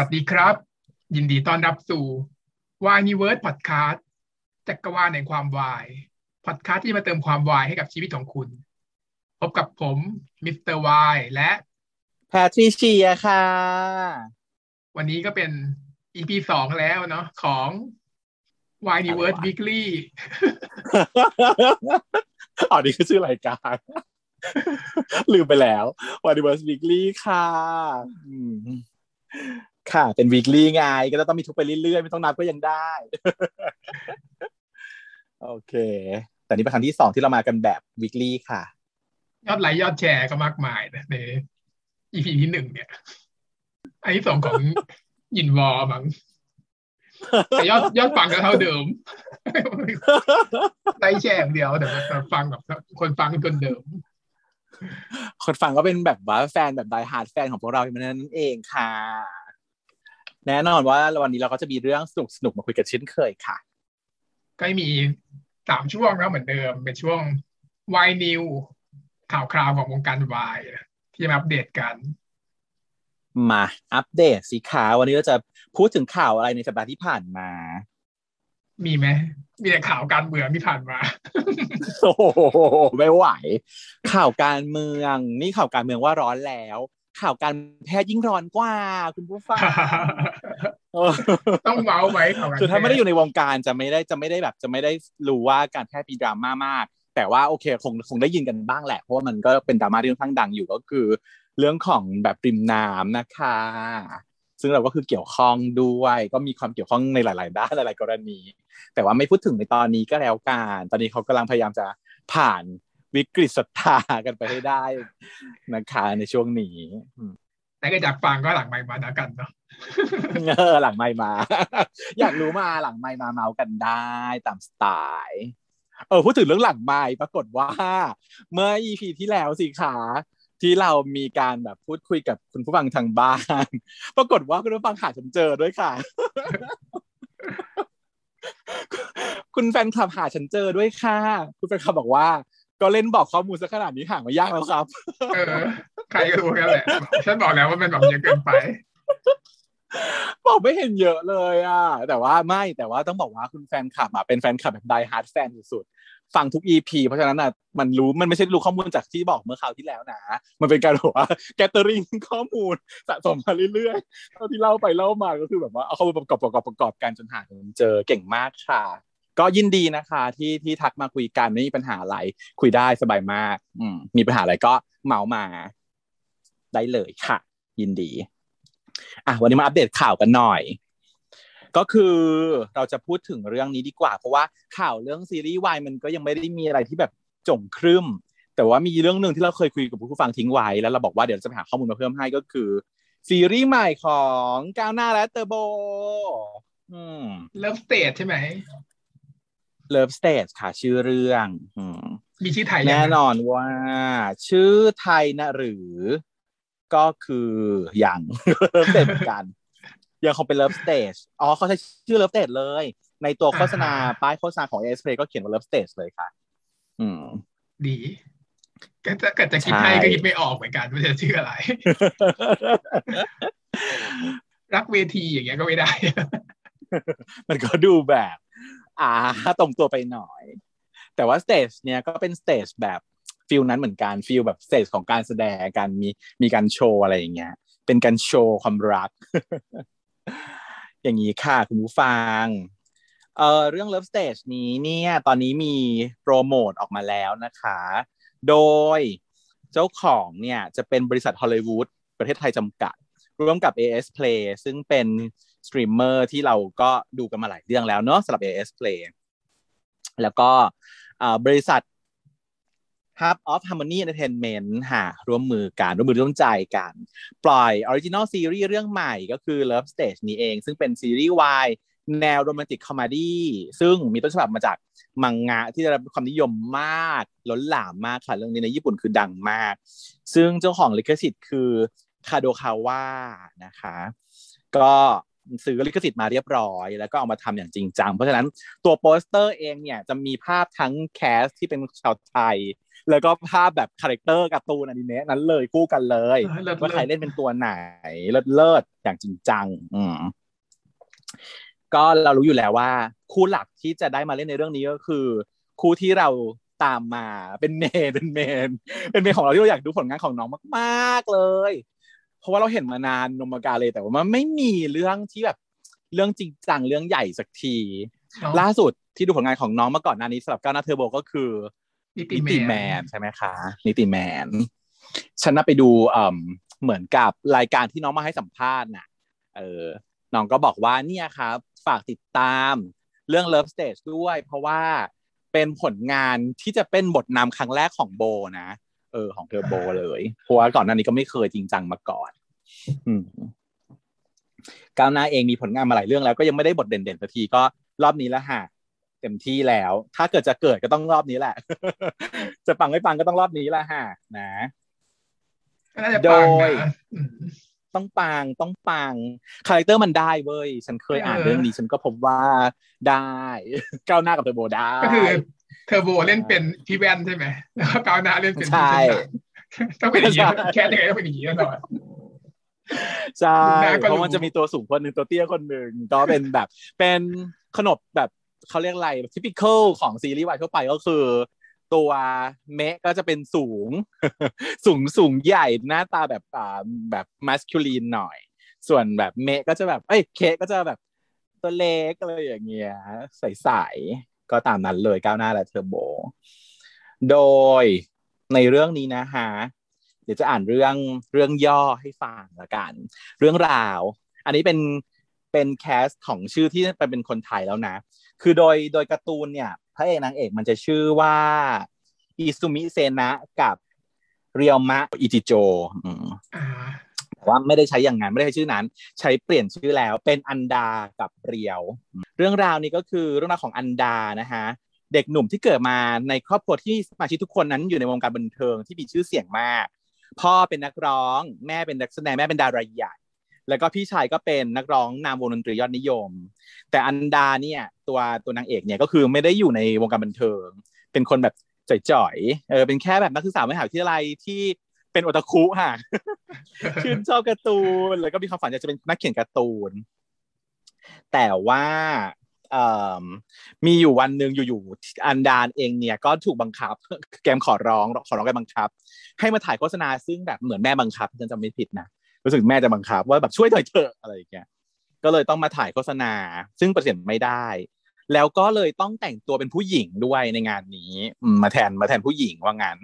สวัสดีครับ ยินดีต้อนรับสู่วายนิเวิร์สพอดคาสต์จักรวาลแห่งความวายพอดคาสต์ที่มาเติมความวายให้กับชีวิตของคุณ พบกับผมมิสเตอร์วายและแพทริเชียค่ะ วันนี้ก็เป็น EP สองแล้วเนาะของวายนิเวิร์สอะไรวะ weekly อ๋อนี่คือชื่อรายการ ลืมไปแล้ววายนิเวิร์ส weekly ค่ะอืม ค่ะ เป็น weekly ไงก็ต้องมีทุกไปเรื่อยๆ ไม่ต้องนับก็ยังได้ โอเค แต่นี่เป็นครั้งที่สองที่เรามากันแบบ weekly ค่ะ ยอดไลค์ยอดแชร์ก็มากมายนะใน EP ที่หนึ่งเนี่ย อันที่สองของยินวอร์มั้งแต่ยอดยอดฟังก็เท่าเดิมไลค์แชร์อย่างเดียวแต่ว่าฟังแบบคนฟังคนเดิมคนฟังก็เป็นแบบว่าแฟนแบบ die-hard fan ของพวกเรานั่นเองค่ะ แน่นอนว่าวันนี้เราก็จะมีเรื่องสนุกสนุกมาคุยกันเช่นเคยค่ะก็มีสามช่วงแล้วเหมือนเดิม เป็นช่วงวาย news ข่าวคราวของวงการวายที่จะมาอัปเดตกัน มาอัปเดตสิคะวันนี้เราจะพูดถึงข่าวอะไรในสัปดาห์ที่ผ่านมา มีไหมมีแต่ข่าวการเมืองที่ผ่านมาโอ้โหไม่ไหว ข่าวการเมือง นี่ข่าวการเมืองว่าร้อนแล้ว ข่าวการแพทย์ยิ่งร้อนกว่า คุณผู้ฟังเออต้องเมาส์ไหมข่าวการคือถ้าไม่ได้อยู่ในวงการจะไม่ได้จะไม่ได้แบบจะไม่ได้รู้ว่าการแพทย์มีดราม่ามาก แต่ว่าโอเคคงคงได้ยินกันบ้างแหละ เพราะว่ามันก็เป็นดราม่าที่ค่อนข้างดังอยู่ก็คือ เรื่องของแบบริมน้ำนะคะ ซึ่งเราก็คือเกี่ยวข้องด้วยก็มีความเกี่ยวข้องในหลาย ๆ ด้านหลาย ๆ กรณี แต่ว่าไม่พูดถึงในตอนนี้ก็แล้วกันตอนนี้เขากำลังพยายามจะผ่าน วิกฤตศรัทธากันไปให้ได้นะคะในช่วงนี้อืมแต่ก็อยากฟังก็หลังไมค์มาแล้วกันเนาะเออหลังไม่มา อยากรู้มาหลังไม่มาเมากันได้ตามสไตล์เออพูดถึงเรื่องหลังไม่ปรากฏว่า เมื่อ EP ที่แล้วสิขาที่เรามีการแบบพูดคุยกับคุณผู้ฟังทางบ้าน ปรากฏว่าคุณผู้ฟังหาฉันเจอด้วยค่ะ คุณแฟนคลับหาฉันเจอด้วยค่ะ คุณแฟนคลับบอกว่า ก็เล่นบอกข้อมูลซะขนาดนี้ห่างมายากแล้วครับ เออ ใครก็รู้กันแหละ ฉันบอกแล้วว่ามันแบบเยอะเกินไป บอกไม่เห็นเยอะเลยอะ แต่ว่าไม่ แต่ว่าต้องบอกว่าคุณแฟนคลับอะเป็นแฟนคลับแบบ die hard แฟนสุดๆ ฟังทุก EP เพราะฉะนั้นอะ มันรู้ มันไม่ใช่รู้ข้อมูลจากที่บอกเมื่อคราวที่แล้วนะ มันเป็นการบอกว่าแกตเตอริงข้อมูลสะสมมาเรื่อยๆ เท่าที่เล่าไปเล่ามาก็คือแบบว่าเอาข้อมูลประกอบประกอบประกอบกันจนหาจนเจอเก่งมากค่ะ ก็ยินดีนะคะที่ที่ทักมาคุยกันไม่มีปัญหาอะไรคุยได้สบายมาก อืมมีปัญหาอะไรก็เมามาได้เลยค่ะ ยินดี อะวันนี้มาอัปเดตข่าวกันหน่อย ก็คือเราจะพูดถึงเรื่องนี้ดีกว่า เพราะว่าข่าวเรื่องซีรีส์วายมันก็ยังไม่ได้มีอะไรที่แบบจงครึมแต่ว่ามีเรื่องหนึ่งที่เราเคยคุยกับผู้ฟังทิ้งไว้แล้วเราบอกว่าเดี๋ยวจะไปหาข้อมูลมาเพิ่มให้ก็คือ ซีรีส์ใหม่ของก้าวหน้าและเตอร์โบอืม Love Stage ใช่ไหม Love Stage ค่ะ ชื่อเรื่องอืมมีชื่อไทยยังแน่นอนว่า ชื่อไทยนะหรือก็คืออย่าง Love Stage เหมือนกัน ยังคงเป็น Love Stage อ๋อเขาใช้ชื่อ Love Stage เลย ในตัวโฆษณาป้ายโฆษณาของ AIS Play ก็เขียนว่า Love Stage เลยค่ะ อืม ดีก็จะเกิดจะคิดชื่อไทยก็คิดไม่ออกเหมือนกันว่าจะชื่ออะไร รักเวทีอย่างเงี้ยก็ไม่ได้ มันก็ดูแบบ อ่าตรงตัวไปหน่อย แต่ว่า stage เนี้ยก็เป็น stage แบบfeel นั้นเหมือนกัน feel แบบ stage ของการแสดงการมีมีการโชว์อะไรอย่างเงี้ย เป็นการโชว์ความรัก อย่างนี้ค่ะ คุณผู้ฟังเอ่อเรื่อง Love Stage นี้เนี่ยตอนนี้มีโปรโมทออกมาแล้วนะคะ โดยเจ้าของเนี่ยจะเป็นบริษัทฮอลลีวูดประเทศไทยจำกัด ร่วมกับ AIS Play ซึ่งเป็น สตรีมเมอร์ที่เราก็ดูกันมาหลายเรื่องแล้วเนอะสำหรับ AIS Play แล้วก็บริษัท Hub of Harmony Entertainment ค่ะร่วมมือกันร่วมมือร่วมใจกัน ปล่อย original ซีรีส์เรื่องใหม่ก็คือ Love Stage นี้เอง ซึ่งเป็นซีรีส์วายแนว romantic comedy ซึ่งมีต้นฉบับมาจากมังงะที่ได้รับความนิยมมากล้นหลามมากค่ะ เรื่องนี้ในญี่ปุ่นคือดังมาก ซึ่งเจ้าของลิขสิทธิ์คือคาโดคาวะนะคะ ก็ ซื้อลิขสิทธิ์มาเรียบร้อย แล้วก็เอามาทำอย่างจริงจัง เพราะฉะนั้นตัวโปสเตอร์เองเนี่ยจะมีภาพทั้ง cast ที่เป็นชาวไทย แล้วก็ภาพแบบ character การ์ตูนอนิเมะนั้นเลยคู่กันเลยเออเลิศว่าใครเลิศเล่นเป็นตัวไหนเลิศเลิศอย่างจริงจัง อืมก็เรารู้อยู่แล้วว่า คู่หลักที่จะได้มาเล่นในเรื่องนี้ก็คือ คู่ที่เราตามมาเป็น main เป็น main เป็น main ของเราที่เราอยากดูผลงานของน้องมาก ๆเลยเพ ราะว่าเราเห็นมานานนมกาเลยแต่ว่ามันไม่มีเรื่องที่แบบเรื่องจริงจังเรื่องใหญ่สักทีเนาะล่าสุดที่ดูผลงานของน้องมาก่อนหน้านี้สำหรับก้าวหน้าเทอร์โบก็คือนิตินิแมติแมนนใช่ไหมคะนิติแมนฉันน่ะไปดูเอ่มเหมือนกับรายการที่น้องมาให้สัมภาษณ์น่ะ เออน้องก็บอกว่าเนี่ยครับฝากติดตามเรื่อง Love Stage ด้วย เพราะว่าเป็นผลงานที่จะเป็นบทนำครั้งแรกของโบนะ เออ ของเทอร์โบเลย เพราะว่าก่อนหน้านี้ก็ไม่เคยจริงจังมาก่อนอืม ก้าวหน้าเองมีผลงานมาหลายเรื่องแล้ว ก็ยังไม่ได้บทเด่นๆสักทีก็รอบนี้แล้วฮะเต็มที่แล้ว ถ้าเกิดจะเกิดก็ต้องรอบนี้แหละ จะปังไม่ปังก็ต้องรอบนี้แหละฮะนะก็น่าจะปังโดยนะอืมต้องปังต้องปังคาแรคเตอร์มันได้เว้ยฉันเคยอ่านเออเรื่องนี้ ฉันก็พบว่าได้ก้าวหน้ากับเทอร์โบได้ก็คือเทอร์โบเล่นเป็นพี่แว่นใช่ไหมแล้วก็กาวหน้าเล่นเป็นพี่ใช่เชนต้องเป็นอย่างนี้ใช่แค่ยังไงต้องเป็นอย่างนี้แน่นอน ใช่หน้าก็เพราะมันรู้จะมีตัวสูงคนหนึ่งตัวเตี้ยคนหนึ่งก็เป็นแบบเป็นขนบแบบเขาเรียกอะไร typical ของซีรีส์วายทั่วไปก็คือ ตัวเมะก็จะเป็นสูง สูงสูงใหญ่หน้าตาแบบอ่าแบบ masculine หน่อย ส่วนแบบเมะก็จะแบบเอ้ยเคก็จะแบบตัวเล็กอะไรอย่างเงี้ยใสๆก็ตามนั้นเลยก้าวหน้าและเทอร์โบ โดยในเรื่องนี้นะฮะ เดี๋ยวจะอ่านเรื่องเรื่องย่อให้ฟังละกัน เรื่องราว อันนี้เป็นเป็นแคสของชื่อที่เป็นคนไทยแล้วนะ คือโดยโดยการ์ตูนเนี่ยพระเอกนางเอกมันจะชื่อว่าอิซุมิเซนะกับเรียวมะอิจิโจอืมอ่าแต่ว่าไม่ได้ใช้อย่างนั้นไม่ได้ใช้ชื่อนั้น ใช้เปลี่ยนชื่อแล้วเป็นอันดากับเรียว เรื่องราวนี้ก็คือเรื่องราวของอันดานะฮะเด็กหนุ่มที่เกิดมาในครอบครัวที่สมาชิกทุกคนนั้นอยู่ในวงการบันเทิงที่มีชื่อเสียงมาก พ่อเป็นนักร้อง แม่เป็นนักแสดงแม่เป็นดาราใหญ่แล้วก็พี่ชายก็เป็นนักร้องนามวงดนตรียอดนิยม แต่อันดาเนี่ยตัวตัวนางเอกเนี่ยก็คือไม่ได้อยู่ในวงการบันเทิง เป็นคนแบบจ่อยๆเออเป็นแค่แบบนักศึกษามหาวิทยาลัยที่เป็นโอตาคุค่ะชื่นชอบการ์ตูนแล้วก็มีความฝันอยากจะเป็นนักเขียนการ์ตูน แต่ว่า มีอยู่วันหนึ่งอยู่ๆอันดานเองเนี่ยก็ถูกบังคับ แกมขอร้องขอร้องแกมบังคับ ให้มาถ่ายโฆษณาซึ่งแบบเหมือนแม่บังคับฉันจำไม่ผิดนะรู้สึกแม่จะบังคับว่าแบบช่วยหน่อยเถอะอะไรอย่างเงี้ยก็เลยต้องมาถ่ายโฆษณา ซึ่งปฏิเสธไม่ได้ แล้วก็เลยต้องแต่งตัวเป็นผู้หญิงด้วยในงานนี้มาแทนมาแทนผู้หญิงว่างั้น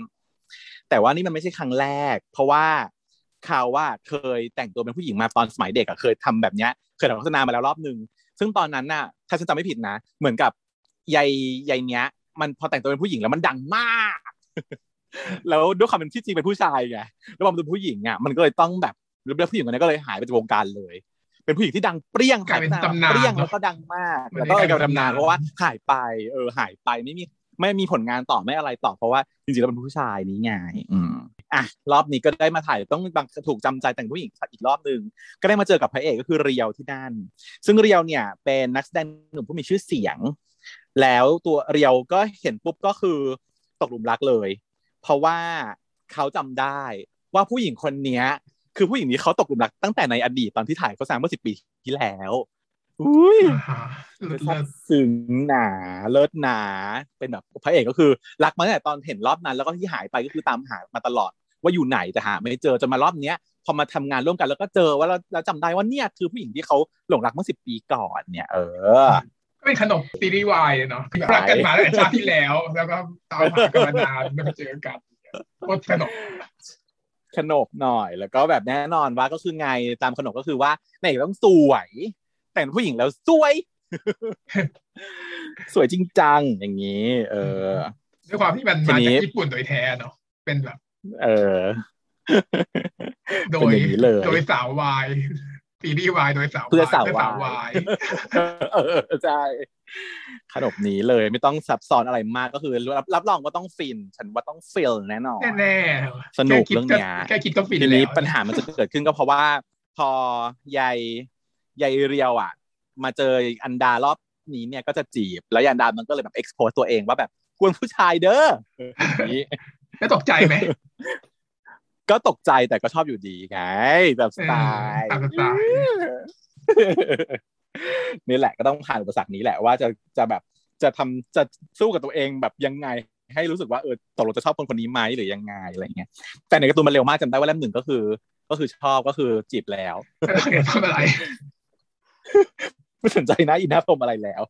แต่ว่านี่มันไม่ใช่ครั้งแรก เพราะว่าเขาว่าเคยแต่งตัวเป็นผู้หญิงมาตอนสมัยเด็กอะเคยทำแบบเนี้ยเคยทำโฆษณามาแล้วรอบหนึ่ง ซึ่งตอนนั้นน่ะถ้าฉันจำไม่ผิดนะ เหมือนกับยายยายเนี้ย มันพอแต่งตัวเป็นผู้หญิงแล้วมันดังมาก แล้วด้วยความเป็นที่จริงเป็นผู้ชายไงแล้วพอมันเป็นผู้หญิงอะมันก็เลยต้องแบบแล้วผู้หญิงคนนี้ก็เลยหายไปจากวงการเลย เป็นผู้หญิงที่ดังเปรี้ยงกลายเป็นตำนานเปรี้ยงเนอะแล้วก็ดังมากมันแล้วก็เลยกกลาลายยเป็นเป็นตำนานตำนานเพราะว่าหายไปเออหายไปไม่มีไม่มีผลงานต่อไม่อะไรต่อเพราะว่าจริงๆแล้วเป็นผู้ชายนี้ไงอืม อะรอบนี้ก็ได้มาถ่ายต้องบังถูกจำใจแต่งผู้หญิงอีกรอบหนึ่งก็ได้มาเจอกับพระเอกก็คือเรียวที่นั่น ซึ่งเรียวเนี่ยเป็นนักแสดงหนุ่มผู้มีชื่อเสียง แล้วตัวเรียวก็เห็นปุ๊บก็คือตกหลุมรักเลย เพราะว่าเขาจำได้ว่าผู้หญิงคนเนี้ย คือผู้หญิงนี้เขาตกหลุมรักตั้งแต่ในอดีตตอนที่ถ่ายโฆษณาเมื่อสิบปีที่แล้วอุ้ยอ่าเลิศซาเลิบศซึ้งหนาเลิศหนาเป็นแบบพระเอกก็คือ รักมาตั้งแต่ตอนเห็นรอบนั้น แล้วก็ที่หายไปก็คือตามหามาตลอด ว่าอยู่ไหนแต่หาไม่เจอจนมารอบเนี้ยพอมาทำงานร่วมกันแล้วก็เจอว่าเราเราจำได้ว่าเนี่ยคือผู้หญิงที่เขาหลงรักเมื่อสิบปีก่อนเนี่ย เออก็เป็นขนมซีรีส์วายเนาะคือรักกันมาตั้งแต่ชาติที่แล้ว แล้วก็ตามหากันมานานไม่มาเจอกันโคตรขนมขนบหน่อย แล้วก็แบบแน่นอนว่าก็คือไงตามขนบก็คือว่านางเอกต้องสวย แต่งเป็นผู้หญิงแล้วสวย สวยจริงจังอย่างนี้ เออด้วยความที่มันทีมานี้จากญี่ปุ่นโดยแท้เนาะเป็นแบบ เออ โดเป็นยอย่างนี้เลยโดยสาววายซีรีส์วายโดยสาวเพื่อสาวพื่วายยเออใช่ขนบนี้เลยไม่ต้องซับซ้อนอะไรมากก็คือรับรับรองว่าต้องฟิน ฉันว่าต้องฟินแน่นอนแน่ๆสนุกแค่คิดเรื่องเนี้ยแค่คิดก็ฟินแล้นี้ปัญหามันจะเกิดขึ้นก็เพราะว่า พอยายยายเรียวอะ มาเจออันดารอบนี้เนี่ยก็จะจีบ แล้วยายอันดามันก็เลยแบบ expose ตัวเองว่าแบบกูผู้ชายเด้ออย่างนี้แล้วตกใจไหม ก็ตกใจแต่ก็ชอบอยู่ดีไงแบบสไตล์ตามสไตล์นี่แหละก็ต้องผ่านอุปสรรคนี้แหละว่าจะจะแบบจะทำจะสู้กับตัวเองแบบยังไงให้รู้สึกว่าเออตกลงจะชอบคนคนนี้ไหมหรือยังไงอะไรเงี้ยแต่ในการ์ตูนมันเร็วมากจำได้ว่าเล่มหนึ่งก็คือ ก็คือชอบก็คือจีบแล้วแล้วเราเนี่ยทำอะไรไม่สนใจนะอินหน้าพรหมอะไรแล้ว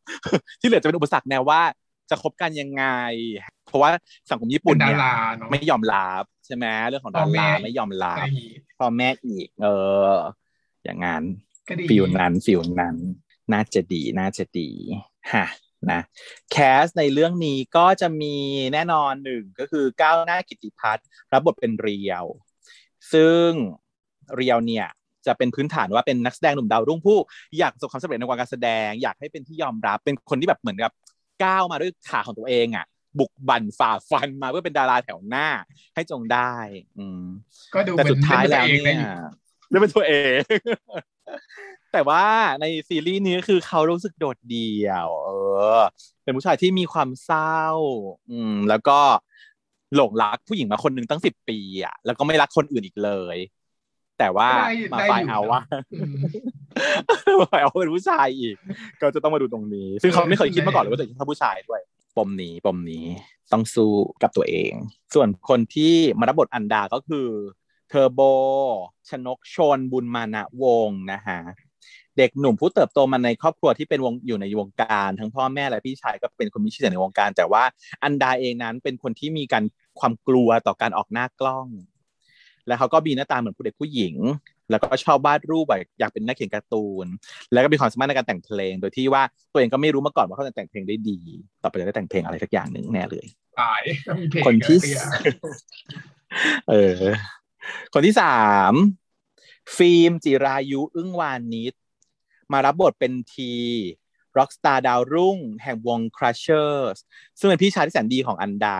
ที่เหลือจะเป็นอุปสรรคแนวว่า จะคบกันยังไง เพราะว่าสังคมญี่เป็ปุ่นนดาเนี่ยราเนาะไม่ยอมรับใช่ไหมเรื่องของพ่ดาอแม่ราไม่ยอมรัอะไรบอย่างงี้พ่อแม่อีก เออ อย่างงั้นก็ดี feel นั้น feel นั้น น่าจะดีน่าจะดีฮะนะ cast ในเรื่องนี้ก็จะมีแน่นอนหนึ่งก็คือก้าวหน้ากิติพัฒน์รับบทเป็นเรียว ซึ่งเรียวเนี่ยจะเป็นพื้นฐานว่าเป็นนักแสดงหนุ่มดาวรุ่งผู้ อยากประสบความสำเร็จในวงการแสดง อยากให้เป็นที่ยอมรับเป็นคนที่แบบเหมือนกับ ก้าวมาด้วยขาของตัวเองอะ บุกบั่นฝ่าฟันมาเพื่อเป็นดาราแถวหน้า ให้จงได้ อืมก็ดูเหแต่มือนสุดท้ายแล้วเล่นเนี่ตัวเองได้อยู่ยเล่นเป็นตัวเอง แต่ว่าในซีรีส์นี้คือเขารู้สึกโดดเดี่ยว เออ เป็นผู้ชายที่มีความเศร้า อืม แล้วก็หลงรักผู้หญิงมาคนหนึ่งตั้งสิบปีอะแล้วก็ไม่รักคนอื่นอีกเลย แต่ว่าได้มาได้ไฟอยู่เอาว่า อืมมเอาเป็นผู้ชายอีก ก็จะต้องมาดูตรงนี้ ซึ่งเขาไม่เคยคิดมาก่อนเลยว่าตัวเจะชอบผู้ชายด้วย ปมนี้ปมนี้ต้องสู้กับตัวเอง ส่วนคนที่มารับบทอันดาก็คือเทอร์โบ ชนกชนบุญมานะวงศ์นะฮะเด็กหนุ่มผู้เติบโตมาในครอบครัวที่เป็นวงอยู่ในวงการ ทั้งพ่อแม่และพี่ชายก็เป็นคนมีชื่อเสียงในวงการ แต่ว่าอันดาเองนั้นเป็นคนที่มีการความกลัวต่อการออกหน้ากล้อง แล้วเขาก็มีหน้าตาเหมือนผู้เด็กผู้หญิง แล้วก็ชอบวาดรูปแบบอยากเป็นนักเขียนการ์ตูน แล้วก็มีความสามารถในการแต่งเพลง โดยที่ว่าตัวเองก็ไม่รู้มาก่อนว่าเขาจะแต่งเพลงได้ดี ต่อไปจะได้แต่งเพลงอะไรสักอย่างหนึ่งแน่เลยตายก็มีเพลงคนที่เสียเออ คนที่สามฟิล์มจิรายุอึ้งวานิชมารับบทเป็นทีร็อกสตาร์ดาวรุ่ง แห่งวง Crushers ซึ่งเป็นพี่ชายที่แสนดีของอันดา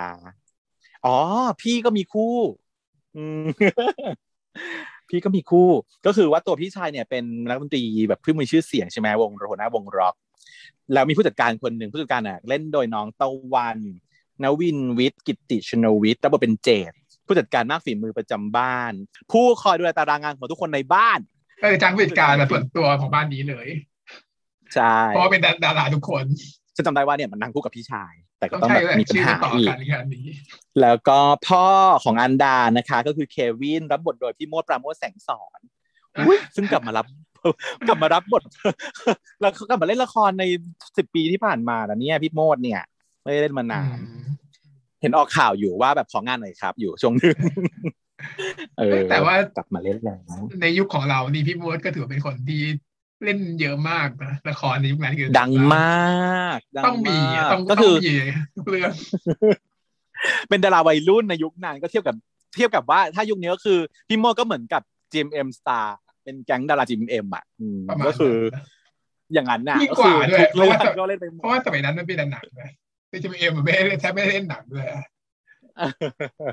อ๋อ พี่ก็มีคู่อืม พี่ก็มีคู่ ก็คือว่าตัวพี่ชายเนี่ยเป็นนักดนตรีแบบเพิ่งมีชื่อเสียงใช่ไหมวงโรนะวงร็อก แล้วมีผู้จัดการคนหนึ่งผู้จัดการอะเล่นโดยน้องตะวันนวินวิทย์กิตติชนวิทย์รับบทเป็นเจดผู้จัดการมากฝีมือประจำบ้าน ผู้คอยดูแลตารางงานของทุกคนในบ้านก็เลยจ้างผู้จัดการมาส่วนตัวของบ้านนี้เลยใช่เพราะว่าเป็นดาราทุกคนฉันจำได้ว่าเนี่ยมันนั่งคู่กับพี่ชาย แต่ก็ต้องต้องใช้แบบแหละมีปัญชื่อหาต่ออีกกันงานนี้แล้วก็พ่อของอันดานะคะ ก็คือเควินรับบทโดยพี่โมดปราโมทแสงสอนอุ๊ยซึ่งกลับมารับกลับมารับบทแล้วเขากลับมาเล่นละครในสิบปีที่ผ่านมาแล้วเนี่ยพี่โมดเนี่ย ไม่ได้เล่นมานาน เห็นออกข่าวอยู่ว่าแบบของานหน่อยครับ อยู่ช่วงหนึงเออแต่ว่ากลับมาเล่นแล้วในยุคของเรานี่พี่มดก็ถือว่าเป็นคนที่ เล่นเยอะมากนะละครในยุคนั้นคือดังมากดัต้องมีากต้องก็ต้คือองมีทุกเรื่องเป็นดาราวัยรุ่นในยุคนั้นก็เทียบกับเทียบกับว่าถ้ายุคนี้ก็คือพี่โมดก็เหมือนกับ GMM Star เป็นแก๊งดารา GMM อะอืมประมาณก็คือนั้นนะอย่างนั้นน่ะยิ่งกว่าด้วยก็คือทุกเรื่องเพราะว่าก็เล่นไปหมเพดราะว่าสมัยนั้นมันเป็นหนังนะแต่จะมีเอ็มไม่ได้แทบไม่ได้เล่นหนังเลยอะ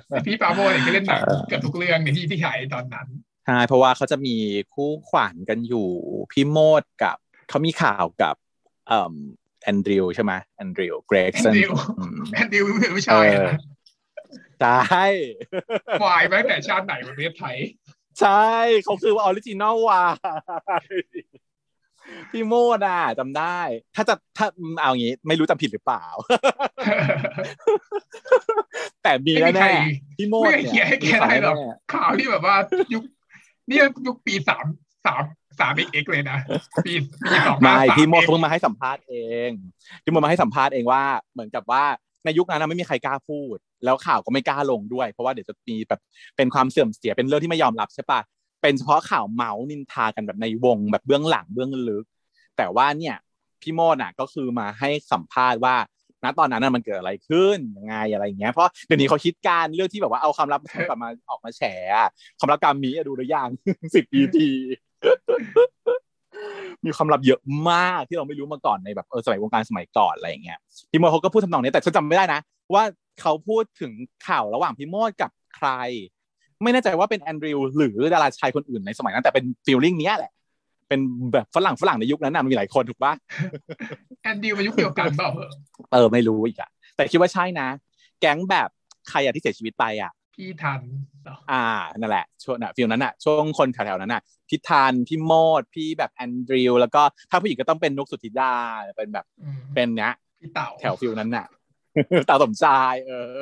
แต่พี่ปราโมทเนี่ยก็เล่นหนังเกือบทุกเรื่องในที่ที่ถ่ายตอนนั้นใช่เพราะว่าเขาจะมีคู่ขวัญกันอยู่พี่โมดกับเขามีข่าวกับเอ่อแอนดริวใช่ไหมแอนดริวเกรกแอนสันดิวแอนดิวเป็นผู้ชายนะใช่วายมาตั้งแต่ชาติไหนประเทศไทย ใช่เขาคือออริจินอลว่ะพี่โมดอะจำได้ ถ้าจะถ้าเอางี้ ไม่รู้จำผิดหรือเปล่า แต่มีไม่มีใครแน่ๆพี่โมดไม่เนี่เขียนให้ยแกได้หรอกมีข่าวแน่ข่าวที่แบบว่ายุค นี่ยุคปีสามสามสาม X เลยนะปีปีสองๆไม่ห้าสามพี่โมดเอ็กเขาเพิ่งมาให้สัมภาษณ์เองพี่โมดมาให้สัมภาษณ์เองว่าเหมือนกับว่าในยุคนั้นนะไม่มีใครกล้าพูด แล้วข่าวก็ไม่กล้าลงด้วย เพราะว่าเดี๋ยวจะมีแบบเป็นความเสื่อมเสียเป็นเรื่องที่ไม่ยอมรับใช่ปะเป็นเฉพาะข่าวเมาส์นินทากันแบบในวงแบบเบื้องหลังเบื้องลึก แต่ว่าเนี่ยพี่โมดน่ะก็คือมาให้สัมภาษณ์ว่า ณตอนนั้นมันเกิดอะไรขึ้นยังไงอะไรอย่างเงี้ยเพราะเดี๋ยวนี้เขาคิดการเรื่องที่แบบว่าเอาความลับกลับมาออกมาแฉความลับกรรมมีดูหรือยังสิบ EP มีความลับเยอะมากที่เราไม่รู้มาก่อนในแบบเออสมัยวงการสมัยก่อนอะไรอย่างเงี้ยพี่โมดเขาก็พูดทำนองนี้แต่ฉันจำไม่ได้นะ ว่าเขาพูดถึงข่าวระหว่างพี่โมดกับใคร ไม่แน่ใจว่าเป็นแอนดริวหรือดาราชายคนอื่นในสมัยนั้นแต่เป็นฟีลลิ่งเนี้ยแหละ เป็นแบบฝรั่งฝรั่งในยุคนั้นน่ะมันมีหลายคนถูกปะแอนดิวมายุคเดียวกันเปล่าเหรอเออไม่รู้อีกอะแต่คิดว่าใช่นะ แก๊งแบบใครอะที่เสียชีวิตไปอะพี่ทันเหรออ่านั่นแหละช่วงน่ะ feel นั้นอะช่วงคนแถวๆนั้นอะพี่ทานพี่โมดพี่แบบแอนดริวแล้วก็ถ้าผู้หญิงก็ต้องเป็นนุกสุธิดาเป็นแบบอืมเป็นเนี้ยพี่เต่าแถว feel นั้นน่ะตาสมชายเออ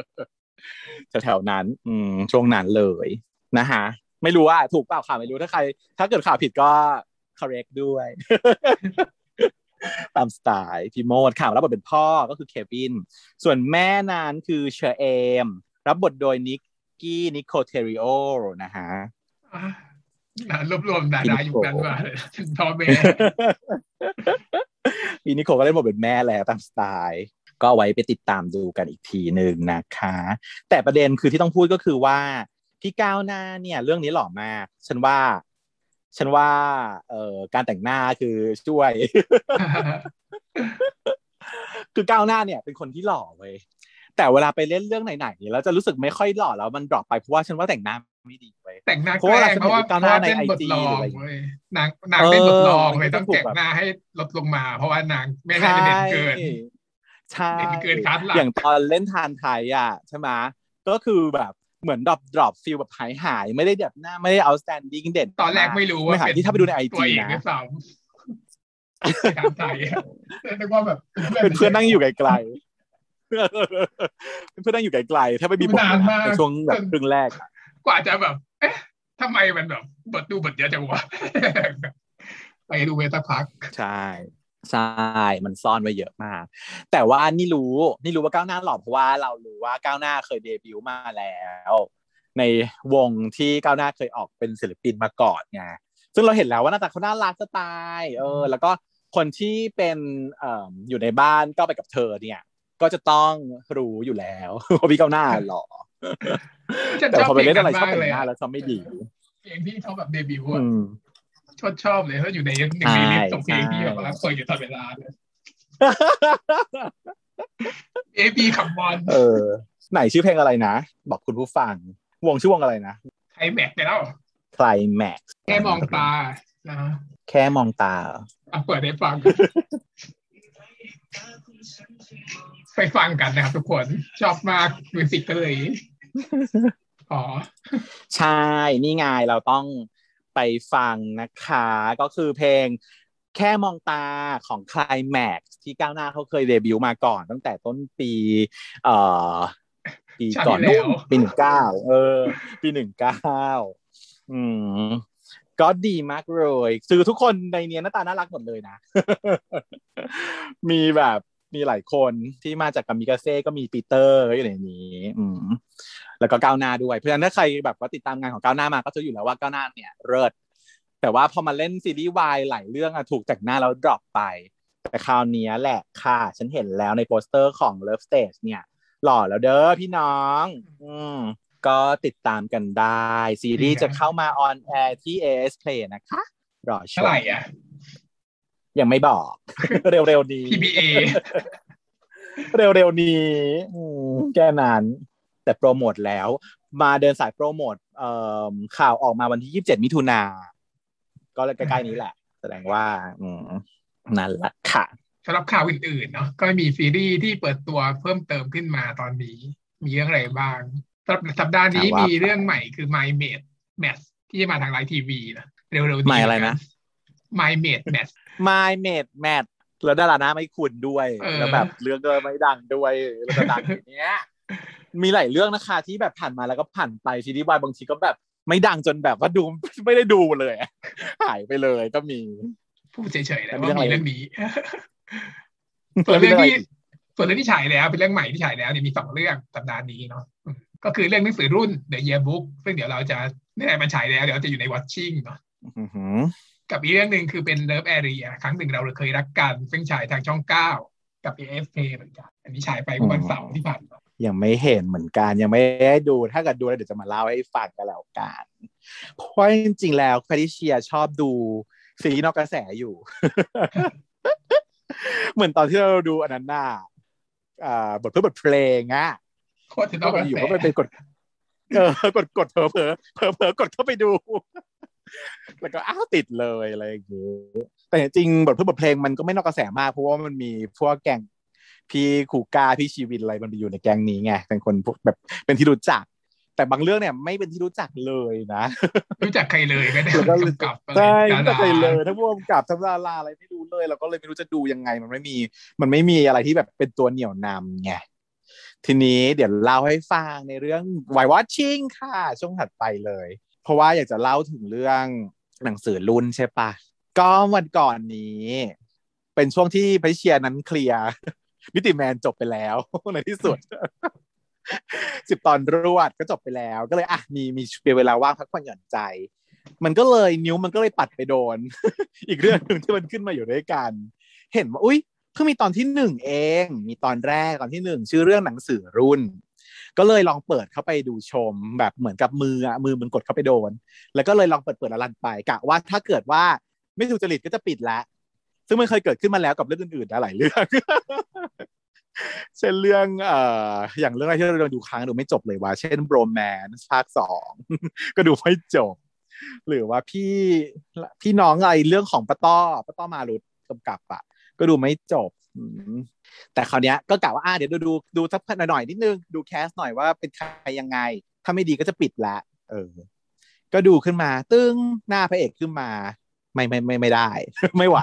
แถวๆนั้น อืมช่วงนั้นเลยนะฮะไม่รู้ว่าถูกเปล่าข่าวไม่รู้ถ้าใคร ถ้าเกิดข่าวผิดก็ correct ด้วย ตามสไตล์พี่โมดข่าวรับบทเป็นพ่อก็คือเควิน ส่วนแม่นั้นคือเชอเอม รับบทโดยนิกกี้นิโคเทริโอนะฮะอะน่ารวบรวมดารายุคนั้นมาเลยถึงพ่อแม่พี่นิโคก็เล่นบทเป็นแม่แล้วตามสไตล์ก็เอาไว้ไปติดตามดูกันอีกทีหนึ่งนะคะ แต่ประเด็นคือที่ต้องพูดก็คือว่าพี่ก้าวหน้าเนี่ย เรื่องนี้หล่อมาก ฉันว่า ฉันว่าเอ่อการแต่งหน้าคือช่วย คือก้าวหน้าเนี่ย เป็นคนที่หล่อเว้ยแต่เวลาไปเล่นเรื่องไหนๆแล้วจะรู้สึกไม่ค่อยหล่อแล้วมันดรอปไปเพราะว่าฉันว่าแต่งหน้าไม่ดีเว้ยแต่งหน้าเพราะว่าแกล้งเพราะว่าเราเพราะว่าในเล่นบท IG ลอหรืงออะไรอย่างเงี้ยเว้ยนางนางเล่นบทลองเออเลยต้องมันก็ถูกแต่งแบบหน้าให้ลดลงมา เพราะว่านางไม่ให้ไปเด่นเกินใช่เด่นเกินคาดหลังอย่างตอนเล่นทานไทยอะใช่ไหมก็คือแบบ เหมือนดรอปดรอปฟิลแบบหายหายๆไม่ได้แบบหน้าไม่ได้ outstanding เด่นตอนแรกไม่รู้ว่าไม่หาเป็นที่ถ้าไปดูในไอตัวจีเอกนะด้วยซ้ำการไทยนึกว่าแบบเป็นเพื่อนนั่งอยู่ไกลๆเป็นเพื่อนนั่งอยู่ไกลๆถ้าไม่มีบทนานนะมากในช่วงแบบครึ่งแรกอะกว่าจะแบบ เอ๊ะทำไมมันแบบบทดูบทเยอะจังวะไปดูเวสักพักใช่ ใช่มันซ่อนไว้เยอะมาก แต่ว่านี่รู้นี่รู้ว่าก้าวหน้าหล่อเพราะว่าเรารู้ว่าก้าวหน้าเคยเดบิวต์มาแล้ว ในวงที่ก้าวหน้าเคยออกเป็นศิลปินมาก่อนไงซึ่งเราเห็นแล้วว่าหน้าตาเขาน่ารักสไตล์เออ แล้วก็คนที่เป็นเอ่ออยู่ในบ้านก็ไปกับเธอเนี่ย ก็จะต้องรู้อยู่แล้วว่าพี่ก้าวหน้าหล่อฉันแต่ชอบพอไปเล่นอะไรเพลงชอบมากแต่เลงยหน้าอะแล้วเขาไม่ดีเพลงที่เขาแบบเดบิวต์อือะม ชอบชอบเลยเขาอยู่ในหนึ่งในลิสต์ของเพลงที่แบบว่าเปิดอยู่ตลอดเวลาเลยเอบีขับบอลเออ ไหนชื่อเพลงอะไรนะ บอกคุณผู้ฟัง วงชื่อวงอะไรนะไทยแม็กไปแล้ว Climax แค่มองตานะแค่มองตาอะเปิดให้ฟังไปฟังกันนะครับทุกคน ชอบมากมิวสิกก็เลยอ๋อ ใช่ นี่ไงเราต้อง ไปฟังนะคะ ก็คือเพลงแค่มองตาของ Climax ที่ก้าวหน้าเขาเคยเดบิวต์มาก่อนตั้งแต่ต้นปี เอ่อปีก่อนชาติที่แล้วปีหนึ่งเก้าเออ ปีหนึ่งเก้าอืมก็ดีมากเลยคือทุกคนในเนี้ยหน้าตาน่ารักหมดเลยนะ มีแบบมีหลายคนที่มาจากกามิกาเซ่ก็มีปีเตอร์อยู่ในนี้ อืม แล้วก็ก้าวหน้าด้วย เพราะฉะนั้นถ้าใครแบบว่าติดตามงานของก้าวหน้ามาก็จะอยู่แล้วว่าก้าวหน้าเนี่ยเลิศแต่ว่าพอมาเล่นซีรีส์วายหลายเรื่องอะถูกแต่งหน้าแล้ว drop ไป แต่คราวเนี้ยแหละค่ะ ฉันเห็นแล้วในโปสเตอร์ของ Love Stage เนี่ย หล่อแล้วเด้อพี่น้อง อืมก็ติดตามกันได้ ซีรีส์จะเข้ามา on air ที่ AIS Play นะคะ รอชเท่ามไหร่อะ ยังไม่บอก เร็วๆนี้ TBA เร็วๆนี้อืมแค่นั้น แต่โปรโมทแล้ว มาเดินสายโปรโมทเอ่อข่าวออกมาวันที่27มิถุนาก็ใกล้ๆนี้แหละ แสดงว่าอืมนั่นแหละค่ะสำหรับข่าวอื่นๆเนาะก็มีซีรีส์ที่เปิดตัวเพิ่มเติมขึ้นมาตอนนี้ มีเรื่องอะไรบ้างสำหรับสัปดาห์นี้ถามว่ามีมีเรื่องใหม่คือ My Mate Match ที่จะมาทางไลฟ์ทีวีนะเร็วๆนี้ My อะไรนะ My Mate Match My Mate Matt แล้วดาราหน้าไม่คุณด้วยเออแล้วแบบเรื่องก็ไม่ดังด้วยแล้วก็ดังอย่างเนี้ย มีหลายเรื่องนะคะ ที่แบบผ่านมาแล้วก็ผ่านไปซีรีส์วายบางทีก็แบบไม่ดังจนแบบว่าดูไม่ได้ดูเลยอะหายไปเลยก็มีพูดเฉยๆแหละแล้วมีว่าเรื่องอะไรมีเรื่องนี้ส่วนเรื่องที่ส่วนเรื่องที่ฉายแล้วเป็นเรื่องใหม่ที่ฉายแล้วเนี่ยมีสองเรื่องสัปดาห์นี้เนาะอืมก็คือเรื่องหนังสือรุ่น The Yearbook ซึ่งเดี๋ยวเราจะไม่ได้มันฉายแล้วเดี๋ยวจะอยู่ใน Watching เนาะอื้อหือกับอีกเรื่องหนึ่งคือเป็น Love Area ครั้งหนึ่งเราเคยรักกัน ซึ่งฉายทางช่องเก้ากับ AFK เหมือนกัน อันนี้ฉายไปเมื่อวันเสาร์ที่ผ่านมา ยังไม่เห็นเหมือนกันยังไม่ได้ดู ถ้าเกิดดูแล้วเดี๋ยวจะมาเล่าให้ฟังกันแล้วกันเพราะว่าจริงๆแล้วแพทริเชียชอบดูซีรีส์นอกกระแสอยู่ เหมือนตอนที่เราดูอันนั้นน่ะอ่าบทเพื่อบทเพลงอะโคตรจะต้ก็องแบบอยู่ก็ไปเป็นกดเออกดกดเผลอเผลอเผลอเผลอกดเข้าไปดู แล้วก็อ้าวติดเลยอะไรอย่างเงี้ยแต่จริงๆบทเพื่อบทเพลงมันก็ไม่นอกกระแสมากเพราะว่ามันมีพวกแก่ง พี่คูก้าพี่ชีวินอะไรมันไปอยู่ในแก๊งนี้ไงเป็นคนพวกแบบเป็นที่รู้จัก แต่บางเรื่องเนี่ยไม่เป็นที่รู้จักเลยนะรู้จักใครเลยไม่ได้แล้วก็กำกับอะไรใช่ดาไม่ราเคยเลยทั้งพวกำกับทั้งดาราอะไรไม่รู้เลยเราก็เลยไม่รู้จะดูยังไง มันไม่มี มันไม่มีอะไรที่แบบเป็นตัวเหนี่ยวนำไงทีนี้เดี๋ยวเล่าให้ฟังในเรื่อง Why Watching ค่ะ ช่วงถัดไปเลย เพราะว่าอยากจะเล่าถึงเรื่องหนังสือรุ่นใช่ปะก็วันก่อนนี้ เป็นช่วงที่พระเชียร์นั้นเคลียร์ มิติแมนจบไปแล้วในที่สุดสิบตอนรวดก็จบไปแล้ว ก็เลยอะมีมีเวลาว่างพักผ่อนหย่อนใจ มันก็เลยนิ้วมันก็เลยปัดไปโดน อีกเรื่องหนึ่งที่มันขึ้นมาอยู่ด้วยกัน เห็นว่าอุ้ยเพิ่งมีตอนที่หนึ่งเอง มีตอนแรกตอนที่หนึ่งชื่อเรื่องหนังสือรุ่น ก็เลยลองเปิดเข้าไปดูชมแบบเหมือนกับมืออะมือมันกดเข้าไปโดน แล้วก็เลยลองเปิดเปิดล้วรันไปกะว่าถ้าเกิดว่าไม่ถูกจริตก็จะปิดละซึ่งมันเคยเกิดขึ้นมาแล้วกับเรื่องอื่นๆนหลายเรื่อง เช่นเรื่องเอ่ออย่างเรื่องอะไรที่เราดูค้างดูไม่จบเลยว่า เช่นโบรแมนภาคสองก็ดูไม่จบ หรือว่าพี่พี่น้องอะไรเรื่องของป้าต้อป้าต้อมารุดกำกับอะ ก็ดูไม่จบอืมแต่คราวเนี้ยก็กะว่าอ่าเดี๋ยวดูดูดูสักหน่อยนิดนึง ดูแคสหน่อยว่าเป็นใครยังไง ถ้าไม่ดีก็จะปิดละ เออ ก็ดูขึ้นมา ตึ้งหน้าพระเอกขึ้นมา ไม่ไม่ไม่ไม่ได้ ไม่ไหว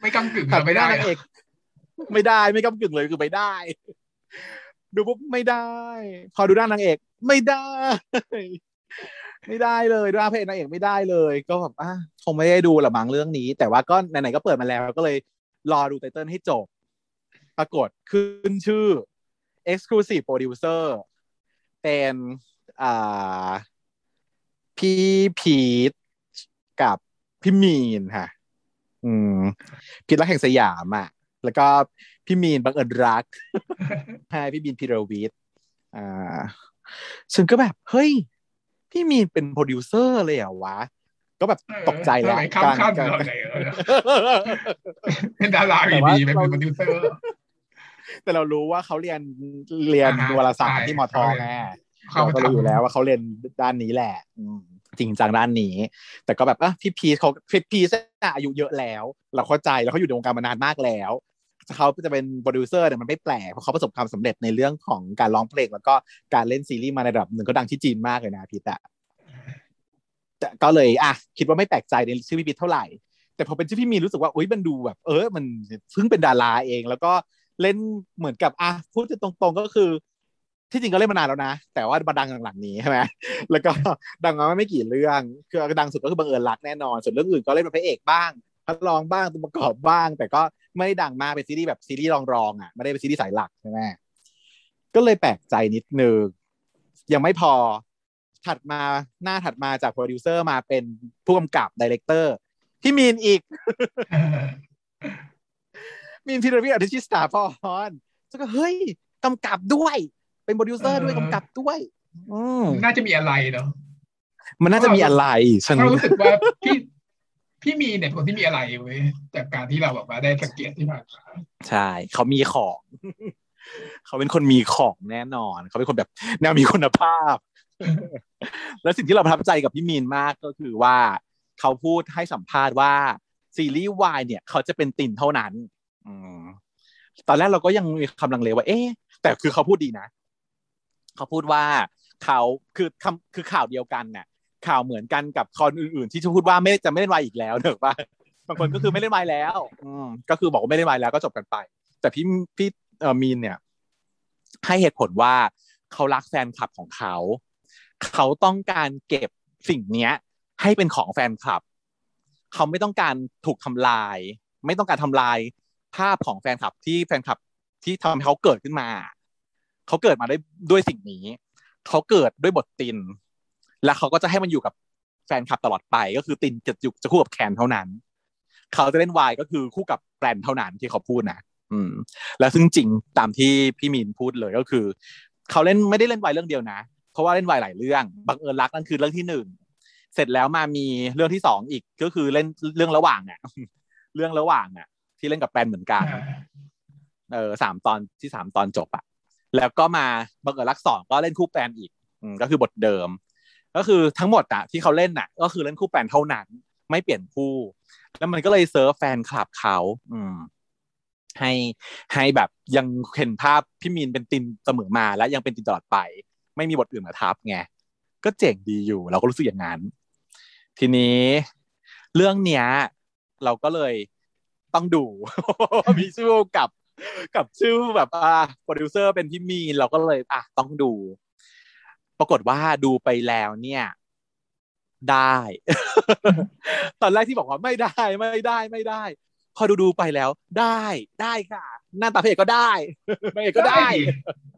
ไม่กำกึ่งตัดเราไม่ไม่ได้ได้นางเอก ไม่ได้ไม่กำกึ่งเลยคือไม่ได้ ดูปุ๊บไม่ได้ พอดูด้านนางเอก ไม่ได้ ไม่ได้เลยด้านพระเอกนางเอกไม่ได้เลย ก็แบบอะคงไม่ได้ดูหรอมั้งเรื่องนี้ แต่ว่าก็ไหนๆก็เปิดมาแล้วก็เลยรอดูไตเติ้ลให้จบ ปรากฏขึ้นชื่อ exclusive producer เป็นอ่าพี่พีทกับพี่มีนค่ะ อืมพีชรักแห่งสยามอะ แล้วก็พี่มีนบังเอิญรักใช่พี่มีนพีรวิทย์อ่าฉันก็แบบ เฮ้ย พี่มีนเป็นโปรดิวเซอร์เลยเหรอวะ ก็แบบตกใจแล้วทำไมข้ามข้ามเราไหนเออเป็นดาราอยู่ดีเป็นโปรดิวเซอร์แต่เรารู้ว่าเขาเรียนเรียนอ่าฮะวารสารใช่ที่มอทอแม่เขาเรามาก็รู้อยู่ทำแล้วว่าเขาเรียนด้านนี้แหละอืมจริงจังด้านนี้ แต่ก็แบบอะพี่พีชเขาพี่พีชน่ะอายุเยอะแล้ว เราเข้าใจแล้วเขาอยู่ในวงการมานานมากแล้ว เขาจะเป็นโปรดิวเซอร์เนี่ยมันไม่แปลกเพราะเขาประสบความสำเร็จในเรื่องของการร้องเพลงแล้วก็การเล่นซีรีส์มาในระดับหนึ่งก็ดังที่จีนมากเลยนะพีชอะก็เลยอะคิดว่าไม่แปลกใจในชื่อพี่พีชเท่าไหร่ แต่พอเป็นชื่อพี่มีนรู้สึกว่าเอ้ยมันดูแบบ เออมันเพิ่งเป็นดาราเอง แล้วก็เล่นเหมือนกับอะพูดตรงๆก็คือที่จริงก็เล่นมานานแล้วนะ แต่ว่ามาดังหลังๆนี้ใช่ไหมแล้วก็ดังมาไม่กี่เรื่อง คือดังสุดก็คือบังเอิญรักแน่นอน ส่วนเรื่องอื่นก็เล่นเป็นพระเอกบ้าง พระรองบ้างตัวประกอบบ้าง แต่ก็ไม่ได้ดังมากเป็นซีรีส์แบบซีรีส์รองๆอะไม่ได้เป็นซีรีส์สายหลักใช่ไหมก็เลยแปลกใจนิดนึงยังไม่พอถัดมาหน้าถัดมาจากโปรดิวเซอร์มาเป็นผู้กำกับ director พี่มีนอีก มีนพีรวิทย์อธิชิตสตาพรแล้วก็เฮ้ยกำกับด้วย เป็นโปรดิวเซอร์ด้วยเออกำกับด้วยอืมน่าจะมีอะไรเนาะมันน่าจะมีอะไร ฉันเรารู้สึกว่าพี่ พี่มีนเนี่ยคนที่มีอะไรเว้ยจากการที่เราแบบว่าได้สังเกตที่ผ่านมาใช่เขามีของ เขาเป็นคนมีของแน่นอน เขาเป็นคนแบบแนวมีคุณภาพ และสิ่งที่เราประทับใจกับพี่มีนมากก็คือว่า เขาพูดให้สัมภาษณ์ว่าซีรีส์วายเนี่ย เขาจะเป็นติ่งเท่านั้นอตอนแรกเราก็ยังมีคำลังเลว่า เอ๊ะแต่คือเขาพูดดีนะ เขาพูดว่าเขาคือคำคือข่าวเดียวกันน่ะ ข่าวเหมือนกันกับคนอื่นๆ ที่จะพูดว่าไม่จะไม่เล่นวายอีกแล้วเนอะว่าบางคนก็คือไม่เล่นวายแล้ว อืมก็คือบอกว่าไม่เล่นวายแล้วก็จบกันไป แต่พี่พี่เอ่อมีนเนี่ย ให้เหตุผลว่าเขารักแฟนคลับของเขา เขาต้องการเก็บสิ่งเนี้ย ให้เป็นของแฟนคลับ เขาไม่ต้องการถูกทำลาย ไม่ต้องการทำลายภาพของแฟนคลับที่แฟนคลับที่ทำให้เขาเกิดขึ้นมา เขาเกิดมาได้ด้วยสิ่งนี้ เขาเกิดด้วยบทติน และเขาก็จะให้มันอยู่กับแฟนคลับตลอดไป ก็คือตินจะอยู่จะคู่กับแคนเท่านั้น เขาจะเล่นวายก็คือคู่กับแกรนเท่านั้นที่เขาพูดนะอืม แล้วซึ่งจริงตามที่พี่มีนพูดเลยก็คือ เขาเล่นไม่ได้เล่นวายเรื่องเดียวนะ เพราะว่าเล่นวายหลายเรื่องบังเอิญรักนั่นคือเรื่องที่หนึ่งเสร็จแล้วมามีเรื่องที่สองอีกก็คือเล่นเรื่องระหว่างอะเรื่องระหว่างอะ ที่เล่นกับแปนเหมือนกันเออสามตอนที่สามตอนจบอะแล้วก็มาบังเอิญรักสองก็เล่นคู่แปนอีกอืมก็คือบทเดิม ก็คือทั้งหมดอะที่เขาเล่นน่ะ ก็คือเล่นคู่แปนเท่านั้น ไม่เปลี่ยนคู่ แล้วมันก็เลยเซิร์ฟแฟนคลับเขา อืม ให้ให้แบบยังเห็นภาพพี่มีนเป็นตินเสมอมาและยังเป็นตินตลอดไป ไม่มีบทอื่นมาทับไงก็เจ๋งดีอยู่ เราก็รู้สึกอย่างนั้น ทีนี้ เรื่องเนี้ย เราก็เลยต้องดู มีชื่อกับกับชื่อแบบอ่าโปรดิวเซอร์เป็นพี่มีนเราก็เลยอะต้องดู ปรากฏว่าดูไปแล้วเนี่ย ได้ ตอนแรกที่บอกว่าไม่ได้ไม่ได้ไม่ได้ พอดูดูไปแล้ว ได้ได้ค่ะ หน้าตาพระเอกก็ได้พระเอกก็ได้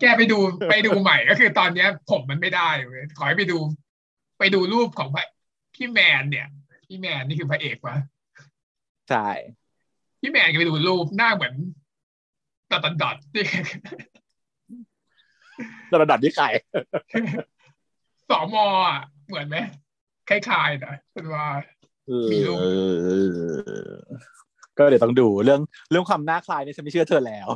แกไปดูไปดูใหม่ก็คือตอนเนี้ย ผมมันไม่ได้เว้ยขอให้ไปดู ไปดูรูปของพี่แมนเนี่ย พี่แมนนี่คือพระเอกวะใช่พี่แมนก็ไปดูรูปหน้าเหมือนดอทดอทที่ ระดับที่ใครสอมอะเหมือนไหมคล้ายๆนะเป็นว่ามีรูปเออก็เดี๋ยวต้องดูเรื่องเรื่องความน่าคลายเนี่ยฉันไม่เชื่อเธอแล้ว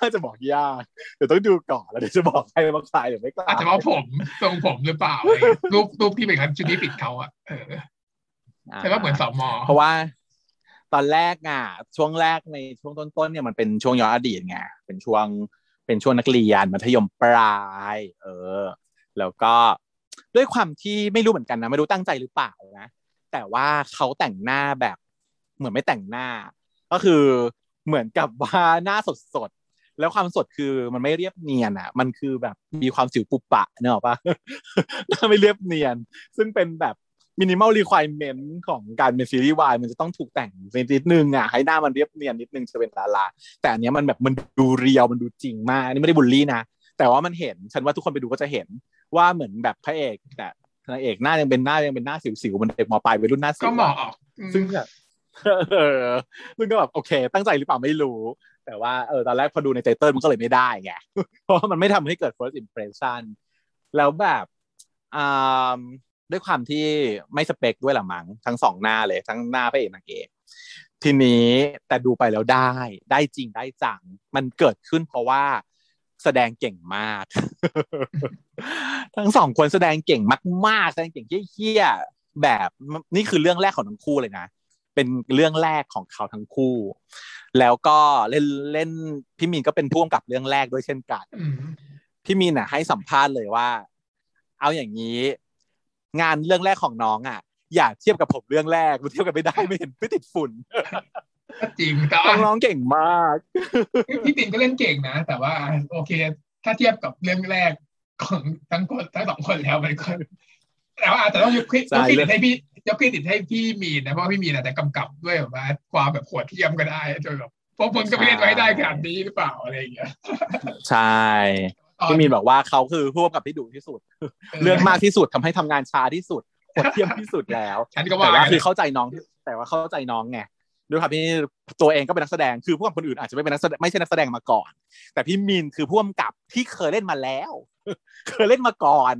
น่าจะบอกยากเดี๋ยวต้องดูก่อนแล้วเดี๋ยวจะบอกใครว่าคลายหรือไม่คลาอาจยจะเพราะผมทรงผมหรือเปล่าอะไรเงี้ยรูปรูปที่เป็นคันชุดนี้ปิดเขาอะเออแต่ก็เหมือนสอมอเพราะว่า ตอนแรกอะช่วงแรกในช่วงต้นๆเนี่ยมันเป็นช่วงย้อนอดีตไงเป็นช่วงเป็นช่วงนักเรียนมัธยมปลาย เออ แล้วก็ด้วยความที่ไม่รู้เหมือนกันนะไม่รู้ตั้งใจหรือเปล่านะแต่ว่าเขาแต่งหน้าแบบเหมือนไม่แต่งหน้า ก็คือเหมือนกับว่าหน้าสดสดๆแล้วความสดคือมันไม่เรียบเนียนอะ มันคือแบบมีความสิวปุบปะเนอะปะหน้าไม่เรียบเนียน ซึ่งเป็นแบบ มินิมอลรีคว i เมนต์ของการเป็นซีรีส์วายมันจะต้องถูกแต่งนิดนึงอะให้หน้ามันเรียบเนียนนิดนึงจะเป็นดาราแต่อันเนี้ยมันแบบมันดูเรียวมันดูจริงมากอันนี่ไม่ได้บูลลี่นะแต่ว่ามันเห็นฉันว่าทุกคนไปดูก็จะเห็นว่าเหมือนแบบพระเอกแต่นางเอกหน้ายังเป็นหน้ายังเป็นหน้าสิวๆมันเด็กมปลายวัยรุ่นหน้าสิวก็อะเหมาะออกอืมซึ่งแบบเออซึ่งก็แบบโอเค ตั้งใจหรือเปล่าไม่รู้ แต่ว่าเออตอนแรกพอดูในเตเตอร์มันก็เลยไม่ได้ไงเพราะว่ามันไม่ทำให้เกิด first impression แล้วแบบอ่า ด้วยความที่ไม่สเปคด้วยละมั้งทั้งสองหน้าเลยทั้งหน้าพระเอกนางเอกทีนี้แต่ดูไปแล้วได้ได้จริงได้จัง มันเกิดขึ้นเพราะว่าแสดงเก่งมาก ทั้งสองคนแสดงเก่งมากๆแสดงเก่งเฮี้ยๆแบบนี่คือเรื่องแรกของทั้งคู่เลยนะเป็นเรื่องแรกของเขาทั้งคู่ แล้วก็เล่นเล่นพี่มีนก็เป็นพ่วงกับเรื่องแรกด้วยเช่นกันอืมพี่มีนอะ ให้สัมภาษณ์เลยว่า เอาอย่างนี้ งานเรื่องแรกของน้องอะ อย่าเทียบกับผมเรื่องแรกมันเทียบกันไม่ได้ไม่เห็นไม่ติดฝุ่นก็จริงแต่ว่าน้องๆเก่งมากพี่ตินก็เล่นเก่งนะ แต่ว่า โอเค ถ้าเทียบกับเรื่องแรกของทั้งคนทั้งสองคนแล้วมันก็แต่ว่าอาจจะต้องยกเครดิตใช่ยกเครดิตให้พี่ยกเครดิตให้พี่มีนนะเพราะว่าพี่มีนอาจจะกำกับด้วยแบบว่าความแบบโหดเทียมก็ได้จนแบบพวกมึงก็ไม่เล่นไว้ได้ขนาดนี้หรือเปล่าอะไรอย่างเงี้ยใช่ตอน พี่มีนบอกว่าเขาคือผู้กำกับที่ดุที่สุด เรื่องมากที่สุดทำให้ทำงานช้าที่สุดโหดเทียมที่สุดแล้วฉันก็แต่ว่าว่ากันคือเข้าใจน้อง แต่ว่าเข้าใจน้องไงด้วยความที่ตัวเองก็เป็นนักแสดงคือผู้กำกับคนอื่นอาจจะไม่เป็นนักแสดงไม่ใช่นักแสดงมาก่อน แต่พี่มินคือผู้กำกับที่เคยเล่นมาแล้ว เคยเล่นมาก่อน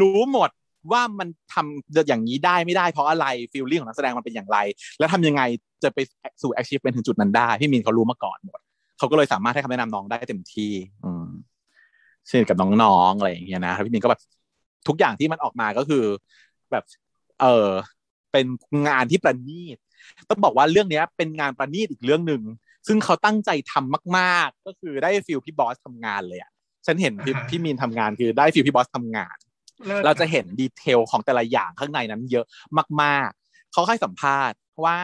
รู้หมดว่ามันทำอย่างนี้ได้ไม่ได้เพราะอะไรฟีลลิ่งของนักแสดงมันเป็นอย่างไร แล้วทำยังไงจะไปสู่ achievement ถึงจุดนั้นได้ พี่มินเขารู้มาก่อนหมดเขาก็เลยสามารถให้คำแนะนำน้องได้เต็มที่ อื มเช่นกับน้องๆอะไรอย่างเงี้ยนะพี่มีนก็แบบทุกอย่างที่มันออกมาก็คือ แบบ เออเป็นงานที่ประณีตต้องบอกว่าเรื่องเนี้ย เป็นงานประณีตอีกเรื่องหนึ่งซึ่งเขาตั้งใจทำมาก ๆ ก็คือได้ feel พี่บอสทำงานเลยอะฉันเห็นพี่พี่มีนทำงานคือได้ feel พี่บอสทำงาน เราจะเห็น detail ของแต่ละอย่างข้างในนั้นเยอะมากๆ เขาให้สัมภาษณ์ว่า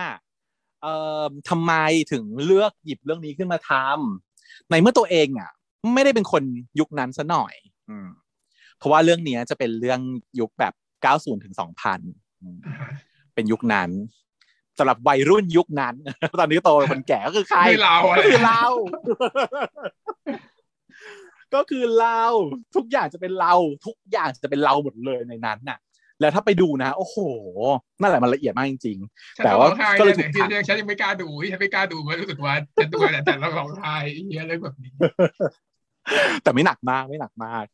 เอ่อทำไมถึงเลือกหยิบเรื่องนี้ขึ้นมาทำในเมื่อตัวเองอะ ไม่ได้เป็นคนยุคนั้นซะหน่อย อืมเพราะว่าเรื่องเนี้ยจะเป็นเรื่องยุคแบบ90ถึง2000อืมอ่าฮะเป็นยุคนั้นสำหรับวัยรุ่นยุคนั้น ตอนนี้โตเป็นคนแก่ก็คือใครคือเราอะก็คือเรา ก็คือเราทุกอย่างจะเป็นเรา ทุกอย่างจะเป็นเราหมดเลยในนั้นน่ะ แล้วถ้าไปดูนะ โอ้โหนั่นแหละมันละเอียดมากจริงฉันแต่ก็ว่าร้องไห้ก็เลยนะถูกที่ถ่ายฉันยังไม่กล้าดูฉันไม่กล้าดูเพราะรู้สึกว่าฉันดูแต่แต่เราร้องไห้เฮียอะไรแบบนี้ๆ แต่ไม่หนักมากไม่หนักมาก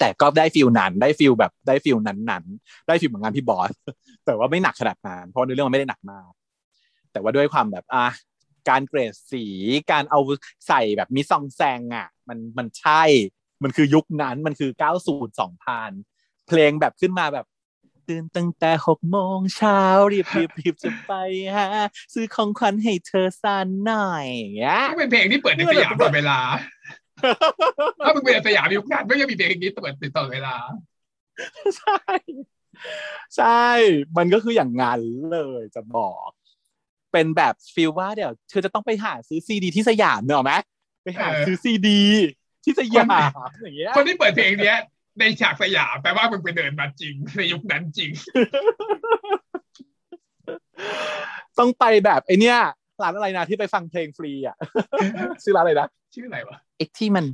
แต่ก็ได้ฟิลนั้นได้ฟิลแบบได้ฟิลนั้นๆได้ฟิลเหมือนงานพี่บอสแต่ว่าไม่หนักขนาดนั้นเพราะในเรื่องมันไม่ได้หนักมาก แต่ว่าด้วยความแบบอะการเกรดสีการเอาใส่แบบมีซองแซงอะ มันมันใช่ มันคือยุคนั้นมันคือ 90 2000 เพลงแบบขึ้นมาแบบ ตื่นตั้งแต่หกโมงเช้ารีบรีบรีบจะไปฮะซื้อของขวัญให้เธอสันหน่อยอย่างเงี้ยก็เป็นเพลงที่เปิดในสยามตลอดเวลา ถ้ามึงเป็นสยามยุคนั้นไม่ยังมีเพลงนี้เปิดติดตลอดเวลา ใช่ ใช่ มันก็คืออย่างงั้นเลยจะบอก เป็นแบบฟีลว่าเดี๋ยวเธอจะต้องไปหาซื้อซีดีที่สยามเนอะไหมไปหาเออซื้อซีดีที่สยามอย่างเงี้ยคนที่เปิดเพลงเนี้ย ในฉากสยามแปลว่ามึงไปเดินมาจริงในยุคนั้นจริง ต้องไปแบบไอเนี้ยร้านอะไรนะที่ไปฟังเพลงฟรีอะชื่อร้านอะไรนะชื่ออะไรวะเอ็กที่มัน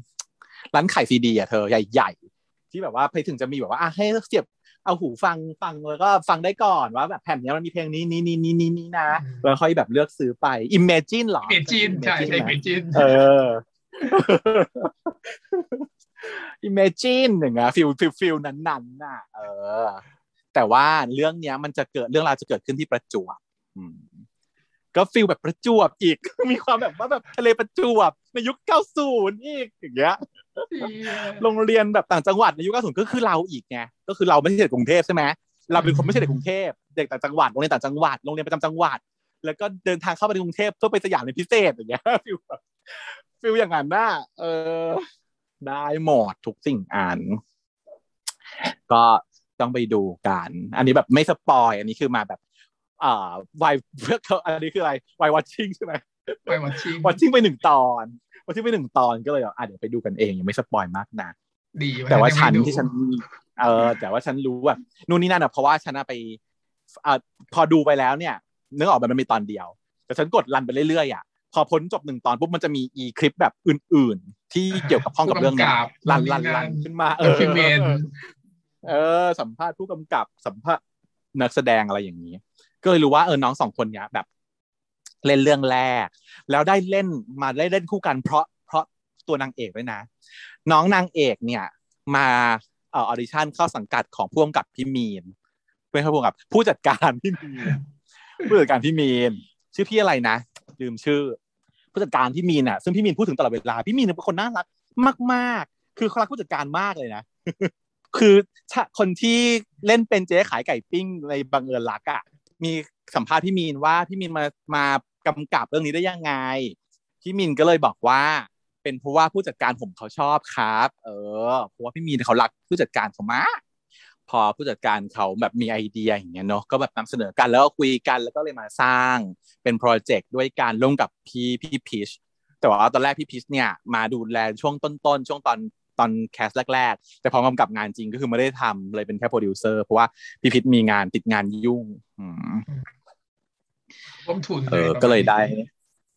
ร้านขายซีดีอะเธอใหญ่ๆที่แบบว่าไปถึงจะมีแบบว่าอะให้เสียบเอาหูฟังฟังแล้วก็ฟังได้ก่อนว่าแบบแผ่นเนี้ยมันมีเพลงนี้นี้นี้นี้นี้นี้นะอืมแล้วค่อยแบบเลือกซื้อไป Imagine เหรอ Imagine ใช่ใช่ Imagine เออ Imagine อย่างเงี้ย feel feel feel นั้นๆน่ะ เออ แต่ว่าเรื่องเนี้ยมันจะเกิดเรื่องราวจะเกิดขึ้นที่ประจวบอืมก็ feel แบบประจวบอีก มีความแบบว่าแบบทะเลประจวบในยุค 90 อีกอย่างเงี้ยโรงเรียนแบบต่างจังหวัดในยุค 90 ก็คือเราอีกไงก็คือเราไม่ใช่เด็กกรุงเทพใช่ไหมเราเป็นคนไม่ใช่เด็กกรุงเทพเด็กต่างจังหวัดโรงเรียนต่างจังหวัดโรงเรียนประจำจังหวัด แล้วก็เดินทางเข้าไปในกรุงเทพเพื่อไปสยามในพิเศษอย่างเงี้ยฟิลแบบฟิลอย่างนั้นน่ะเออ ได้หมดทุกสิ่งอ่านก็ต้องไปดูกัน อันนี้แบบไม่สปอยอันนี้คือมาแบบ อ่าวายเพื่ออันนี้คืออะไรวายวัชชิ่งใช่ไหมไปวัดชิงวัชชิ่งไปหนึ่งตอนวัชชิ่งไปหนึ่งตอนก็เลยอะเดี๋ยวไปดูกันเองยังไม่สปอยมากนะดีแต่ว่าฉันยังไม่ดูที่ฉัน เออแต่ว่าฉันรู้แบบนู่นนี่นั่นอะเพราะว่าฉันอะไปเอ่อพอดูไปแล้วเนี่ยนึกออกไหมมันมีตอนเดียว แต่ฉันกดรันไปเรื่อยๆอะ พอพ้นจบหนึ่งตอนปุ๊บมันจะมีอีคลิปแบบอื่น ๆ ที่เกี่ยวกับข้องกับเรื่องเนี้ยรันรันรันขึ้นมา เออฟิเมนเออ สัมภาษณ์ผู้กำกับสัมภาษณ์นักแสดงอะไรอย่างนี้ ก็เลยรู้ว่าเออน้องสองคนเนี้ยแบบ เล่นเรื่องแรก แล้วได้เล่นมาได้เล่นคู่กันเพราะเพราะตัวนางเอกด้วยนะ น้องนางเอกเนี่ย มาเออ audition เข้าสังกัดของผู้กำกับพี่มีนเป็นผู้กำกับ ผู้จัดการพี่มีนผู้จัดการพี่มีนชื่อพี่อะไรนะลืมชื่อ ผู้จัดการพี่มีนอะซึ่งพี่มีนพูดถึงตลอดเวลาพี่มีนเป็นคนน่ารักมาก ๆ คือเขารักผู้จัดการมากเลยนะคือคนที่เล่นเป็นเจ๊ขายไก่ปิ้งในบังเอิญรักอะมีสัมภาษณ์พี่มีนว่าพี่มีนมามากำกับเรื่องนี้ได้ยังไงพี่มีนก็เลยบอกว่า เป็นเพราะว่าผู้จัดการผมเขาชอบครับ เออเพราะว่าพี่มีนเขารักผู้จัดการเขามาก พอผู้จัดการเขาแบบมีไอเดียอย่างเงี้ยเนาะก็แบบนำเสนอกันแล้วก็คุยกันแล้วก็เลยมาสร้างเป็นโปรเจกต์ด้วยการร่วมกับพี่พี่พีชแต่ว่าตอนแรกพี่พีชเนี่ยมาดูแลช่วงต้นๆช่วงตอนตอน cast แรกๆ แต่พอกำกับงานจริงก็คือไม่ได้ทำเลยเป็นแค่โปรดิวเซอร์เพราะว่าพี่พีชมีงานติดงานยุ่งอืมร่วมทุนเออก็เลยได้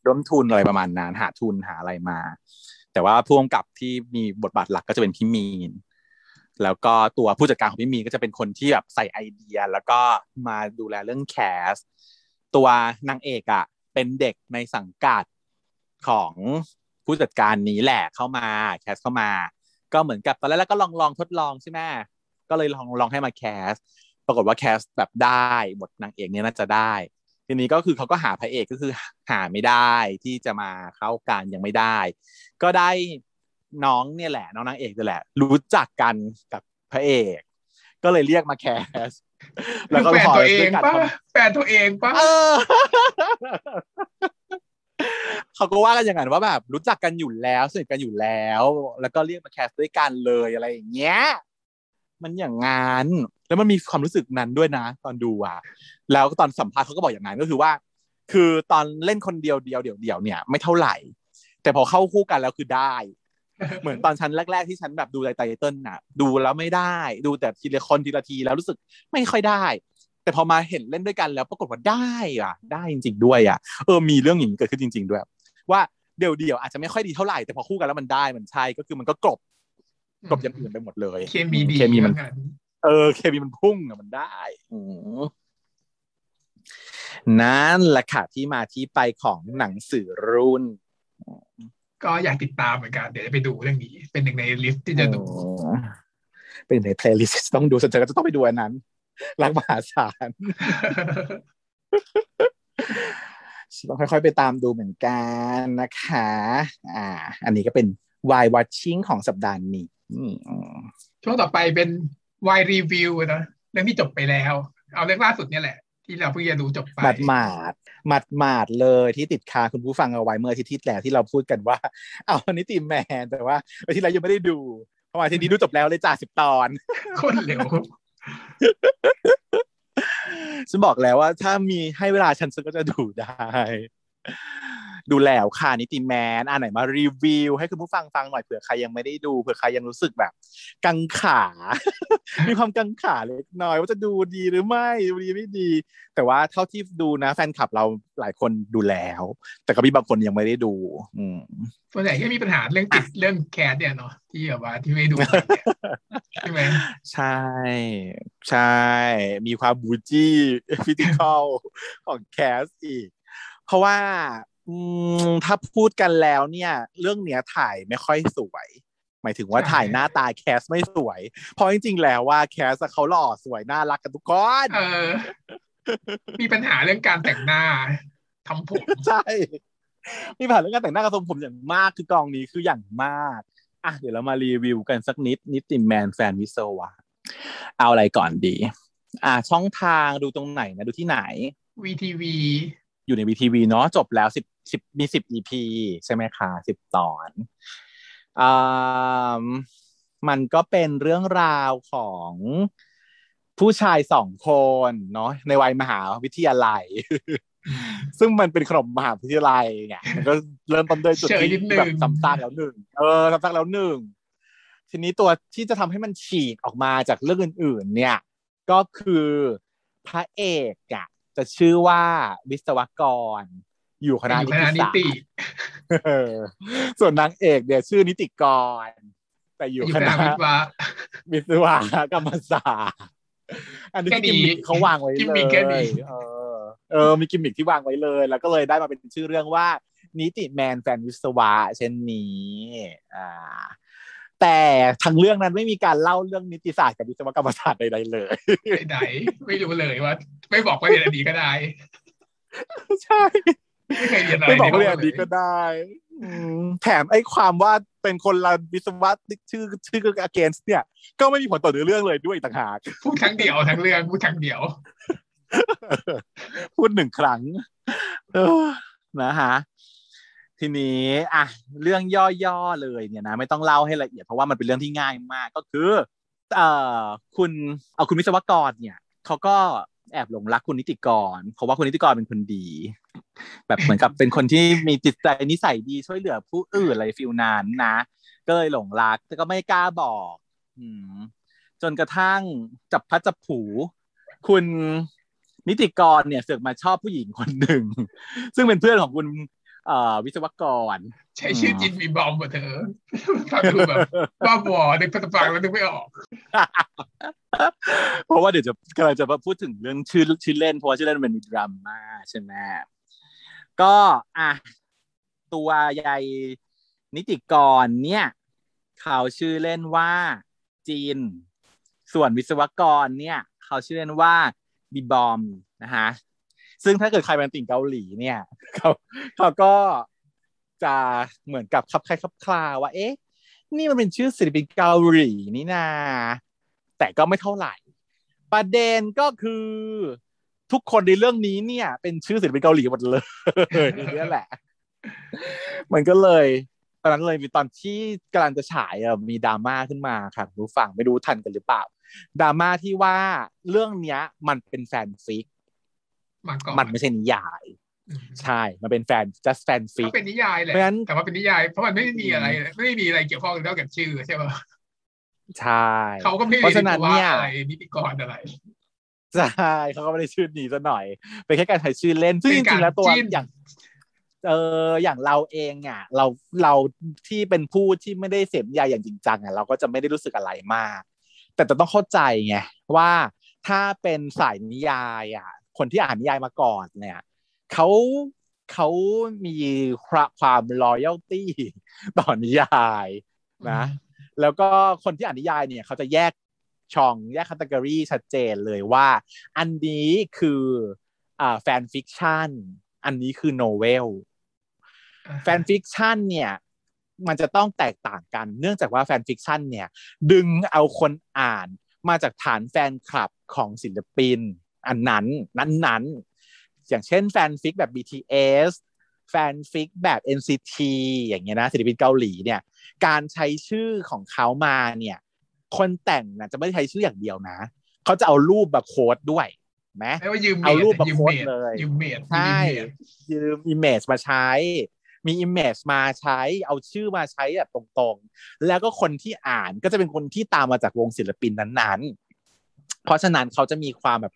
ร่วมทุนอะไรประมาณนั้นหาทุนหาอะไรมา แต่ว่าผู้กำกับที่มีบทบาทหลักก็จะเป็นพี่มีน แล้วก็ตัวผู้จัดการของพี่มีก็จะเป็นคนที่แบบใส่ไอเดีย แล้วก็มาดูแลเรื่องแคส ตัวนางเอกอะ่ะเป็นเด็กในสังกัดของผู้จัดการนี้แหละเข้ามาแคสเข้ามา ก็เหมือนกับตอนแรกๆก็ลองลองทดลองใช่ไหมก็เลยลองลองให้มาแคส ปรากฏว่าแคสแบบได้บทนางเอกเนี่ยน่าจะได้ ทีนี้ก็คือเขาก็หาพระเอกก็คือหาไม่ได้ที่จะมาเข้ากันยังไม่ได้ ก็ได้ น้องเนี่ยแหละ น้องนางเอกนี่แหละ รู้จักกันกับพระเอก ก็เลยเรียกมาแคสแล้วก็แฟนพอตัวเองด้วยกันปะทแฟนตัวเองปะำเออเขาก็ว่ากันอย่างนั้นว่าแบบรู้จักกันอยู่แล้วสนิทกันอยู่แล้ว แล้วก็เรียกมาแคสด้วยกันเลยอะไรอย่างเงี้ยมันอย่างงั้นแล้วมันมีความรู้สึกนั้นด้วยนะ ตอนดูอะ แล้วตอนสัมภาษณ์เขาก็บอกอย่างนั้นก็คือว่า คือตอนเล่นคนเดียวเดียวเดียวเดียวเนี่ย ไม่เท่าไหร่ แต่พอเข้าคู่กันแล้วคือได้ เหมือนตอนชั้นแรก ๆ ที่ฉันแบบดูไตเติ้ลน่ะ ดูแล้วไม่ได้ ดูแต่ทีละคนทีละทีแล้วรู้สึกไม่ค่อยได้ แต่พอมาเห็นเล่นด้วยกันแล้วปรากฏว่าได้อะ ได้จริง ๆ ด้วยอะเออมีเรื่องอย่างนี้เกิดขึ้นจริง ๆ ด้วย ว่าเดี่ยวเดี่ยวๆอาจจะไม่ค่อยดีเท่าไหร่แต่พอคู่กันแล้วมันได้มันใช่ก็คือมันก็กลบกลบอย่างอื่นไปหมดเลยเคมีดีเคมีมันว่างั้นเออเคมีมันพุ่งอะมันได้อืมนั่นแหละค่ะที่มาที่ไปของหนังสือรุ่น ก็อยากติดตามเหมือนกัน เดี๋ยวจะไปดูเรื่องนี้ เป็นหนึ่งในลิสต์ที่จะดูอ๋อเป็นในเพลย์ลิสต์ต้องดูส่วนเธอก็จะต้องไปดูอันนั้น รักมหาศาลต้องค่อยๆไปตามดูเหมือนกันนะคะ อ่า อันนี้ก็เป็น Why Watching ของสัปดาห์นี้อืมช่วงต่อไปเป็นวายรีวิวนะรื่องที่จบไปแล้ว เอาเรื่องล่าสุดเนี่ยแหละ ที่เราเพิ่งจะดูจบไปหมาดหมาดหมาดหมาดเลยที่ติดคาคุณผู้ฟังเอาไว้เมื่ออาทิตย์ที่แล้วที่เราพูดกันว่า เอาอันนี้ตีแมนแต่ว่าอาทิตย์แล้วยังไม่ได้ดูเพราะว่าอาทิตย์นี้ดูจบแล้วเลยจ้าสิบตอนคนเร็วฉันบอกแล้วว่าถ้ามีให้เวลาฉันฉันก็จะดูได้ ดูแล้วค่ะนิติแมนอ่าไหนมารีวิว ให้คุณผู้ฟังฟังหน่อยเผื่อใครยังไม่ได้ดูเผื่อใครยังรู้สึกแบบ กังขา มีความกังขาเล็กน้อย ว่าจะดูดีหรือไม่ดูดีไม่ดี แต่ว่าเท่าที่ดูนะแฟนคลับเราหลายคนดูแล้ว แต่ก็มีบางคนยังไม่ได้ดู อืมส่วนใหญ่ก็มีปัญหาเรื่องติดเรื่อง cast เนี่ยเนาะที่แบบว่าที่ไม่ดูเนี่ยใช่ไหมใช่ ใช่ มีความบูลลี่ physical ของ cast อีก เพราะว่าอืม ถ้าพูดกันแล้วเนี่ย เรื่องเนี้ยถ่ายไม่ค่อยสวย หมายถึงว่าถ่ายหน้าตา cast ไม่สวย เพราะจริงๆแล้วว่า cast เขาหล่อสวยน่ารักกันทุกคนเออมีปัญหาเรื่องการแต่งหน้าทำผมใช่มีผ่านเรื่องการแต่งหน้ากระทรงผมอย่างมากคือกองนี้คืออย่างมากอะเดี๋ยวเรามารีวิวกันสักนิดนิติแมนแฟนวิศวะเอาอะไรก่อนดี อะช่องทางดูตรงไหนนะดูที่ไหนวีทีวี อยู่ในวีทีวีเนาะจบแล้วสิบสิบมีสิบ EP ใช่ไหมคะสิบตอนอ่ามันก็เป็นเรื่องราวของผู้ชายสองคนเนาะในวัยมหาวิทยาลัย ซึ่งมันเป็นขนมมหาวิทยาลัยไงมันก็เริ่มต้นด้วยจุดเฉยที่นิดนึงแบบซ้ำซากแล้วหนึ่งเออซ้ำซากแล้วหนึ่งทีนี้ตัวที่จะทำให้มันฉีกออกมาจากเรื่องอื่น ๆ เนี่ย ก็คือพระเอกอะ จะชื่อว่าวิศวกร อยู่คณะอยู่นิคติณะนิศาสตติร์เออส่วนนางเอกเนี่ยชื่อนิติกร แต่อยู่อยู่คคณะณะวิศวะวิศวกรรมศาสตร์อันนี้แค่คือนี้กิมมิคเขาวางไว้กิมเลมิคแค่นี้ยเออเออมีกิมมิคที่วางไว้เลย แล้วก็เลยได้มาเป็นชื่อเรื่องว่านิติแมนแฟนวิศวะเช่นนี้ อ่า แต่ทั้งเรื่องนั้นไม่มีการเล่าเรื่องนิติศาสตร์กับวิศวกรรมศาสตร์ใดๆเลยใดๆไม่รู้เลยว่า ไม่บอกว่าเรียนอันนี้ก็ได้ ใช่ไม่เคยเรียนอะไรไม่บอกว่าเรียนในอันโลนี้ก็ได้อืมแถมไอ้ความว่าเป็นคนละวิศวะชื่อชื่อ against เนี่ย ก็ไม่มีผลต่อเนื้อเรื่องเลยด้วยอีกต่างหากพูดครั้งเดียวทั้งเรื่องพูดครั้งเดียวพูดหนึ่งครั้งเออนะฮะ ทีนี้อะเรื่องย่อๆเลยเนี่ยนะไม่ต้องเล่าให้ละเอียดเพราะว่ามันเป็นเรื่องที่ง่ายมากก็คือเอ่อคุณเอาคุณวิศวกรเนี่ยเขาก็แอบหลงรักคุณนิติกร เพราะว่าคุณนิติกรเป็นคนดี แบบเหมือนกับเป็นคนที่มีจิตใจนิสัยดีช่วยเหลือผู้อื่นอะไร feel นั้นนะก็เลยหลงรักแต่ก็ไม่กล้าบอกอืมจนกระทั่งจับพลัดจับผลูคุณนิติกรเนี่ยเสือกมาชอบผู้หญิงคนหนึ่ง ซึ่งเป็นเพื่อนของคุณเอ่อ วิศวกร ใช้ชื่อจินบีบอมดีกว่าเธอฟังดูแบบบ้าบอนึกภาษาฟังแล้วนึกไม่ออก เพราะว่าเดี๋ยวจะกำลังจะมาพูดถึงเรื่องชื่อชื่อเล่นเพราะว่าชื่อเล่นมันมีดราม่าใช่ไหมก็อะตัวยายนิติกรเนี่ย เขาชื่อเล่นว่าจีน ส่วนวิศวกรเนี่ย เขาชื่อเล่นว่าบีบอมนะฮะ ซึ่งถ้าเกิดใครเป็นติ่งเกาหลีเนี่ยเขาเขาก็จะเหมือนกับคับใครคับคลาว่า เอ๊ะ นี่มันเป็นชื่อศิลปินเกาหลีนี่นา แต่ก็ไม่เท่าไหร่ ประเด็นก็คือทุกคนในเรื่องนี้เนี่ย เป็นชื่อศิลปินเกาหลีหมดเลยนี่แหละ มันก็เลยตอนนั้นเลยมีตอนที่กำลังจะฉายมีดราม่าขึ้นมาค่ะรู้ฟังไม่รู้ทันกันหรือเปล่าดราม่าที่ว่าเรื่องเนี้ย มันเป็นแฟนฟิก มาก่อนมันไม่ใช่นิยายอืมใช่ มันเป็นแฟน just แฟนฟิก็กเป็นนิยายแหละเพราะฉะนั้นแต่ว่าเป็นนิยาย เพราะมันไม่ได้มีอะไร ไม่ได้มีอะไรเกี่ยวข้องนอกจากชื่อใช่ป่ะใช่เขาก็ไม่เพราะฉะนั้นว่าเนี่ยอะไรนิติกรอะไรใช่เขาก็ไม่ได้ชื่อนี้ซะหน่อย เป็นแค่การใช้ชื่อเล่นซึ่งเป็จนการริงๆแล้วตัวจิ้นอย่างเอออย่างเราเองอะเราเราที่เป็นผู้ที่ไม่ได้เสพนิยายอย่างจริงจังอะเราก็จะไม่ได้รู้สึกอะไรมาก แต่จะต้องเข้าใจไงว่าถ้าเป็นสายนิยายอะ คนที่อ่านนิยายมาก่อนเนี่ยเขาเขามีความ loyalty ต่อนิยายนะแล้วก็คนที่อ่านนิยายเนี่ยเขาจะแยกช่องแยก category ชัดเจนเลยว่า อันนี้คืออ่า fan fiction อันนี้คือ novel อ่า fan fiction เนี่ยมันจะต้องแตกต่างกัน เนื่องจากว่า fan fiction เนี่ยดึงเอาคนอ่านมาจากฐานแฟนคลับของศิลปิน อันนั้นนั้นๆ อย่างเช่นแฟนฟิกแบบ BTS แฟนฟิกแบบ NCT อย่างเงี้ยนะศิลปินเกาหลีเนี่ย การใช้ชื่อของเขามาเนี่ย คนแต่งนะจะไม่ได้ใช้ชื่ออย่างเดียวนะ เขาจะเอารูปมาโค้ดด้วยไหมไม่ว่ายืมเอารูปมายืมโพสเมต์ดเลยยืม image ใช่ยืมimage ยืม image มาใช้ มี image มาใช้ เอาชื่อมาใช้แบบตรงๆ แล้วก็คนที่อ่านก็จะเป็นคนที่ตามมาจากวงศิลปินนั้นๆ เพราะฉะนั้นเขาจะมีความแบบ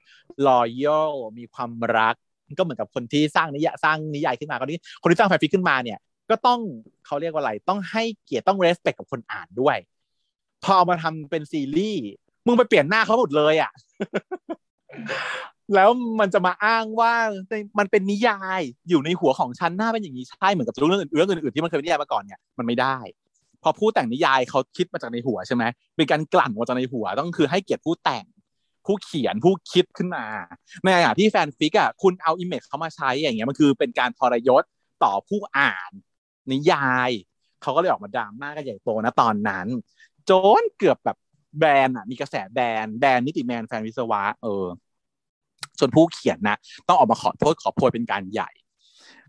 loyal มีความรัก ก็เหมือนกับคนที่สร้างนิยายสร้างนิยายขึ้นมาคนที่คนที่สร้างแฟนฟิกขึ้นมาเนี่ย ก็ต้องเขาเรียกว่าอะไรต้องให้เกียรติต้อง respect กับคนอ่านด้วย พอเอามาทำเป็นซีรีส์มึงไปเปลี่ยนหน้าเขาหมดเลยอะแล้วมันจะมาอ้างว่ามันเป็นนิยายอยู่ในหัวของฉันหน้าเป็นอย่างนี้ใช่เหมือนกับเรื่องอื่นเรื่องอื่นๆที่มันเคยเป็นนิยายมาก่อนเนี่ยมันไม่ได้ พอผู้แต่งนิยายเขาคิดมาจากในหัวใช่ไหมเป็นการกลั่นมาจากในหัวต้องคือให้เกียรติผู้แต่ง ผู้เขียนผู้คิดขึ้นมาในขณะที่แฟนฟิกอะคุณเอา image เขามาใช้อย่างเงี้ยมันคือเป็นการทรยศต่อผู้อ่านนิยายเขาก็เลยออกมาดราม่ากันใหญ่โตนะตอนนั้นจนเกือบแบบแบรน์อะมีกระแสแบรน์แบรนนิติแมนแฟนวิศวะ เออส่วนผู้เขียนนะต้องออกมาขอโทษขอโพยเป็นการใหญ่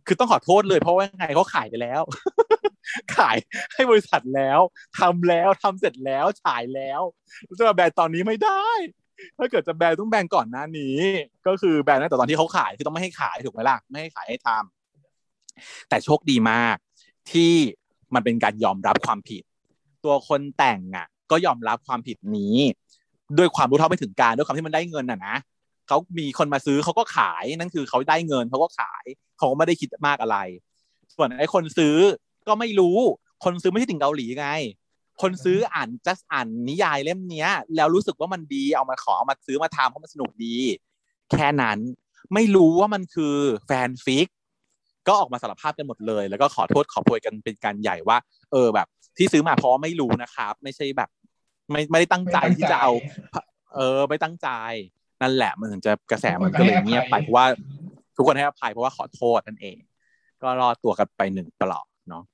คือต้องขอโทษเลยเพราะว่าไงเขาขายไปแล้ว ขายให้บริษัทแล้วทำแล้วทำเสร็จแล้วฉายแล้วจะมาแบนตอนนี้ไม่ได้ ถ้าเกิดจะแบนต้องแบนก่อนหน้านี้ ก็คือแบนตั้งแต่ตอนที่เขาขายคือต้องไม่ให้ขายถูกไหมล่ะไม่ให้ขายให้ทำแต่โชคดีมากที่มันเป็นการยอมรับความผิด ตัวคนแต่งอะ ก็ยอมรับความผิดนี้ ด้วยความรู้เท่าไม่ถึงการด้วยความที่มันได้เงินอะนะเขามีคนมาซื้อเขาก็ขายนั่นคือเขาได้เงินเขาก็ขายเขาก็ไม่ได้คิดมากอะไร ส่วนไอ้คนซื้อก็ไม่รู้ คนซื้อไม่ใช่ถึงเกาหลีไง คนซื้ออ่าน just อ่านนิยายเล่มเนี้ย แล้วรู้สึกว่ามันดีเอามาขอเอามาซื้อมาทำเพราะมันสนุกดี แค่นั้นไม่รู้ว่ามันคือแฟนฟิกก็ออกมาสารภาพกันหมดเลย แล้วก็ขอโทษขอโพยกันเป็นการใหญ่ว่า เออแบบ ที่ซื้อมาเพราะไม่รู้นะครับ ไม่ใช่แบบ ไม่ไม่ได้ตั้งใจที่จะเอา เออไม่ตั้งใจนั่นแหละมันถึงจะกระแสมันก็เลยเงียบไปเพราะว่า ทุกคนให้อภัยเพราะว่าขอโทษนั่นเอง ก็รอดตัวกันไปหนึ่งปลอกเนาะ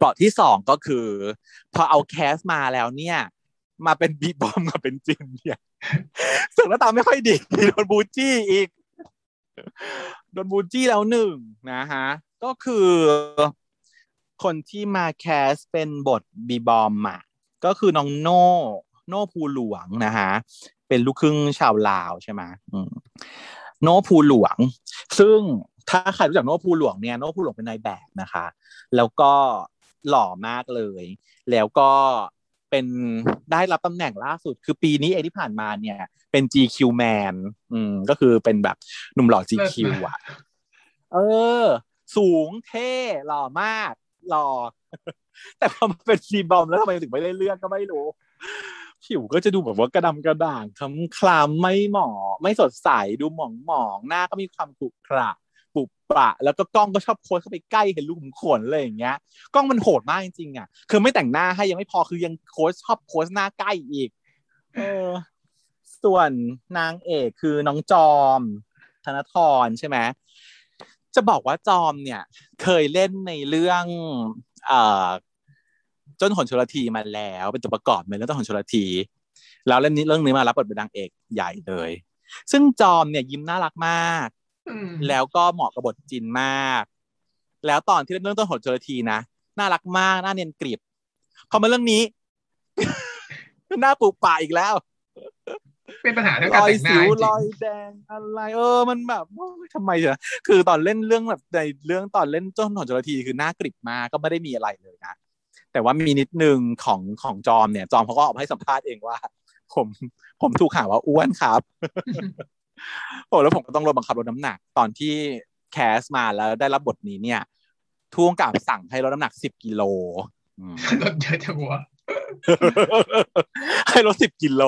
ปลอกที่สองก็คือ พอเอาแคสมาแล้วเนี่ย มาเป็นบีบอมมาเป็นจินเนี่ยสึกหน้าตาไม่ค่อยดีโดนบูจี้อีกโดนบูจี้แล้วหนึ่งนะฮะก็คือคนที่มาแคสเป็นบทบีบอมอะก็คือน้องโน่โน่ภูหลวงนะฮะเป็นลูกครึ่งชาวลาวใช่ไหมโน่ภูหลวง ซึ่ง ถ้าใครรู้จักโน่ภูหลวงเนี่ยโน่ภูหลวงเป็นนายแบบนะคะ แล้วก็หล่อมากเลย แล้วก็เป็นได้รับตำแหน่งล่าสุด คือปีนี้เองที่ผ่านมาเนี่ย เป็น GQ Man อืมก็คือเป็นแบบหนุ่มหล่อ GQ อะ เออ สูงเท่หล่อมากหล่อ แต่พอมาเป็นซีบอมแล้วทำไมถึงไม่ได้เลือกก็ไม่รู้ ผิวก็จะดูแบบว่ากระดำกระด่างคล้ำคล้ำไม่หมอ ไม่สดใสดูหมองหมองหน้าก็มีความขรุขระ ปุบปะ แล้วก็กล้องก็ชอบโค้ดเข้าไปใกล้เห็นลูขุมขนอะไรอย่างเงี้ยกล้องมันโหดมากจริงๆอะคือไม่แต่งหน้าให้ยังไม่พอคือยังโค้ดชอบโค้ดหน้าใกล้อีก เออ ส่วนนางเอกคือน้องจอม ธนทรใช่ไหมจะบอกว่าจอมเนี่ย เคยเล่นในเรื่องเอ่อจนหนชลทีมาแล้ว เป็นตัวประกอบในเรื่องต้นหนชลทีแล้วเล่นนี้เรื่องนี้มารับบทเป็นนางเอกใหญ่เลย ซึ่งจอมเนี่ยยิ้มน่ารักมาก แล้วก็เหมาะกับบทจินมาก แล้วตอนที่เล่นเรื่องต้นหนชลทีนะน่ารักมากน่าเนียนกริบพอมาเรื่องนี้หน้าปูป่าอีกแล้ว เป็นปัญหาเรื่องการแต่งหน้าจริงรอยแดงอะไร เออ มันแบบทำไมเหรอคือตอนเล่นเรื่องแบบในเรื่องตอนเล่นเจ้าหนอนจระทีคือหน้ากริบมาก็ไม่ได้มีอะไรเลยนะแต่ว่ามีนิดนึงของของจอมเนี่ย จอมเขาก็ออกมาให้สัมภาษณ์เองว่า ผม ผมถูกหาว่าอ้วนครับ โอ้แล้วผมก็ต้องลดบังคับลดน้ำหนัก ตอนที่แคสมาแล้วได้รับบทนี้เนี่ยท่วงกับสั่งให้ลดน้ำหนักสิบกิโลลดเยอะจังวะให้ลดสิบกิโล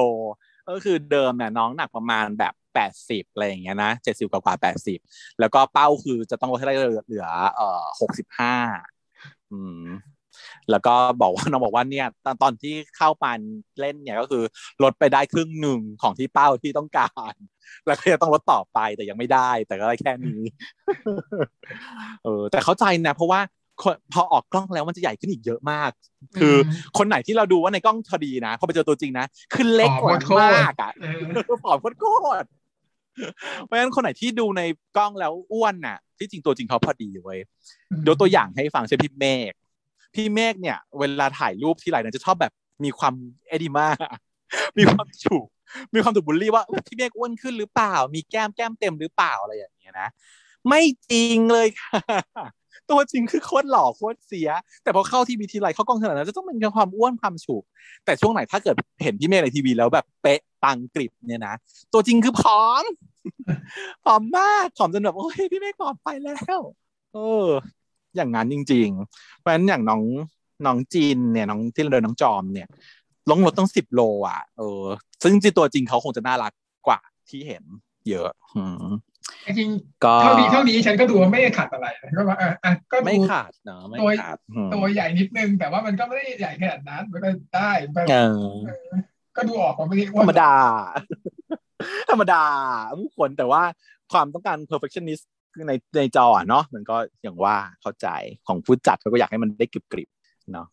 ก็คือเดิมเนี่ยน้องหนักประมาณแบบแปดสิบอะไรอย่างเงี้ยนะเจ็ดสิบกว่าแปดสิบแล้วก็เป้าคือจะต้องลดให้ได้เหลือเอ่อหกสิบห้าอืม แล้วก็บอกว่าน้องบอกว่าเนี่ยตอนตอนที่เข้าปานเล่นเนี่ยก็คือลดไปได้ครึ่งหนึ่งของที่เป้าที่ต้องการ แล้วก็ยังต้องลดต่อไปแต่ยังไม่ได้ แต่ก็ได้แค่นี้เออแต่เข้าใจนะเพราะว่าคนพอออกกล้องแล้วมันจะใหญ่ขึ้นอีกเยอะมาก คือมคนไหนที่เราดูว่าในกล้องพอดีนะพอไปเจอตัวจริงนะคือเล็กกว่าผอมโคตรมากอะเออผอมโคตรๆเพราะฉะนั้นคนไหนที่ดูในกล้องแล้วอ้วนน่ะ ที่จริงตัวจริงเขาพอดีเว้ยยกตัวอย่างให้ฟังเช่นพี่เมฆ พี่เมฆเนี่ย เวลาถ่ายรูปที่ไรเนี่ยจะชอบแบบมีความเอดิมา มีความถูกมีความถูกบูลลี่ว่าพี่เมฆอ้วนขึ้นหรือเปล่า มีแก้มแก้มเต็มหรือเปล่าอะไรอย่างเงี้ยนะ ไม่จริงเลยค่ะตัวจริงคือโคตรหล่อโคตรเสีย แต่พอเข้าทีวีทีไรเข้ากล้องขนาดนั้นจะต้องเป็นความอ้วนความฉุกแต่ช่วงไหนถ้าเกิดเห็นพี่เมฆในทีวีแล้วแบบเป๊ะปังกริบเนี่ยนะตัวจริงคือผอมผอมมากผอมจนแบบโอ้ยพี่เมฆผอมไปแล้ว เออ อย่างนั้นจริง ๆ เพราะฉะนั้นอย่างน้องน้องจีนเนี่ยน้องที่เราเดินน้องจอมเนี่ยลงรถต้องสิบโล อะ เออ ซึ่งจริงๆตัวจริงเขาคงจะน่ารักกว่าที่เห็น เยอะอืมจริงก็ๆเท่านี้เท่านี้ฉันก็ดูว่าไม่ได้ขัดอะไรก็ว่าเอออะก็ไม่ดูขาดเนอะไม่ตัวขาดอืมตัวใหญ่นิดนึง แต่ว่ามันก็ไม่ได้ใหญ่ขนาดนั้นมันก็ได้มันเออเออก็ดูออกว่าไม่ได้อ้ธวรนรมดา ธรรมดาผู้คนแต่ว่าความต้องการ perfectionist ในในจออะเนาะมันก็อย่างว่าเข้าใจของผู้จัดเขาก็อยากให้มันได้กริบกริบๆเนาะ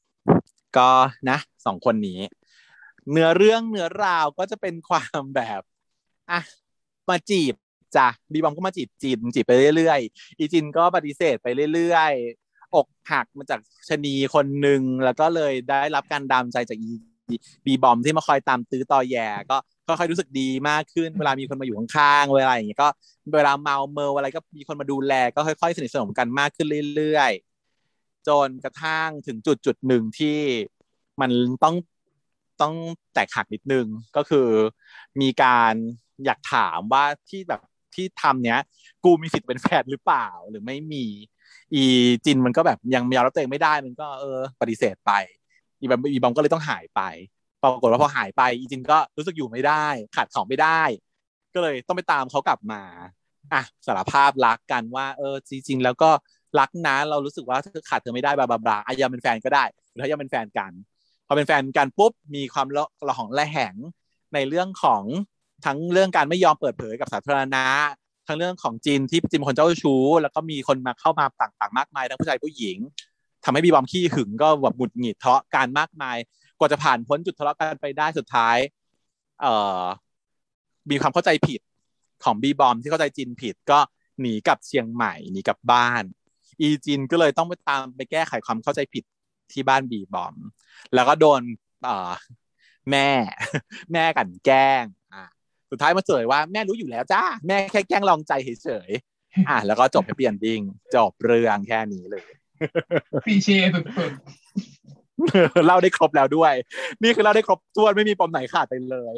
ก็นะสองคนนี้ เนื้อเรื่องเนื้อราวก็จะเป็นความแบบอะมาจีบจ้ะบีบอมก็มาจีบจีนจีบไปเรื่อยๆอีจินก็ปฏิเสธไปเรื่อยๆอกหักมาจากชะนีคนหนึ่งแล้วก็เลยได้รับการดามใจจากอีบีบอมที่มาคอยตามตื้อตอแย่ก็็ค่อยรู้สึกดีมากขึ้นเวลามีคนมาอยู่ข้างๆเวลาอย่างเงี้ยก็เวลาเมาเมออะไรก็มีคนมาดูแล ก็ค่อยๆ สนิทสนมกันมากขึ้นเรื่อยๆจนกระทั่งถึงจุดจุดหนึ่งที่มันต้องต้องแตกหักนิดนึงก็คือมีการอยากถามว่าที่แบบที่ทำเนี้ย กูมีสิทธิ์เป็นแฟนหรือเปล่าหรือไม่มี อีจินมันก็แบบยังยอมรับตัวเองไม่ได้มันก็เออ ปฏิเสธไป อีบอมอีบอมก็เลยต้องหายไป ปรากฏว่าพอหายไปอีจินก็รู้สึกอยู่ไม่ได้ ขาดของไม่ได้ ก็เลยต้องไปตามเขากลับมาอะสารภาพรักกันว่า เออจริง ๆ แล้วก็รักนะเรารู้สึกว่าถ้าขาดเธอไม่ได้บลาบลาบลาอะยังเป็นแฟนก็ได้หรือถ้ายังเป็นแฟนกันพอเป็นแฟนกันปุ๊บมีความละละหองละแหงในเรื่องของทั้งเรื่องการไม่ยอมเปิดเผยกับสาธารณะ ทั้งเรื่องของจีนที่จีนเป็นคนเจ้าชู้ แล้วก็มีคนมาเข้ามาต่างๆ มากมายทั้งผู้ชายผู้หญิงทำให้บีบอมขี้หึงก็แบบหงุดหงิดทะเลาะกันมากมาย กว่าจะผ่านพ้นจุดทะเลาะกันไปได้สุดท้าย เอ่อมีความเข้าใจผิดของบีบอมที่เข้าใจจีนผิดก็หนีกลับเชียงใหม่หนีกลับบ้าน อีจินก็เลยต้องไปตามไปแก้ไขความเข้าใจผิดที่บ้านบีบอม แล้วก็โดนแม่ แม่กันแกล้งสุดท้ายมาเฉยว่าแม่รู้อยู่แล้วจ้าแม่แค่แกล้งลองใจเฉยๆอะแล้วก็จบให้เปลี่ยนดิ้งจบเรื่องแค่นี้เลยคลีเชสุด เล่าได้ครบแล้วด้วย นี่คือเล่าได้ครบถ้วนไม่มีปมไหนขาดไปเลย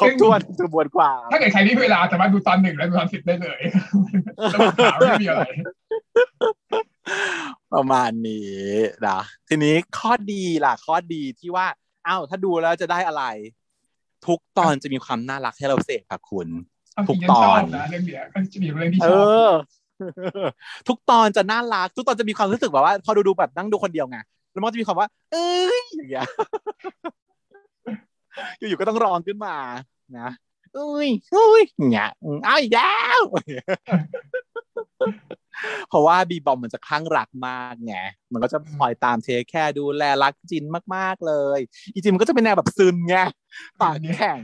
ครบถ้วนกระบวนความๆถ้าเกิดใครที่เวลาสามารถดูตอนหนึ่งและดูตอนสิบได้เลยแล้วมาถามไม่มีอะไรประมาณนี้นะทีนี้ข้อดีล่ะ ข้อดีที่ว่าอ้าวถ้าดูแล้วจะได้อะไร ทุกตอนจะมีความน่ารักให้เราเสพค่ะคุณเอาจริงทุกตอนฉัชบนะเรื่องเนี้ยก็จะมีเรื่องที่เอชอบอทุกตอนจะน่ารัก ทุกตอนจะมีความรู้สึกแบบว่า พอดูดูแบบนั่งดูคนเดียวไง แล้วมันจะมีความว่า เอ้ยอย่างเงี้ยอยู่ๆก็ต้องร้องขึ้นมา นะเอ้ยเอ้ยเงี้ยอืมเอาอีกแล้วเพราะว่าบีบอมมันจะคลั่งรักมากไงมันก็จะคอยตามเทคแค่ดูแลรักจินมากๆเลย อีจินมันก็จะเป็นแนวแบบซึนไงปากแข็ง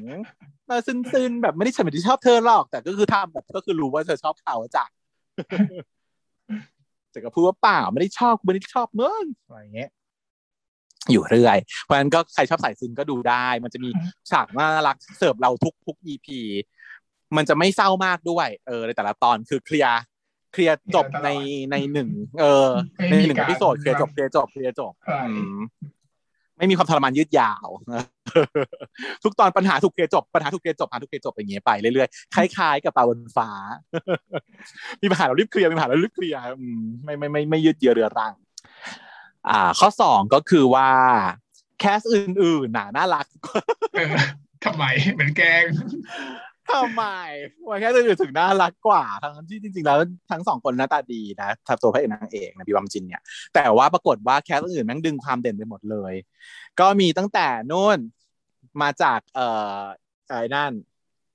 เออซึนซึนๆแบบไม่ได้ฉันไม่ได้ชอบเธอหรอก แต่ก็คือทำแบบก็คือรู้ว่าเธอชอบเขาจ้ะแต่ก็พูดว่าเปล่าไม่ได้ชอบกูไม่ได้ชอบมึงอะไรเงี้ย อยู่เรื่อย เพราะฉะนั้นก็ใครชอบสายซึนก็ดูได้ มันจะมีฉากน่ารักเสิร์ฟเราทุกทุก EP มันจะไม่เศร้ามากด้วย เออในแต่ละตอนคือเคลียร์เคลียร์จบในในหนึ่งเออ ในหนึ่ง episode เคลียร์จบเคลียร์จบเคลียร์จบใช่อืมไม่มีความทรมานยืดยาว ทุกตอนปัญหาถูกเคลียร์จบปัญหาถูกเคลียร์จบปัญหาถูกเคลียร์จบอย่างเงี้ยไปเรื่อยๆคล้ายๆกับปลาบนฟ้า มีปัญหาเรารีบเคลียร์มีปัญหาเรารีบเคลียร์อืมไม่ไม่ไม่ไม่ยืดเยื้อเรื้อรัง อ่า ข้อสองก็คือว่า แคสอื่นๆน่ะน่ารักเออทำไมเหมือนแกล้งทำไมว่าแค่อื่นๆถึงน่ารักกว่า ทั้งที่จริงๆแล้วทั้งสองคนหน้าตาดีนะทับตัวพระเอกนางเอกนะพี่บัมจินเนี่ย แต่ว่าปรากฏว่าแคสอื่นแม่งดึงความเด่นไปหมดเลย ก็มีตั้งแต่นู่นมาจากเอ่ออะไรนั่น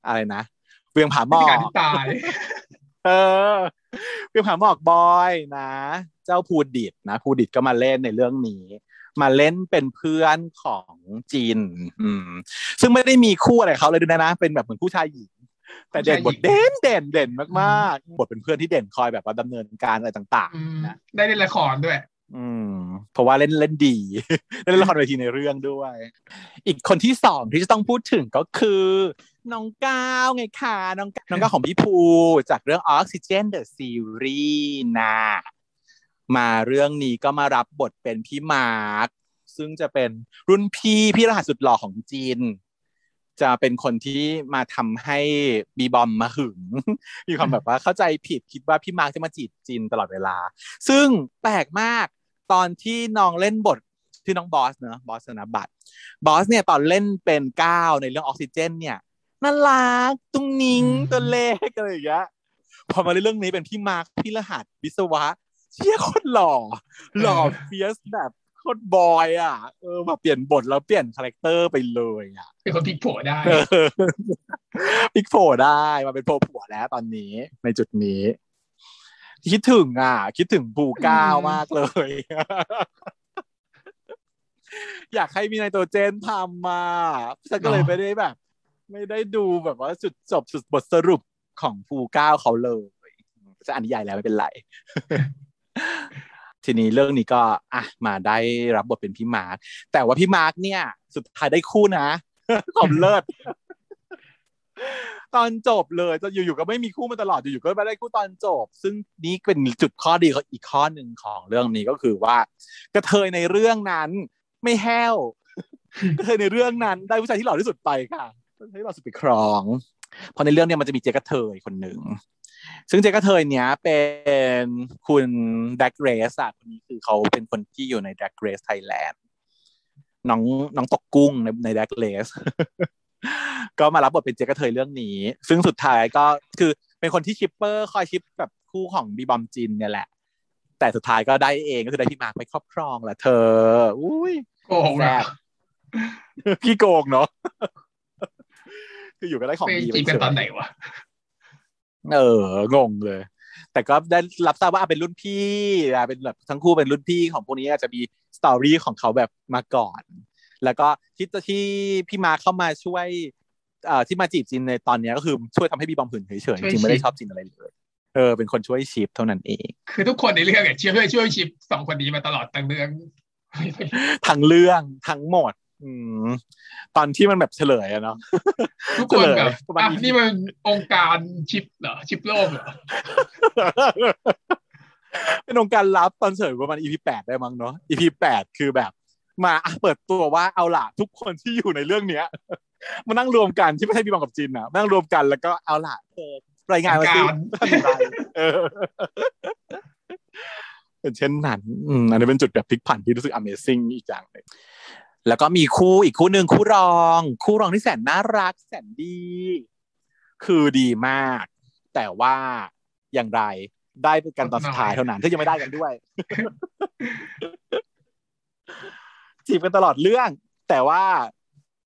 อะไรนะเวียงผาหมอพิกการที่ตาย เออพี่ผาหมอกบอยนะ เจ้าภูดิตนะภูดิตก็มาเล่นในเรื่องนี้ มาเล่นเป็นเพื่อนของจีน อืม ซึ่งไม่ได้มีคู่อะไรเขาเลยด้วยนะ เป็นแบบเหมือนผู้ชายหญิงแต่เด่นบทเด่นเด่นเด่นมากๆบทเป็นเพื่อนที่เด่นคอยแบบว่าดำเนินการอะไรต่างๆนะได้เล่นละครด้วย อืม เพราะว่าเล่นเล่นดีเล่นละครเวทีในเรื่องด้วย อีกคนที่สองที่จะต้องพูดถึงก็คือ น้องก้าวไงค่ะน้องก้าวน้องก้าวของพี่ภูจากเรื่อง Oxygen the Series นะมาเรื่องนี้ก็มารับบทเป็นพี่มาร์คซึ่งจะเป็นรุ่นพี่พี่รหัสสุดหล่อของจิน จะเป็นคนที่มาทำให้บีบอมมาหึง มีความแบบว่าเข้าใจผิดคิดว่าพี่มาร์คจะมาจีบจินตลอดเวลา ซึ่งแปลกมากตอนที่น้องเล่นบทที่น้องบอสเนอะบอสนบัตบอสเนี่ยตอนเล่นเป็นก้าวในเรื่อง Oxygen เนี่ย น่ารักตุ้งนิ้งอืมตัวเล็กอะไรอย่างเงี้ยพอมาในเรื่องนี้เป็นพี่มาร์คพี่รหัสวิศวะเชี่ยโคตรหล่อ หล่อ fierce แบบโคตร boy อะเออมาเปลี่ยนบทแล้วเปลี่ยน character ไปเลยอะเป็นคนพลิกโผได้เออพลิกโผล่ได้มาเป็นโผล่ผัวแล้วตอนนี้ในจุดนี้ คิดถึงอะ คิดถึงภูก้าวมากเลย อยากให้มี Nitrogen ทำมาฉันก็เลยเนอะไม่ได้แบบ ไม่ได้ดูแบบว่าจุดจบสุดบทสรุปของภูก้าวเขาเลย จะอ่านิยายแล้วไม่เป็นไร ทีนี้เรื่องนี้ก็อะมาได้รับบทเป็นพี่มาร์คแต่ว่าพี่มาร์คเนี่ย สุดท้ายได้คู่นะผมเลิศตอนจบเลยจะอยู่ๆก็ไม่มีคู่มาตลอดอยู่ๆก็มาได้คู่ตอนจบ ซึ่งนี่เป็นจุดข้อดีของอีกข้อหนึ่งของเรื่องนี้ก็คือว่า กระเทยในเรื่องนั้น ไม่แห้วกระเทยในเรื่องนั้น ได้ผู้ชายที่หล่อที่สุดไปค่ะ ผู้ชายที่หล่อสุดไปครอง เพราะในเรื่องเนี้ยมันจะมีเจ๊กระเทยคนหนึ่ง ซึ่งเจ๊กระเทยเนี้ยเป็นคุณแดกเรสอะคนนี้คือเขาเป็นคนที่อยู่ในแดกเรสไทยแลนด์น้องน้องตกกุ้งในในแดกเรสก็มารับบทเป็นเจ๊กระเทยเรื่องนี้ ซึ่งสุดท้ายก็คือเป็นคนที่ shipper คอย ship แบบคู่ของบีบอมจินเนี่ยแหละ แต่สุดท้ายก็ได้เองก็คือได้พี่มาร์คไปครอบครองแหละเธอ อุ้ยโกหกเหรอพี่โกงเนาะ คืออยู่ก็ได้ของไปดีจีบไปกันเฉยตอนไหนวะเอองงเลย แต่ก็ได้รับทราบว่าเป็นรุ่นพี่อะเป็นแบบทั้งคู่เป็นรุ่นพี่ของพวกนี้อาจจะมี story ของเขาแบบมาก่อน แล้วก็ที่ที่พี่มาเข้ามาช่วยเอ่อที่มาจีบจินในตอนเนี้ยก็คือช่วยทำให้บีบอมหืนเฉยๆจริงๆไม่ได้ชอบจินอะไรเลยเออเป็นคนช่วยชิปเท่านั้นเอง คือทุกคนในเรื่องเนี่ยช่วยช่วยชิปสองคนนี้มาตลอดตั้งเรื่องทั้งเรื่องทั้งหมดอืม ตอนที่มันแบบเฉลยอะเนาะทุกคนแบบเฉลยประมาณอะนี้นี่มันองค์การชิปเหรอชิปโลกเหรอเป็นองค์การลับตอนเฉลยประมาณ EP แปดได้มั้งเนาะ EP แปดคือแบบ มาอะเปิดตัวว่าเอาล่ะทุกคนที่อยู่ในเรื่องเนี้ยมานั่งรวมกันที่ไม่ใช่พี่บังกับจินอะมานั่งรวมกันแล้วก็เอาล่ะเธอรายงานมาสิการทำอะไรเออเป็นเช่นนั้นอืมอันนี้เป็นจุดแบบพลิกผันที่รู้สึก Amazing อีกอย่างหนึ่ง แล้วก็มีคู่อีกคู่หนึ่งคู่รอง คู่รองที่แสนน่ารักแสนดี คือดีมาก แต่ว่าอย่างไรได้เป็นกันตอนสุดท้ายเท่านั้นที่ยังไม่ได้กันด้วยจีบกันตลอดเรื่อง แต่ว่า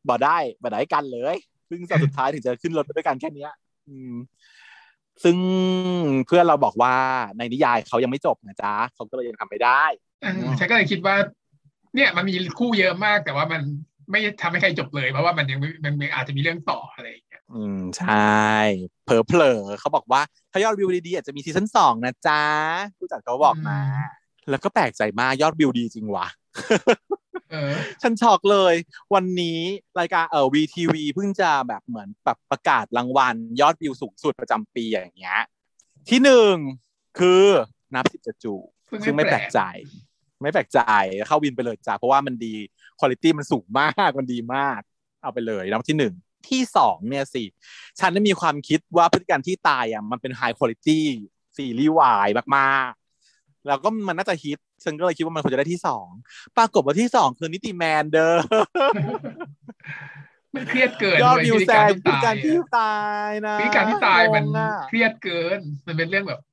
บ่ได้บ่ได้กันเลยซึ่งตอนสุดท้ายถึงจะขึ้นรถไปด้วยกันแค่เนี้ย อืม ซึ่งเพื่อนเราบอกว่าในนิยายเขายังไม่จบนะจ๊ะเขาก็เลยยังทำไม่ได้ฉันก็เลยคิดว่า เนี่ยมันมีคู่เยอะมากแต่ว่ามันไม่ทำให้ใครจบเลย เพราะว่ามันยังไม่มันมันอาจจะมีเรื่องต่ออะไรอย่างเงี้ยอืมใช่เผลอเผลอๆเขาบอกว่าถ้ายอดวิวดีๆอาจจะมีซีซั่นสองนะจ๊ะผู้จัดเขาบอกมา แล้วก็แปลกใจมากยอดวิวดีจริงว่ะเออฉันช็อกเลย วันนี้รายการเอ่อวีทีวีเพิ่งจะแบบเหมือนแบบประกาศรางวัล ยอดวิวสูงสุดประจำปีอย่างเงี้ย ที่หนึ่งคือนับสิบจะจูซึ่งไม่ซึ่งไม่แปลกใจ ไม่แปลกใจเข้าวินไปเลยจ้ะเพราะว่ามันดีคุณภาพมันสูงมากมันดีมาก เอาไปเลยนับที่หนึ่งที่สองเนี่ยสิฉันได้มีความคิดว่าพฤติกรรมที่ตายอะมันเป็นไฮคุณภาพซีรีส์วายมากๆ แล้วก็มันน่าจะฮิตฉันก็เลยคิดว่ามันควรจะได้ที่สองปรากฏว่าที่สองคือนิติแมนเด้อมันเครียดเกินยอดเว้วิวพฤติแซกรรมงที่พฤติตากรยรมที่อะตายนะพฤติกรรมที่ตายมันงงอะเครียดเกิน มันเป็นเรื่องแบบสง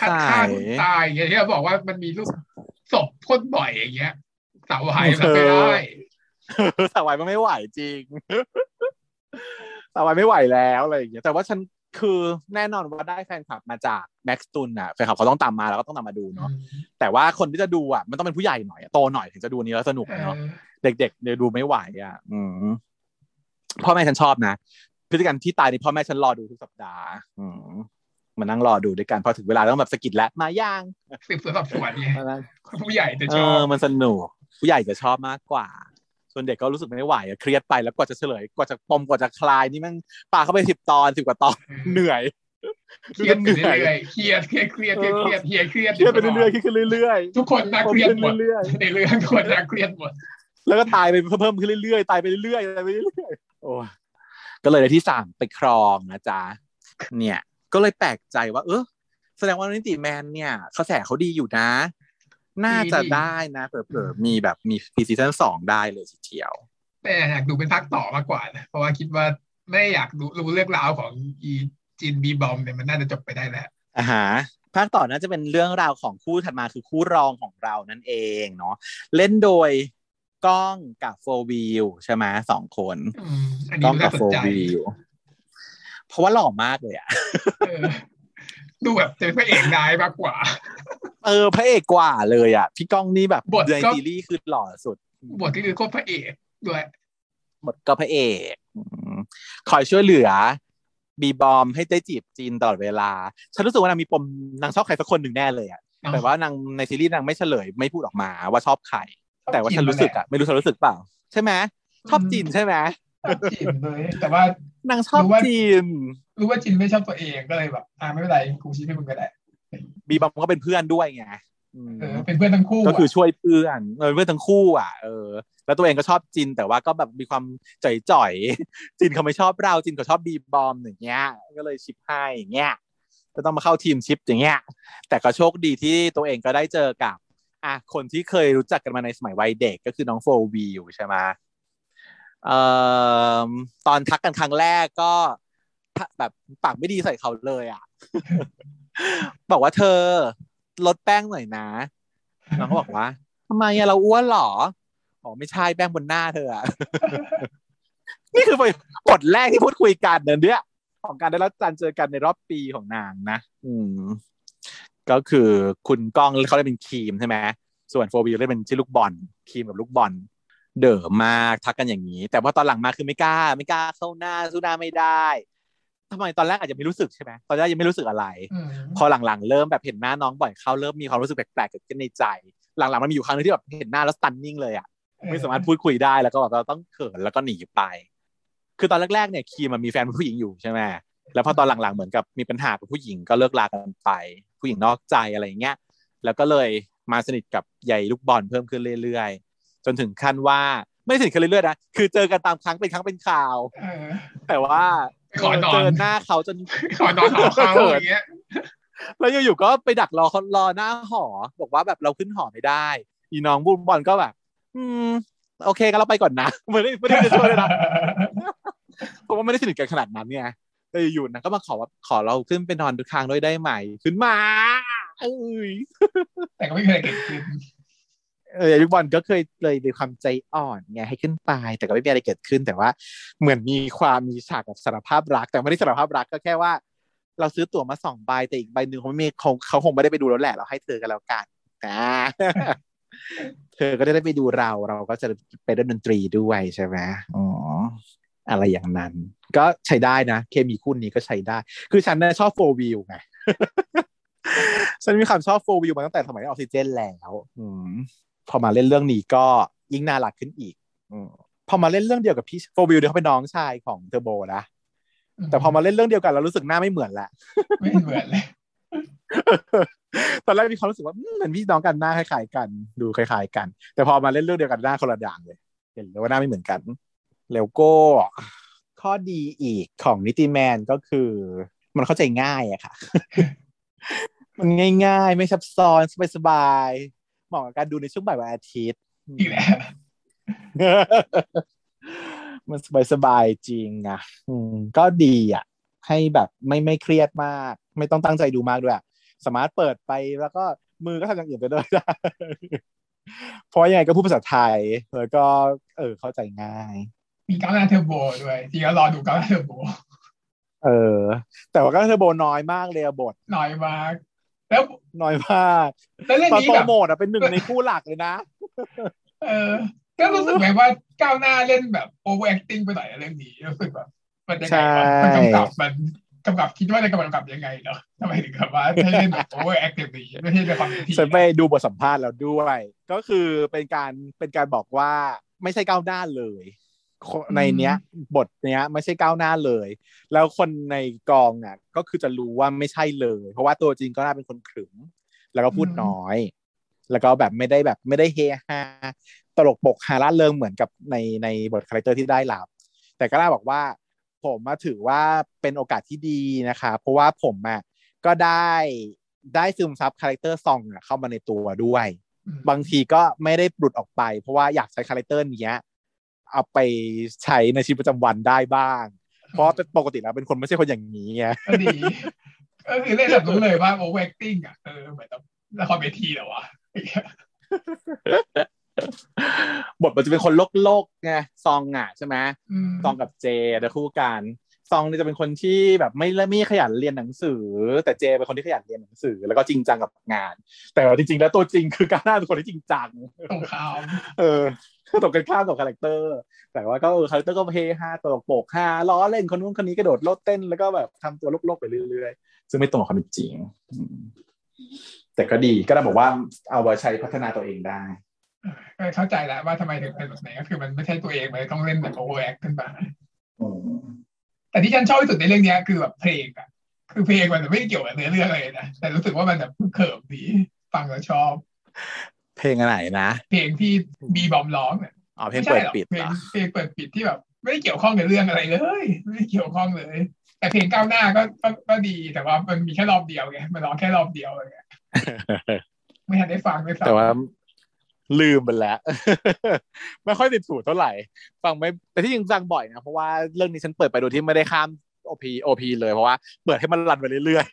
ฆ่าสัฆ่ายคนตายอย่างเงี้ยที่เราบอกว่ามันมีรูปศพพ่นบ่อยอย่างเงี้ยสาวหายมันไม่ได้สาววายมันไม่ไหวจริงสาววายไม่ไหวแล้วอะไรอย่างเงี้ยแต่ว่าฉันคือแน่นอนว่าได้แฟนคลับมาจากแม็กซ์ตุนอะแฟนคลับเขาต้องตามมาแล้วก็ต้องตามมาดูเนาะแต่ว่าคนที่จะดูอะมันต้องเป็นผู้ใหญ่หน่อยโตหน่อยถึงจะดูนี้แล้วสนุกเนาะเด็กๆเนี่ยดูไม่ไหวอะ อืมพ่อแม่ฉันชอบนะพฤติกรรมที่ตายนี่พ่อแม่ฉันรอดูทุกสัปดาห์ อืม มานั่งรอดูด้วยกันพอถึงเวลาต้องแบบสกิดแล้วมาย่างสืบสวนสอบสวนเนี่ยมานั่งผู้ใหญ่จะเอชอบอมันสนุกผู้ใหญ่จะชอบมากกว่า ส่วนเด็กก็รู้สึกไม่ไหวอะเครียดไปแล้วกว่าจะเฉลยกว่าจะปมกว่าจะคลายนี่มันปาเข้าไปสิบตอนสิบกว่าตอนเหนื่อยเครียดไปเรื่อยๆเครียดเครียดเครียดเครียดเครียดเครียดเครียดเครียดไปเรื่อยๆเครียดขึ้นเรื่อยทุกคนน่าเครียดหมดเรื่อยในเรื่องทุกคนน่าเครียดหมดๆแล้วก็ตายไปเพิ่มขึ้นเรื่อยๆตายไปเรื่อยๆตายไปเรื่อยๆโอ้ยก็เลยได้ที่สามไปครองนะจ๊ะเนี่ย ก็เลยแปลกใจว่า เออแสดงว่านิติแมนเนี่ยเขาแสเขาดีอยู่นะ น่าจะได้นะเผลอๆมีแบบมีพีซีซั่นสองได้เลยทีเดียว แต่อยากดูเป็นภาคต่อมากกว่านะเพราะว่าคิดว่าไม่อยากรู้รู้เรื่องราวของอีจินบีบอมเนี่ยมันน่าจะจบไปได้แล้วอ่าฮะภาคต่อน่าจะเป็นเรื่องราวของคู่ถัดมาคือคู่รองของเรานั่นเองเนาะเล่นโดยกล้องกับโฟวิวใช่ไหมสองคนอืมอันกล้นี้องกัน่าบสนโฟใจวิว เพราะว่าหล่อมากเลยอะเออดูแบบเป็นพระเอกได้มากกว่า เออพระเอกกว่าเลยอะ พี่ก้องนี่แบบบทในก็ซีรีส์คือหล่อสุด บทที่คือโคตรพระเอกด้วยบทก็พระเอกอืมคอยช่วยเหลือ บีบอมให้ได้จีบจีนตลอดเวลา ฉันรู้สึกว่านางมีปมนางชอบใครสักคนหนึ่งแน่เลยอะอ๋อแต่ว่านางในซีรีส์นางไม่เฉลยไม่พูดออกมาว่าชอบใครชอบแต่ว่าจีนฉันรู้สึกนั่นแหอะละไม่รู้เธอรู้สึกเปล่า ใช่ไหมชอบจีนใช่ไหมชอบ จินเลย แต่ว่านางชอบรู้ว่าจีน รู้ว่าจินไม่ชอบตัวเองก็เลยแบบ อ่าไม่เป็นไรกูชี้ให้มึงก็ได้บีบอมก็เป็นเพื่อนด้วยไงอืมเออเป็นเพื่อนทั้งคู่ก็คืออะช่วยเพื่อนเออเพื่อนทั้งคู่อะเออ แล้วตัวเองก็ชอบจินแต่ว่าก็แบบมีความจ่อยๆจินเขาไม่ชอบเราจินเขาชอบบีบอมอย่างเงี้ย ก็เลยชิปให้อย่างเงี้ยก็ต้องมาเข้าทีมชิปอย่างเงี้ย แต่ก็โชคดีที่ตัวเองก็ได้เจอกับอะคนที่เคยรู้จักกันมาในสมัยวัยเด็กก็คือน้องโฟวีอยู่ใช่ไหมเอ่อ ตอนทักกันครั้งแรกก็แบบปากไม่ดีใส่เขาเลยอะ บอกว่าเธอลดแป้งหน่อยนะน้องก็บอกว่าทำไมอะเราอ้วนหรออ๋อไม่ใช่แป้งบนหน้าเธออะนี่คือบทแรกที่พูดคุยกันเนเนี่ยของการได้รับการเจอกันในรอบปีของนางนะ อืม ก็คือคุณก้องเขาได้เป็นครีมใช่ไหมส่วนโฟบีได้เป็นชื่อลูกบอลครีมกับลูกบอล เด๋อมากทักกันอย่างนี้ แต่พอตอนหลังมาคือไม่กล้า ไม่กล้าเข้าหน้าสู้หน้าไม่ได้ทำไมตอนแรกอาจจะไม่รู้สึกใช่ไหมตอนแรกยังไม่รู้สึกอะไรอืมพอหลังๆ เริ่มแบบเห็นหน้าน้องบ่อยเข้าเริ่มมีความรู้สึกแปลกๆเกิดขึ้นในใจ หลังๆมันมีอยู่ครั้งนึงที่แบบเห็นหน้าแล้วสตันนิ่งเลยอะไม่สามารถพูดคุยได้แล้วก็แบบเราต้องเขินแล้วก็หนีไป คือตอนแรกๆเนี่ยคีมันมีแฟนเป็นผู้หญิงอยู่ใช่ไหมแล้วพอตอนหลังๆเหมือนกับมีปัญหากับผู้หญิงก็เลิกลากันไป ผู้หญิงนอกใจอะไรอย่างเงี้ยแล้วก็เลยมาสนิทกับใหญ่ลูกบอลเพิ่มขึ้นเรื่อยๆ จนถึงขั้นว่าไม่สนิทกันเรื่อยๆนะคือเจอกันตามครั้งเป็นครั้งเป็นข่าวเออแต่ว่าขอนอนเจอหน้าเขาจนขอนอนหอเขาอย่างเงี้ยแล้วอยู่ๆก็ไปดักรอเขารอหน้าหอ บอกว่าแบบเราขึ้นหอไม่ได้ อีน้องบุญบอลก็แบบ อืม โอเคก็เราไปก่อนนะไม่ได้ไม่ได้จะช่วยเลยนะเพราะว่าไม่ได้สนิทกันขนาดนั้นไงแต่อยู่ๆนะก็มาขอว่าขอเราขึ้นไปนอนทุกครั้งด้วยได้ไหมขึ้นมาเอ้ยแต่ก็ไม่เคยเกิดขึ้น เออลูกบอลก็เคยเลยมีความใจอ่อนไงให้ขึ้นไป แต่ก็ไม่มีอะไรเกิดขึ้น แต่ว่าเหมือนมีความมีฉากกับสารภาพรัก แต่ไม่ได้สารภาพรักก็แค่ว่า เราซื้อตั๋วมาสองใบแต่อีกใบหนึ่งเขาไม่มีเขาเขาคงไม่ได้ไปดูแล้วแหละเราให้เธอกันแล้วกันอ่าเธอก็ได้ไปดูเราเราก็จะไปเล่นดนตรีด้วยใช่ไหมอ๋ออะไรอย่างนั้น ก็ใช้ได้นะ เคมีคู่นี้ก็ใช้ได้ คือฉันน่ะชอบโฟวิวไงฉันมีความชอบโฟวิวมาตั้งแต่สมัยออกซิเจนแล้วอืม พอมาเล่นเรื่องนี้ก็ยิ่งน่ารักขึ้นอีกอมพอมาเล่นเรื่องเดียวกับพี่โฟวิลเดี๋ยวเขาเป็นน้องชายของเทอร์โบนะแต่พอมาเล่นเรื่องเดียวกันเรารู้สึกหน้าไม่เหมือนละไม่เหมือนเลยตอนแรกมีความรู้สึกว่าอืมเหมือนพี่น้องกันหน้าคล้ายๆกัน ดูคล้ายๆกัน แต่พอมาเล่นเรื่องเดียวกันหน้าคนละด่างเลย เห็นเลยว่าหน้าไม่เหมือนกัน แล้วก็ข้อดีอีกของนิติแมนก็คือ มันเข้าใจง่ายอะค่ะ มันง่าย ๆ ไม่ซับซ้อนสบายๆ เหมาะกับการดูในช่วงบ่ายวันอาทิตย์อีกแล้วมันสบายสบายๆจริงอะอืมก็ดีอะ ให้แบบไม่ไม่เครียดมาก ไม่ต้องตั้งใจดูมากด้วยอะสามารถเปิดไปแล้วก็มือก็ทำอย่างอื่นไปด้วยได้เพราะยังไงก็พูดภาษาไทยแล้วก็ เออ เข้าใจง่าย มีก้าวหน้าเทอร์โบด้วยจริงๆแล้วรอดูก้าวหน้าเทอร์โบเเออ แต่ว่าก็เทอร์โบน้อยมากเลยอะบทน้อยมาก แล้วน้อยมากแล้วเรื่องตอนนี้โปรแบบโมทอะเป็นหนึ่งในคู่หลักเลยนะ เออ ก็รู้สึกแบบว่าก้าวหน้าเล่นแบบ over acting ไปหน่อยอะเรื่องนี้รู้สึกแบบมันยังไงวะใช่มันกำกับมันกำกับคิดว่าจะกำกับยังไงเนาะทำไมถึงแบบว่าให้เล่นแบบ over act แบบนี้ไม่ใช่ในความเป็นที่ฉันไปดูบทสัมภาษณ์แล้วด้วย ก็คือเป็นการเป็นการบอกว่าไม่ใช่ก้าวหน้าเลย ในเนี้ย บทเนี้ย ไม่ใช่ก้าวหน้าเลย แล้วคนในกองอะ ก็คือจะรู้ว่าไม่ใช่เลย เพราะว่าตัวจริงก็น่าเป็นคนขรึม แล้วก็พูดน้อย แล้วก็แบบไม่ได้แบบไม่ได้เฮฮาตลกโปกฮาร่าเริงเหมือนกับในในบท character ที่ได้รับ แต่ก็ได้บอกว่า ผมมาถือว่าเป็นโอกาสที่ดีนะคะ เพราะว่าผมอะก็ได้ได้ซึมซับ character ซองอะเข้ามาในตัวด้วยอืมบางทีก็ไม่ได้หลุดออกไป เพราะว่าอยากใช้ character เนี้ย เอาไปใช้ในชีวิตประจำวันได้บ้าง เพราะปกติแล้วเป็นคนไม่ใช่คนอย่างนี้ไงก็ดีก็คือเล่นแบบรู้เลยว่า over acting อะเออเหมือนแบบละครเวทีเหรอวะบทมันจะเป็นคนโลกโลกๆไงซองอะใช่ไหมอืมซองกับเจจะคู่กัน ซองนี่จะเป็นคนที่แบบไม่ไม่ขยันเรียนหนังสือ แต่เจเป็นคนที่ขยันเรียนหนังสือ แล้วก็จริงจังกับงาน แต่ว่าจริงๆ แล้วตัวจริงคือการหน้าเป็นคนที่จริงจังตรงข้ามเออตรงกันข้ามกับ character แต่ว่าก็เออ character ก็เฮฮาตลกโปกฮาล้อเล่นคนนู้นคนนี้กระโดดโลดเต้นแล้วก็แบบทำตัวโลกๆไปเรื่อยๆ ซึ่งไม่ตรงกับความเป็นจริงอืมแต่ก็ดีก็ได้บอกว่าเอาไว้ใช้พัฒนาตัวเองได้ก็เข้าใจแล้วว่าทำไมถึงเป็นแบบไหนก็คือมันไม่ใช่ตัวเองมันเลยต้องเล่นแบบ over act ขึ้นมาอืม แต่ที่ฉันชอบที่สุดในเรื่องเนี้ยคือแบบเพลงอะคือเพลงมันไม่ได้เกี่ยวกับเนื้อเรื่องเลยนะแต่รู้สึกว่ามันแบบเขิมดีฟังแล้วชอบ เพลงอะไรนะ เพลงที่บีบอมร้องเนี่ยอ๋อเพลงไม่เปิใช่ดหรอกปิดเพลเหรงอเพลงเปิดปิดที่แบบไม่ได้เกี่ยวข้องกับเรื่องอะไรเลย ไม่ได้เกี่ยวข้องเลย แต่เพลงก้าวหน้าก็ก็ก็ดีแต่ว่ามันมีแค่รอบเดียวไงมันร้องแค่รอบเดียวเลยไม่ทันได้ฟังไม่ฟังแต่ว่า ลืมไปแล้ว ไม่ค่อยติดสูตรเท่าไหร่ ฟังไม่แต่ที่จริงฟังบ่อยนะ เพราะว่าเรื่องนี้ฉันเปิดไปโดยที่ไม่ได้ข้ามโอพีโอพีเลยเพราะว่าเปิดให้มันรันไปเรื่อย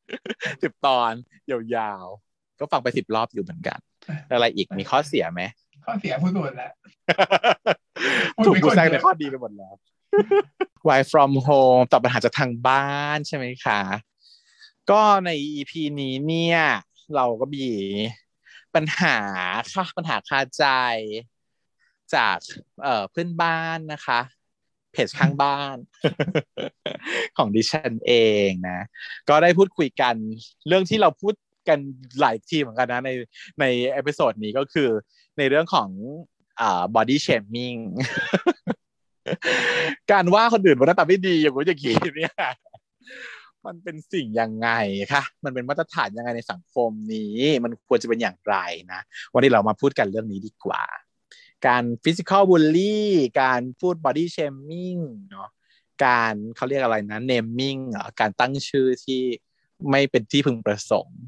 ๆสิบตอนยาวๆ ก็ฟังไปสิบรอบอยู่เหมือนกัน อะไรอีกมีข้อเสียไหมข้อเสียพูดหมดแล้วถูกกูแซงในข้อดีไปหมดแล้ว Why from home ตอบปัญหาจากทางบ้านใช่ไหมคะ ก็ใน EP นี้เนี่ย เราก็มี ปัญหาค่ะปัญหาคาใจจากเอ่อเพื่อนบ้านนะคะเพจข้างบ้าน ของดิฉันเองนะ ก็ได้พูดคุยกันเรื่องที่เราพูดกันหลายทีเหมือนกันนะ ในใน episode นี้ก็คือในเรื่องของอ่า body shaming การว่าคนอื่นว่าหน้าตาไม่ดีอย่างนู้นอย่างนี้เนี่ย มันเป็นสิ่งยังไงคะมันเป็นมาตรฐานยังไงในสังคมนี้ มันควรจะเป็นอย่างไรนะวันนี้เรามาพูดกันเรื่องนี้ดีกว่า การ physical bully การพูด body shaming เนาะการเขาเรียกอะไรนะ naming เหรอการตั้งชื่อที่ไม่เป็นที่พึงประสงค์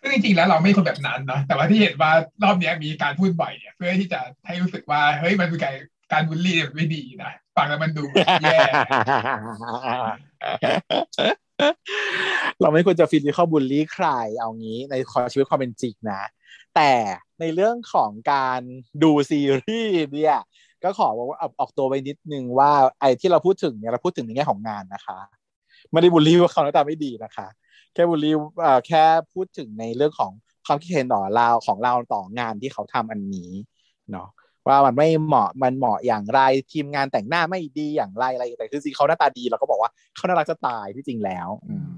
ซึ่งจริงๆแล้วเราไม่คนแบบนั้นเนาะแต่ว่าที่เห็นว่ารอบนี้มีการพูดบ่อยเนี่ยเพื่อที่จะให้รู้สึกว่าเฮ้ยมันเป็นการการบูลลี่ไม่ดีนะ ฟังแล้วมันดูแย่เราไม่ควรจะฟิสิคอบูลลี่ใครเอางี้ในชีวิตความเป็นจริงนะ แต่ในเรื่องของการดูซีรีส์เนี่ยก็ขอว่าออกตัวไปนิดนึงว่าไอ้ที่เราพูดถึงเนี่ยเราพูดถึงในแง่ของงานนะคะ ไม่ได้บูลลี่ว่าเขาหน้าตาไม่ดีนะคะ แค่บูลลี่แค่พูดถึงในเรื่องของความคิดเห็นต่อเราของเราต่องานที่เขาทำอันนี้เนาะ ว่ามันไม่เหมาะมันเหมาะอย่างไรทีมงานแต่งหน้าไม่ดีอย่างไรอะไรแต่คือจริงเขาหน้าตาดีเราก็บอกว่าเขาน่ารักจะตายที่จริงแล้วอืม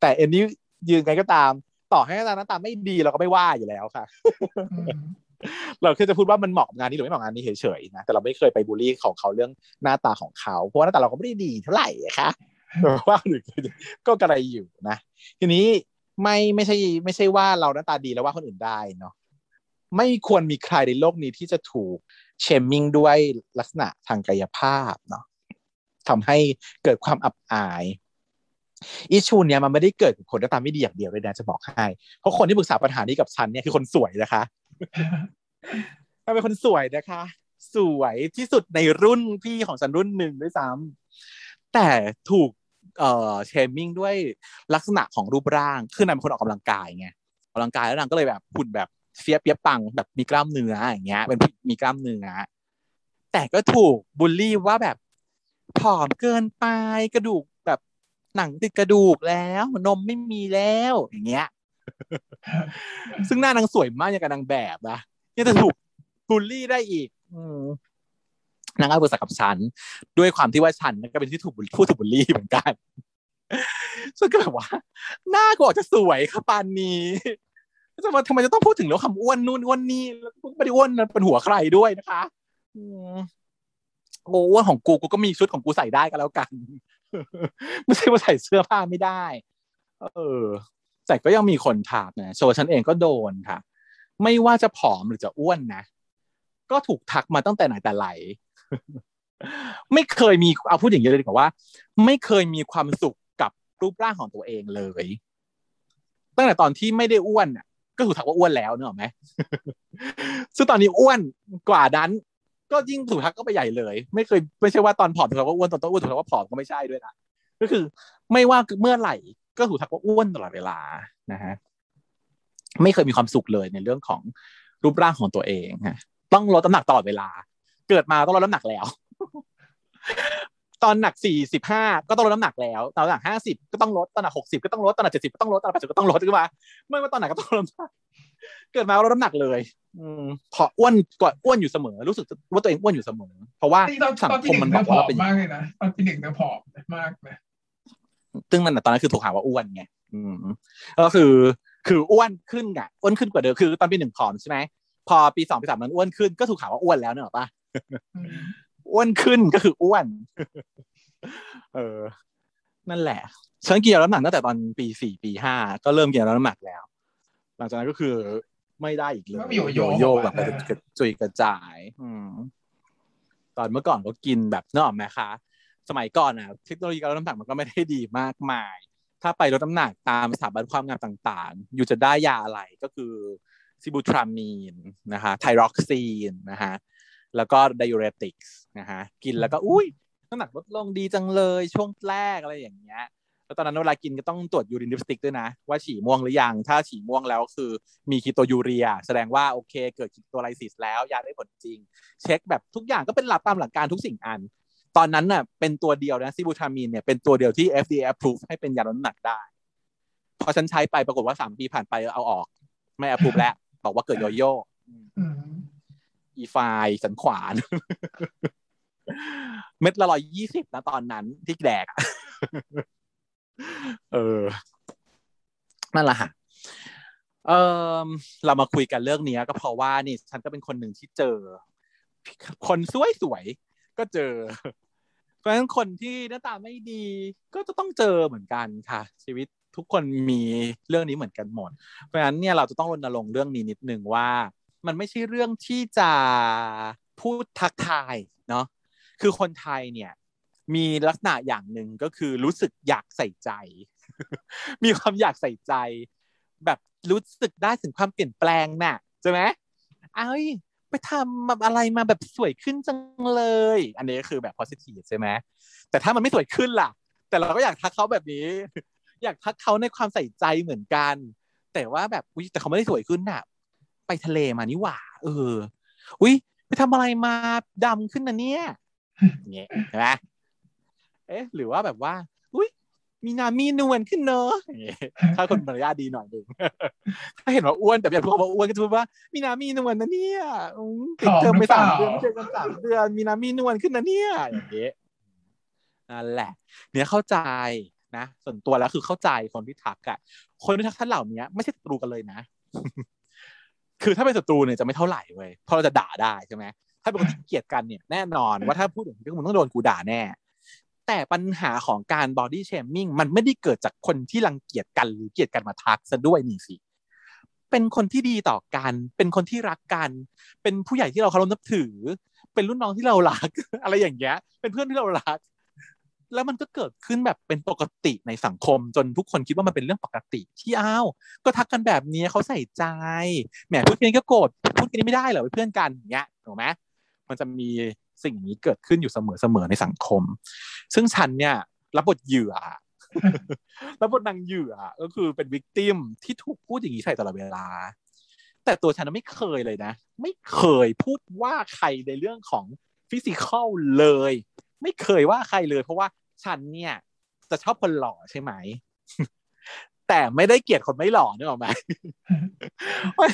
แต่เอ็นนี้ยืนไงก็ตาม ต่อให้หน้าตาหน้าตาไม่ดีเราก็ไม่ว่าอยู่แล้วค่ะอืมเราแค่จะพูดว่ามันเหมาะกับงานนี้หรือไม่เหมาะกับงานนี้เฉยๆนะแต่เราไม่เคยไปบูลลี่ของเขาเรื่องหน้าตาของเขาเพราะว่าหน้าตาเราก็ไม่ได้ดีเท่าไหร่อะค่ะแต่ว่าหรือก็กระไรอยู่นะ ทีนี้ไม่ไม่ใช่ไม่ใช่ว่าเราหน้าตาดีแล้วว่าคนอื่นได้เนาะ ไม่ควรมีใครในโลกนี้ที่จะถูกเชมมิ่งด้วยลักษณะทางกายภาพเนาะทำให้เกิดความอับอายอิชูเนี้ยมันไม่ได้เกิดกับคนหน้าตาไม่ดีอย่างเดียวเลยนะจะบอกให้ เพราะคนที่ปรึกษาปัญหานี้กับฉันเนี่ยคือคนสวยนะคะมันเป็นคนสวยนะคะ สวยที่สุดในรุ่นพี่ของฉันรุ่นหนึ่งด้วยซ้ำแต่ถูกเอ่อเชมมิ่งด้วยลักษณะของรูปร่าง คือนางเป็นคนออกกำลังกายไงออกกำลังกายแล้วนางก็เลยแบบหุ่นแบบ เฟียเปียปังแบบมีกล้ามเนื้ออย่างเงี้ย เป็นมีกล้ามเนื้อแต่ก็ถูกบูลลี่ว่าแบบผอมเกินไปกระดูกแบบหนังติดกระดูกแล้วนมไม่มีแล้วอย่างเงี้ย ซึ่งหน้านางสวยมากอย่างกับนางแบบนะยังจะถูกบูลลี่ได้อีกอนางก็ปรึกษากับฉัน ด้วยความที่ว่าฉันก็เป็นที่ถูกผู้ถูกบูลลี่เหมือนกันซึ่งก็แบบว่า หน้าก็ออกจะสวยค่ะปานนี้ จะมาทำไมจะต้องพูดถึงแล้วคำอ้วนนู่นอ้วนนี่แล้วไม่ได้อ้วนเป็นหัวใครด้วยนะคะอืมโอ้อ้วนของกูกูก็มีชุดของกูใส่ได้ก็แล้วกัน ไม่ใช่ว่าใส่เสื้อผ้าไม่ได้ เออ แต่ก็ยังมีคนถามนะโชว์ฉันเองก็โดนค่ะ ไม่ว่าจะผอมหรือจะอ้วนนะก็ถูกทักมาตั้งแต่ไหนแต่ไรไม่เคยมีเอาพูดอย่างนี้เลยดีกว่าว่า ไม่เคยมีความสุขกับรูปร่างของตัวเองเลย ตั้งแต่ตอนที่ไม่ได้อ้วนอะ ก็ถูกทักว่าอ้วนแล้วเนอะไหมซึ่งตอนนี้อ้วนกว่านั้น ก็ยิ่งถูกทักก็ไปใหญ่เลย ไม่เคยไม่ใช่ว่าตอนผอมถูกทักว่าอ้วนตอนต้นอ้วนถูกทักว่าผอมก็ไม่ใช่ด้วยนะก็คือ ไม่ว่าเมื่อไหร่ก็ถูกทักว่าอ้วนตลอดเวลานะฮะไม่เคยมีความสุขเลยในเรื่องของรูปร่างของตัวเองฮะต้องลดน้ำหนักตลอดเวลา เกิดมาต้องลดน้ำหนักแล้ว ตอนหนักสี่สิบห้าก็ต้องลดน้ำหนักแล้ว ตอนหนักห้าสิบก็ต้องลด ตอนหนักหกสิบก็ต้องลด ตอนหนักเจ็ดสิบก็ต้องลด ตอนหนักแปดสิบก็ต้องลดขึ้นมาไม่ว่าตอนไหนก็ต้องลดน้ำหนักเกิดมาลดน้ำหนักเลย อืมพออ้วนกว่าอ้วนอยู่เสมอ รู้สึกว่าตัวเองอ้วนอยู่เสมอ เพราะว่าตอนสังตอนคที่มหมันึ่นงบเธอกอผว่าอเรามเป็นมากเลยนะตอนที่หนึ่งเธอผอมมากเลยซึ่งมันตอนนั้นคือถูกหาว่าอ้วนไง อืมก็คือ คืออ้วนขึ้นไงอ้วนขึ้นกว่าเดิม คือตอนปีหนึ่งผอมใช่ไหม พอปีสองปีสามมันอ้วนขึ้น ก็ถูกหาว่าอ้วนแล้วเนอะปะ อืมอ้วนขึ้นก็คืออ้วน เออ นั่นแหละ ฉันกินยาลดน้ำหนักตั้งแต่ตอนปีสี่ปีห้าก็เริ่มกินยาลดน้ำหนักแล้ว หลังจากนั้นก็คือไม่ได้อีกเลยก็มีโยโย่โย่ของแบมับนไปกระจุยกระจาย อืมตอนเมื่อก่อนก็กินแบบนึกออกไหมคะ สมัยก่อนอะเทคโนโลยีการลดน้ำหนักมันก็ไม่ได้ดีมากมาย ถ้าไปลดน้ำหนักตามสถาบันความงามต่างๆ อยู่จะได้ยาอะไรก็คือซิบูทรามีนนะคะไทรอกซีนนะคะ แล้วก็ไดยูเรติกส์นะคะกินแล้วก็อุ้ยน้ำหนักลดลงดีจังเลยช่วงแรกอะไรอย่างเงี้ยแล้วตอนนั้นเวลากินก็ต้องตรวจยูรินดิปสติกด้วยนะ ว่าฉี่ม่วงหรือยัง ถ้าฉี่ม่วงแล้วคือมีคีโตยูเรีย แสดงว่าโอเค เกิดคีโตไลซิสแล้วยาได้ผลจริง เช็คแบบทุกอย่างก็เป็นหลักตามหลักการทุกสิ่งอัน ตอนนั้นน่ะเป็นตัวเดียวนะซิบูทรามีนเนี่ยเป็นตัวเดียวที่ FDA approve ให้เป็นยาลดน้ำหนักได้ พอฉันใช้ไปปรากฏว่าสามปีผ่านไปเอาออก ไม่ approve แล้วบอกว่าเกิดโยโย่ อีไฟสันขวาน เม็ดละร้อยยี่สิบนะตอนนั้นที่แดก เออ นั่นแหละฮะเออเรามาคุยกันเรื่องนี้ก็เพราะว่านี่ฉันก็เป็นคนหนึ่งที่เจอ คนสวยสวยก็เจอ เพราะฉะนั้นคนที่หน้าตาไม่ดี ก็จะต้องเจอเหมือนกันค่ะ ชีวิตทุกคนมีเรื่องนี้เหมือนกันหมด เพราะฉะนั้นเนี่ยเราจะต้องรณรงค์เรื่องนี้นิดนึงว่า มันไม่ใช่เรื่องที่จะพูดทักทายเนาะคือคนไทยเนี่ยมีลักษณะอย่างหนึ่งก็คือรู้สึกอยากใส่ใจ มีความอยากใส่ใจ แบบรู้สึกได้ถึงความเปลี่ยนแปลงน่ะใช่ไหมเอ้ยไปทำอะไรมาแบบสวยขึ้นจังเลย อันนี้ก็คือแบบ positive ใช่ไหมแต่ถ้ามันไม่สวยขึ้นล่ะ แต่เราก็อยากทักเขาแบบนี้ อยากทักเขาในความใส่ใจเหมือนกัน แต่ว่าแบบอุ้ยแต่เขาไม่ได้สวยขึ้นน่ะ ไปทะเลมานี่หว่า เออ อุ้ยไปทำอะไรมาดำขึ้นนะเนี่ยอย่างเงี้ยใช่ไหมเอ๊ะ หรือว่าแบบว่า อุ้ยมีนามีนวลขึ้นเนอะอย่างเงี้ยถ้าคนมารยาทดีหน่อยหนึ่งถ้าเห็นว่าอ้วนแต่อยากพูดว่าอ้วนก็จะพูดว่า มีนามีนวลนะเนี่ยอืมติดเทอมไปสามเดือนไม่เจอกันสามเดือน มีนามีนวลขึ้นนะเนี่ยอย่างเงี้ยนั่นแหละ เนี่ยเข้าใจนะส่วนตัวแล้วคือเข้าใจคนที่ทักอะคนที่ทักท่านเหล่านี้ไม่ใช่ศัตรูกันเลยนะ คือถ้าเป็นศัตรูเนี่ยจะไม่เท่าไหร่เว้ยเพราะเราจะด่าได้ใช่ไหมถ้าเป็นคนที่เกลียดกันเนี่ยแน่นอนว่าถ้าพูดอย่างนี้ก็มึงต้องโดนกูด่าแน่ แต่ปัญหาของการบอดี้เชมิ่งมันไม่ได้เกิดจากคนที่รังเกียจกันหรือเกลียดกันมาทักซะด้วยนี่สิเป็นคนที่ดีต่อกัน เป็นคนที่รักกัน เป็นผู้ใหญ่ที่เราเคารพนับถือ เป็นรุ่นน้องที่เรารัก อะไรอย่างเงี้ย เป็นเพื่อนที่เรารัก แล้วมันก็เกิดขึ้นแบบเป็นปกติในสังคม จนทุกคนคิดว่ามันเป็นเรื่องปกติที่อ้าวก็ทักกันแบบนี้เขาใส่ใจแหมพูดกันก็โกรธพูดกันนี้ไม่ได้เหรอเป็นเพื่อนกันอย่างเงี้ยถูกไหมมันจะมีสิ่งนี้เกิดขึ้นอยู่เสมอๆในสังคม ซึ่งฉันเนี่ยรับบทเหยื่อรับบทนางเหยื่อก็คือเป็นวิกติมที่ถูกพูดอย่างนี้ใส่ตลอดเวลา แต่ตัวฉันไม่เคยเลยนะ ไม่เคยพูดว่าใครในเรื่องของฟิสิกอลเลย ไม่เคยว่าใครเลย เพราะว่า ฉันเนี่ย จะชอบคนหล่อใช่ไหม แต่ไม่ได้เกลียดคนไม่หล่อนึกออกไหมไม่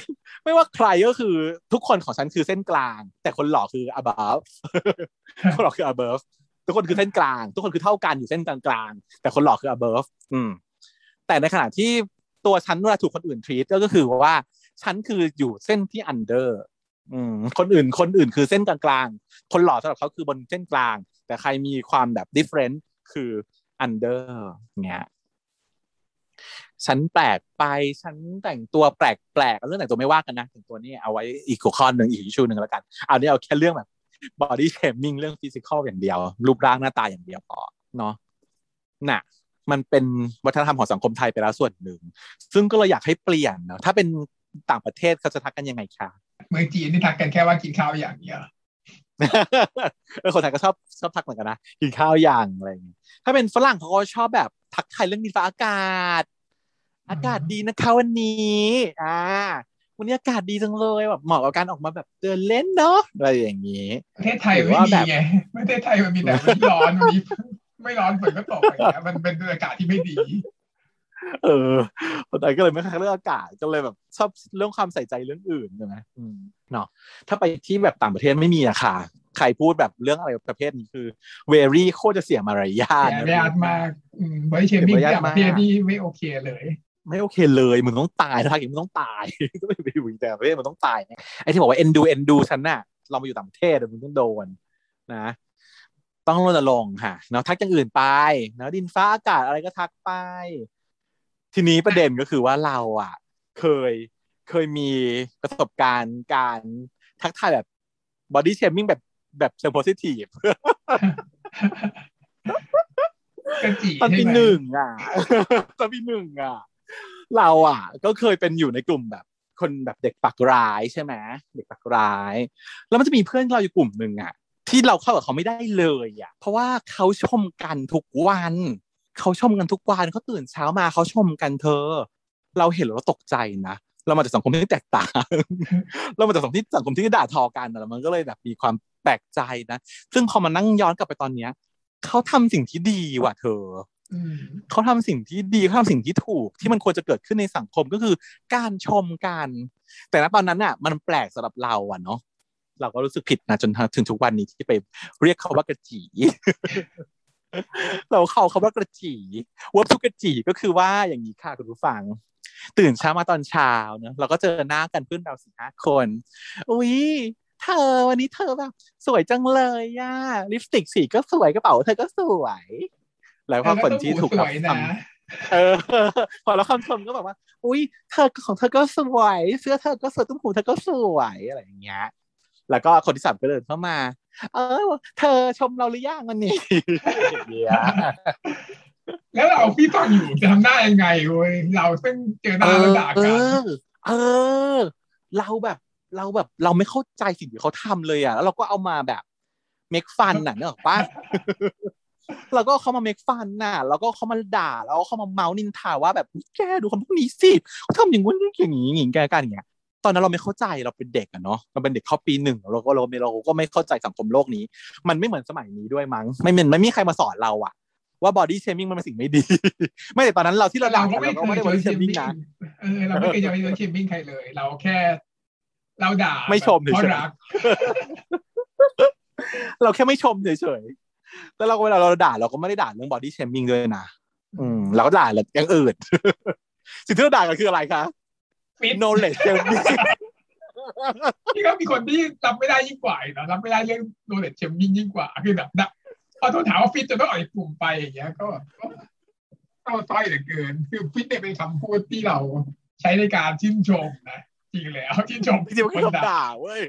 ไม่ว่าใครก็คือทุกคนของฉันคือเส้นกลาง แต่คนหล่อคือ above คนหล่อคือ above ทุกคนคือเส้นกลาง ทุกคนคือเท่ากันอยู่เส้นกลางกลางแต่คนหล่อคือ above อืม แต่ในขณะที่ตัวฉันเวลาถูกคนอื่นทรีตก็คือว่าฉันคืออยู่เส้นที่ under อืมคนอื่นคนอื่นคือเส้นกลางกลางคนหล่อสำหรับเขาคือบนเส้นกลาง แต่ใครมีความแบบ different คือ under เงี้ยฉันแปลกไปฉันแต่งตัวแปลกแปลกเรื่องแต่งตัวไม่ว่ากันนะแต่งตัวนี้เอาไว้อีกหัวข้อหนึ่งอีกชูหนึ่งแล้วกัน เอาเนี้เอาแค่เรื่องแบบ body shaming เรื่อง physical อย่างเดียว รูปร่างหน้าตาอย่างเดียวพอเนาะน่ะ มันเป็นวัฒนธรรมของสังคมไทยไปแล้วส่วนหนึ่ง ซึ่งก็เลยอยากให้เปลี่ยนเนาะถ้าเป็นต่างประเทศเขาจะทักกันยังไงคะเมืองจีนนี่ทักกันแค่ว่ากินข้าวอย่างเดียว เออคนไทยก็ชอบชอบทักเหมือนกันนะกินข้าวอย่างอะไรอย่างเงี้ยถ้าเป็นฝรั่งเขาก็ชอบแบบทักทายเรื่องดินฟ้าอากาศ อากาศดีนะคะวันนี้อ่าวันนี้อากาศดีจังเลยแบบเหมาะกับการออกมาแบบเดินเล่นเนาะอะไรอย่างนี้ประเทศไทยไม่มีไงประเทศไทยมันมีแต่มันร้อนมันมีไม่ร้อนฝนก็ตกอะไรเงี้ยมันเป็นอากาศที่ไม่ดี เออคนไทยก็เลยไม่ค่อยเรื่องอากาศก็เลยแบบชอบเรื่องความใส่ใจเรื่องอื่นใช่ไหมเนาะถ้าไปที่แบบต่างประเทศไม่มีอะค่ะ ใครพูดแบบเรื่องอะไรประเภทนี้คือ very โคตรจะเสียมารยาทมารยาทมาก body shaming ต่างประเทศนี่ไม่โอเคเลยไม่โอเคเลยมึงต้องตายทากิมึงต้องตายก็ไม่ไปอยู่แต่ประเทศมึงต้องตายไอ้ที่บอกว่าเอ็นดูเอ็นดูฉันน่ะเรามาอยู่ต่างประเทศมึงต้องโดนนะต้องรณรงค์ค่ะเนาะทักอย่างอื่นไปเนาะดินฟ้าอากาศอะไรก็ทักไป ทีนี้ประเด็นก็คือว่าเราอะ เคยเคยมีประสบการณ์การทักทายแบบ body shaming แบบแบบเชิง positive ตอนปีหนึ่งอะตอนปีหนึ่งอะ เราอะ ก็เคยเป็นอยู่ในกลุ่มแบบ คนแบบเด็กปักร้ายใช่ไหมเด็กปักร้าย แล้วมันจะมีเพื่อนเราอยู่กลุ่มหนึ่งอะ ที่เราเข้ากับเขาไม่ได้เลยอะ เพราะว่าเขาชมกันทุกวัน เขาชมกันทุกวันเขาตื่นเช้ามาเขาชมกันเธอ เราเห็นแล้วเราตกใจนะเรามาจากสังคมที่แตกต่าง เรามาจากสังคมที่สังคมที่ด่าทอกันแล้วมันก็เลยแบบมีความแปลกใจนะ ซึ่งพอมานั่งย้อนกลับไปตอนเนี้ยเขาทำสิ่งที่ดีว่ะเธอเขาทำสิ่งที่ดีเขาทำสิ่งที่ถูกที่มันควรจะเกิดขึ้นในสังคมก็คือการชมกัน แต่ณตอนนั้นอะ มันแปลกสำหรับเราอะเนาะเราก็รู้สึกผิดนะจนถึงทุกวันนี้ที่ไปเรียกเขาว่ากระจี เราเขาเขาว่ากระจีวับทุกกระจีก็คือว่าอย่างนี้ค่ะคุณผู้ฟัง ตื่นเช้ามาตอนเช้าเนอะเราก็เจอหน้ากันเพื่อนเราสี่ห้าคน อุ้ยเธอวันนี้เธอแบบสวยจังเลยย่าลิปสติกสีก็สวยกระเป๋าเธอก็สวยแล้วพอคนที่ถูกรับคำเออ พอแล้วคำชมก็แบบว่า อุ้ยเธอของเธอก็สวย เสื้อเธอก็สวยตุ้มหูเธอก็สวยอะไรอย่างเงี้ย แล้วก็คนที่สามก็เดินเข้ามา เออ เธอชมเราหรือยังวันนี้แล้วเราพี่ฟังอยู่จะทำหน้ายังไงเว้ยเราเพิ่งเจอหน้าแล้วด่ากันเออ เราแบบเราแบบเราไม่เข้าใจสิ่งที่เขาทำเลยอะ แล้วเราก็เอามาแบบ make fun น่ะเนอะป้าเราก็เข้ามา make fun น่ะ แล้วก็เข้ามาด่า แล้วก็เข้ามาเมาส์นินทาว่าแบบแกดูคนพวกนี้สิเขาทำอย่างงู้นอย่างนี้อย่างแกกันอย่างเงี้ย ตอนนั้นเราไม่เข้าใจเราเป็นเด็กอะเนาะเราเป็นเด็กเข้าปีหนึ่งเราก็เราเราก็ไม่เข้าใจสังคมโลกนี้ มันไม่เหมือนสมัยนี้ด้วยมั้งไม่เหมือนไม่มีใครมาสอนเราอะว่า body shaming มันเป็นสิ่งไม่ดี ไม่แต่ตอนนั้นเราที่เราเราก็ไม่ได้ body shaming นะเออเราไม่เคยจะ body shaming ใครเลย เราแค่ เราด่าไม่ชมเฉยเราแค่ไม่ชมเฉยแล้วเราเวลาเราด่าเราก็ไม่ได้ด่าเรื่อง body shaming ด้วยนะอืมเราก็ด่าเรื่องอื่นสิ่งที่เราด่ากันคืออะไรคะ ฟิต knowledge shaming นี่ก็มีคนที่รับไม่ได้ยิ่งกว่านะรับไม่ได้เรื่อง knowledge shaming ยิ่งกว่าคือแบบพอโทษถามว่าฟิตจะต้องออกจากกลุ่มไปอย่างเงี้ย ก็ก็ต้อยเหลือเกิน คือฟิตเนี่ยเป็นคำพูดที่เราใช้ในการชื่นชมนะจริงแล้วชื่นชมจริงๆคนด่าเว้ย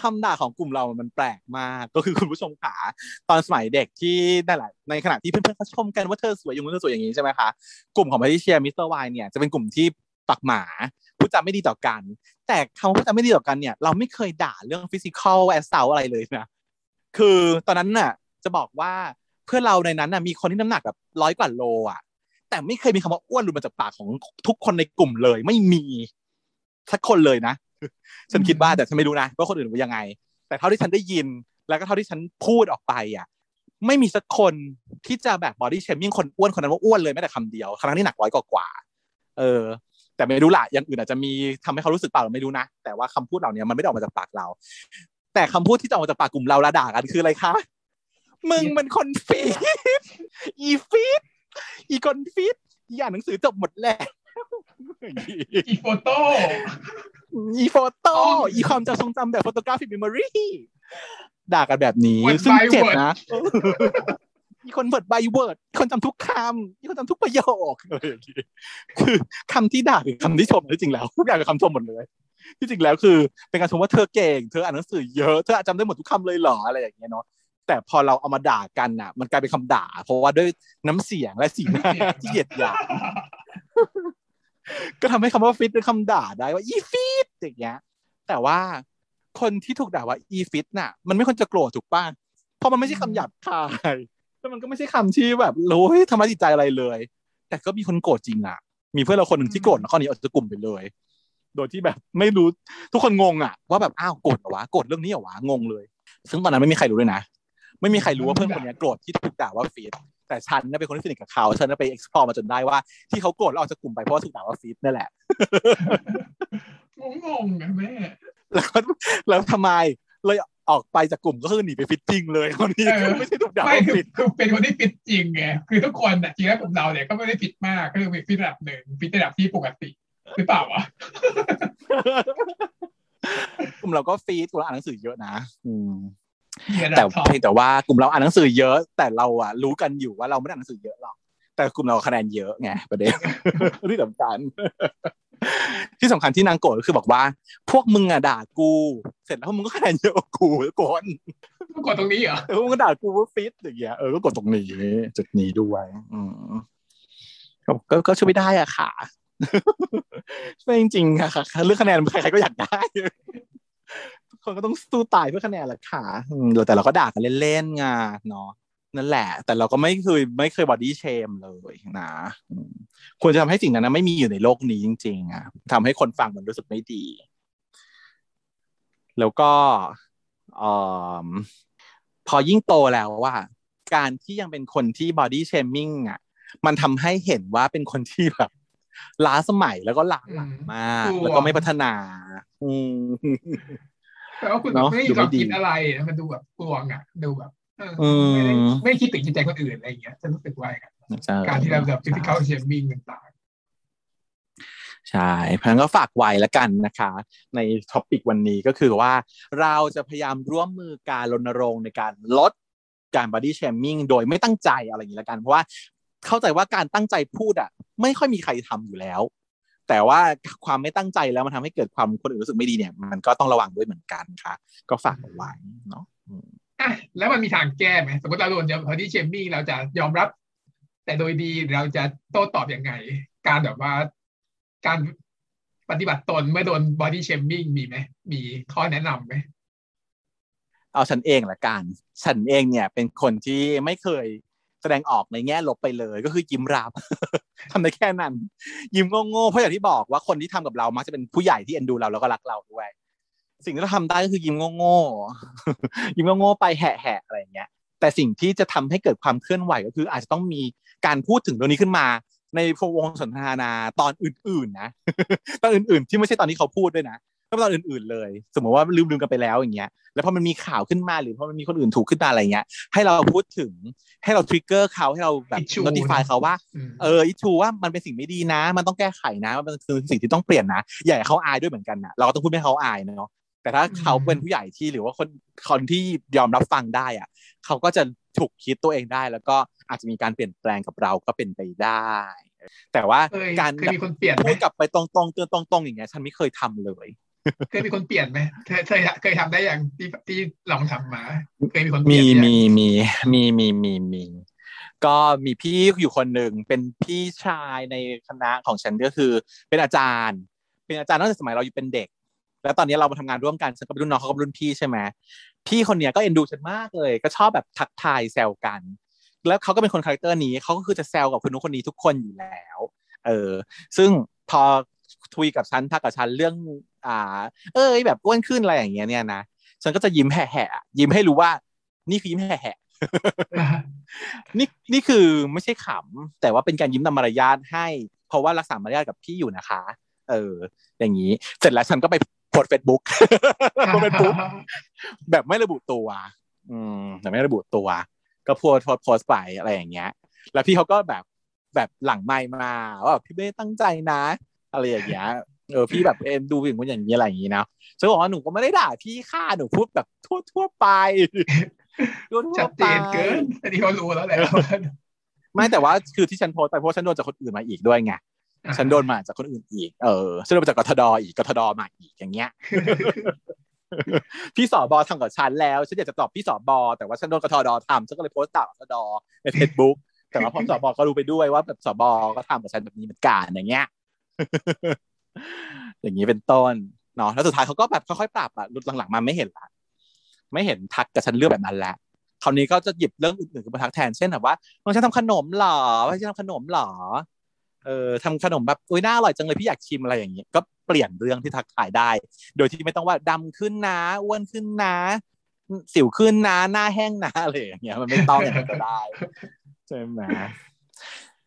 คำด่าของกลุ่มเรามันแปลกมากก็คือคุณผู้ชมขาตอนสมัยเด็กที่ได้แหละในขณะที่เพื่อนๆเขาชมกันว่าเธอสวยอย่างนู้นเธอสวยอย่างนี้ใช่ไหมคะกลุ่มของมาริเชียมิสเตอร์วายเนี่ยจะเป็นกลุ่มที่ปากหมาพูดจาไม่ดีต่อกัน แต่คำว่าพูดจาไม่ดีต่อกันเนี่ยเราไม่เคยด่าเรื่อง physical asset อะไรเลยนะคือตอนนั้นน่ะจะบอกว่าเพื่อนเราในนั้นน่ะมีคนที่น้ำหนักแบบร้อยกว่าโลอะ แต่ไม่เคยมีคำว่าอ้วนหลุดมาจากปากของทุกคนในกลุ่มเลย ไม่มีสักคนเลยนะ ฉันคิดว่าแต่ฉันไม่รู้นะว่าคนอื่นเป็นยังไง แต่เท่าที่ฉันได้ยิน แล้วก็เท่าที่ฉันพูดออกไปอะไม่มีสักคนที่จะแบบ body shaming คนอ้วนคนนั้นว่าอ้วนเลยแม้แต่คำเดียวครั้งที่หนักร้อยกว่าเออ แต่ไม่รู้ละอย่างอื่นอาจจะมีทำให้เขารู้สึกเปล่าไม่รู้นะแต่ว่าคำพูดเหล่านี้มันไม่ได้ออกมาจากปากเรา แต่คำพูดที่จะออกมาจากปากกลุ่มเราละด่ากันคืออะไรคะมึงมันคนฟิตอีฟิตอีคนฟิตอีอ่านหนังสือจบหมดแล้ว อี photo อี photo อีความจำทรงจำแบบ photographic memory ด่ากันแบบนี้ Word ซึ่ง by เจ็บ word นะมีคน word by word คนจำทุกคำมีคนจำทุกประโยคอะไรอย่างงี้คือคำที่ด่าคือคำที่ชมที่จริงแล้วทุกอย่างเป็นคำชมหมดเลยที่จริงแล้วคือ เป็นการชมว่าเธอเก่ง เธออ่านหนังสือเยอะ เธอจำได้หมดทุกคำเลยเหรออะไรอย่างเงี้ยเนาะแต่พอเราเอามาด่ากันน่ะ มันกลายเป็นคำด่า เพราะว่าด้วยน้ำเสียงและสีหน้าที่เหยียดหยาม ก็ทำให้คำว่าฟิตเป็นคำด่าได้ว่าอีฟิตอย่างเงี้ย แต่ว่าคนที่ถูกด่าว่าอีฟิตน่ะ มันไม่ควรจะโกรธถูกป่ะเพราะมันไม่ใช่คำหยาบคายแล้วมันก็ไม่ใช่คำที่แบบรู้ทำร้ายจิตใจอะไรเลย แต่ก็มีคนโกรธจริงอะ มีเพื่อนเราคนหนึ่งที่โกรธแล้วข้อนี้ออกจากกลุ่มไปเลย โดยที่แบบไม่รู้ทุกคนงงอะ ว่าแบบอ้าวโกรธเหรอวะโกรธเรื่องนี้เหรอวะงงเลย ซึ่งตอนนั้นไม่มีใครรู้เลยนะไม่มีใครรู้ว่าเพื่อนคนนี้โกรธที่ถูกด่าว่าฟีด แต่ฉันน่ะเป็นคนที่สนิทกับเขา ฉันน่ะไป explore มาจนได้ว่า ที่เขาโกรธแล้วออกจากกลุ่มไปเพราะว่าถูกด่าว่าฟีดนั่นแหละงงๆนะแม่ แล้วก็แล้วทำไมเลยออกไปจากกลุ่มก็คือหนีไป fitting เลยคนนี้เออไม่ใช่ถูกด่าไม่ว่าคือฟิตคือเป็นคนที่ฟิตจริงไงคือทุกคนอะจริงแล้วกลุ่มเราเนี่ยก็ไม่ได้ฟิตมากก็คือฟิตระดับหนึ่งฟิตระดับที่ปกติหรือเปล่าวะกลุ่มเราก็ฟิตกลุ่มเราอ่านหนังสือเยอะนะ อืมมีระ แต่ดับ top เพียงแต่ว่ากลุ่มเราอ่านหนังสือเยอะ แต่เราอะรู้กันอยู่ว่าเราไม่ได้อ่านหนังสือเยอะหรอกแต่กลุ่มเราคะแนนเยอะไงประเด็นที่สำคัญที่สำคัญที่นางโกรธก็คือบอกว่า พวกมึงอะด่ากู เสร็จแล้วมึงก็คะแนนเยอะกว่ากูทุกคนกดตรงนี้เหรอแต่พวกมึงก็ด่ากูว่าฟิตอย่างเงี้ยเออก็กดตรงนี้จุดนี้ด้วยอืมก็ก็ก็ช่วยไม่ได้อะค่ะช่วยจริงๆค่ะค่ะเรื่องคะแนนใครๆก็อยากได้ทุก คนก็ต้องสู้ตายเพื่อคะแนนแหละค่ะอืมแต่เราก็ด่ากันเล่นๆไงเนาะนั่นแหละ แต่เราก็ไม่เคยไม่เคย body shame เลยนะอืมควรจะทำให้สิ่งนั้นนะไม่มีอยู่ในโลกนี้จริง ๆอะทำให้คนฟังมันรู้สึกไม่ดี แล้วก็เอ่อพอยิ่งโตแล้วว่า การที่ยังเป็นคนที่ body shaming อะ มันทำให้เห็นว่าเป็นคนที่แบบล้าสมัยแล้วก็หลังหลังมาก แล้วก็ไม่พัฒนาอืม แต่ว่าคุณเนอะไม่ดูมีไม่ความดีคิดอะไรนะมันดูแบบกลวงอะ ดูแบบเอออืมไม่ได้ไม่คิดถึงจิตใจคนอื่นอะไรอย่างเงี้ยจะรู้สึกว่าอย่างนั้นใช่การที่เราแบบ physical shaming ต่างใช่เพราะฉะนั้นก็ฝากไว้แล้วกันนะคะ ใน topic วันนี้ก็คือว่าเราจะพยายามร่วมมือการรณรงค์ในการลดการ body shaming โดยไม่ตั้งใจอะไรอย่างนี้ละกัน เพราะว่าเข้าใจว่าการตั้งใจพูดอะ ไม่ค่อยมีใครทำอยู่แล้ว แต่ว่าความไม่ตั้งใจแล้วมันทำให้เกิดความคนอื่นรู้สึกไม่ดีเนี่ย มันก็ต้องระวังด้วยเหมือนกันค่ะ ก็ฝากเอาไว้เนาะอืมๆอะแล้วมันมีทางแก้ไหมสมมติเราโดน body shaming เราจะยอมรับ แต่โดยดีหรือเราจะโต้ตอบยังไง การแบบว่าการปฏิบัติตนเมื่อโดน body shaming มีไหมมีข้อแนะนำไหมเอาฉันเองละกัน ฉันเองเนี่ยเป็นคนที่ไม่เคย แสดงออกในแง่ลบไปเลยก็คือยิ้มรับทำได้แค่นั้น ยิ้มโง่ๆเพราะอย่างที่บอกว่าคนที่ทำกับเรามักจะเป็นผู้ใหญ่ที่เอ็นดูเราแล้วก็รักเราด้วย สิ่งที่เราทำได้ก็คือยิ้มโง่ๆยิ้มโง่ๆไปแหะๆอะไรอย่างเงี้ย แต่สิ่งที่จะทำให้เกิดความเคลื่อนไหวก็คือ อาจจะต้องมีการพูดถึงเรื่องนี้ขึ้นมา ในวงสนทนาตอนอื่นๆนะตอนอื่นๆ ที่ไม่ใช่ตอนที่เขาพูดด้วยนะ ก็ตอนอื่น ๆเลย สมมติว่าลืมลืมๆกันไปแล้วอย่างเงี้ยแล้วพอมันมีข่าวขึ้นมาหรือพอมันมีคนอื่นถูกขึ้นมาอะไรเงี้ย ให้เราพูดถึงให้เราทริกเกอร์เขาให้เราแบบ Issue notify เขาว่าอืมเอออิชูว่ามันเป็นสิ่งไม่ดีนะ มันต้องแก้ไขนะมันเป็นสิ่งที่ต้องเปลี่ยนนะอย่าให้เขาอายด้วยเหมือนกันนะเราก็ต้องพูดให้เขาอายเนาะแต่ถ้าเขาเป็นผู้ใหญ่ที่หรือว่าคนคนที่ยอมรับฟังได้อะเขาก็จะถูกคิดตัวเองได้ แล้วก็อาจจะมีการเปลี่ยนแปลงกับเราก็เป็นไปได้ แต่ว่าเคยการเคยมีคนเปลี่ยนไหมพูดกลับไปตรงๆเตือนตรงๆอย่างเงี้ยฉันไม่เคยทำเลย เคยมีคนเปลี่ยนไหมเคยเคยเคยทำได้อย่างที่ที่ลองทำมาเคยมีคนเปลี่มียนหรือยังมีมีมีมีมีมีก็มีพี่อยู่คนหนึ่งเป็นพี่ชายในคณะของฉันก็คือ เป็นอาจารย์ เป็นอาจารย์ตั้งแต่สมัยเราอยู่เป็นเด็ก แล้วตอนนี้เรามาทำงานร่วมกันฉันก็เป็นรุ่นน้องเขาก็เป็นรุ่นพี่ใช่ไหมพี่คนเนี้ยก็เอ็นดูฉันมากเลย ก็ชอบแบบทักทายแซวกัน แล้วเขาก็เป็นคน character นี้เขาก็คือจะแซวกับคนนู้นคนนี้ทุกคนอยู่แล้ว เออซึ่งพอ คุยกับฉันทักกับฉันเรื่อง อ่า เอ้ยแบบอ้วนขึ้นอะไรอย่างเงี้ยเนี่ยนะฉันก็จะยิ้มแหยๆยิ้มให้รู้ว่า นี่คือยิ้มแหยๆนี่นี่คือไม่ใช่ขำแต่ว่าเป็นการยิ้มตามมารยาทให้ เพราะว่ารักษามารยาทกับพี่อยู่นะคะ เออ อย่างนี้ เสร็จแล้วฉันก็ไปโพสเฟซบุ๊กโพสเฟซบุ๊กแบบไม่ระบุตัว อืมแต่ไม่ระบุตัว ก็โพสโพสโพสไปอะไรอย่างเงี้ย แล้วพี่เขาก็แบบแบบหลังไม่มาว่าพี่ไม่ตั้งใจนะ อะไรอย่างเงี้ยเออพี่แบบเอ็นดูอย่างคนอย่างนี้อะไรอย่างงี้นะฉันบอกว่าหนูก็ไม่ได้ด่าพี่ค่าหนูพูดแบบทั่วทั่วไปทั่วชัดเจนเกินอันนี้เขารู้แล้วแหละไม่แต่ว่าคือที่ฉันโพสไปเพราะฉันโดนจากคนอื่นมาอีกด้วยไงฉันโดนมาจากคนอื่นอีก เออฉันโดนมาจากกทดอีกกทดมาอีกอย่างเงี้ย พี่สอบอทำกับฉันแล้วฉันอยากจะตอบพี่สอบอแต่ว่าฉันโดนกทดทำฉันก็เลยโพสต์ต่ากทดในเฟซบุ๊กแต่ว่าพอสอบอก็รู้ไปด้วยว่าแบบสอบอก็ทำกับฉันแบบนี้เหมือนกันอย่างเงี้ย อย่างนี้เป็นต้นเนาะแล้วสุดท้ายเขาก็แบบค่อยๆปรับอะรุดหลังๆมาไม่เห็นละไม่เห็นทักกับฉันเรื่องแบบนั้นแล้วคราวนี้ก็จะหยิบเรื่องอื่นๆมาทักแทนเช่นแบบว่าน้องฉันทำขนมหรอว่าฉันทำขนมหรอเออทำขนมแบบอุ้ยน่าอร่อยจังเลยพี่อยากชิมอะไรอย่างเงี้ยก็เปลี่ยนเรื่องที่ทักทายได้ โดยที่ไม่ต้องว่าดำขึ้นนะอ้วนขึ้นนะ สิวขึ้นนะหน้าแห้งนะอะไรอย่างเงี้ยมันไม่ต้องอย่างนั้นก็ได้ใช่ไหม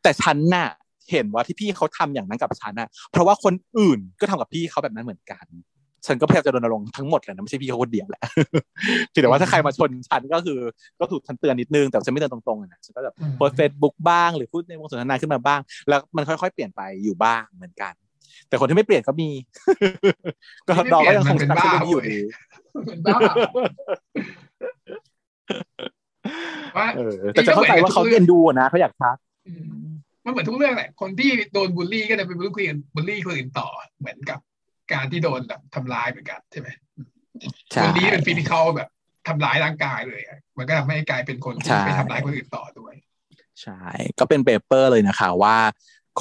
แต่ฉันน่ะ เห็นว่าที่พี่เขาทำอย่างนั้นกับฉันน่ะเพราะว่าคนอื่นก็ทำกับพี่เขาแบบนั้นเหมือนกัน ฉันก็พยายามจะรณรงค์ทั้งหมดแหละนะไม่ใช่พี่เขาคนเดียวแหละแต่ว่าถ้าใครมาชนฉันก็คือก็ถูกฉันเตือนนิดนึงแต่ฉันไม่เตือนตรงๆนะฉันก็แบบโพสเฟซบุ๊กบ้างหรือพูดในวงสนทนาขึ้นมาบ้าง แล้วมันค่อยๆเปลี่ยนไปอยู่บ้างเหมือนกัน แต่คนที่ไม่เปลี่ยนก็มี ก็ดอก็ยังคงสนับสนุนอยู่ดีว่าแต่จะเข้าใจว่าเขาเอ็นดูนะเขาอยากทัก มันเหมือนทุกเรื่องแหละ คนที่โดนบูลลี่ก็จะเป็นบูลลี่บูลลี่คนอื่นต่อ เหมือนกับการที่โดนแบบทำร้ายเหมือนกันใช่ไหมบูลลี่เป็นฟิสิกอลแบบทำร้ายร่างกายเลย มันก็ทำให้กลายเป็นคนที่ไปทำร้ายคนอื่นต่อด้วยใช่ก็เป็นเปเปอร์เลยนะคะว่า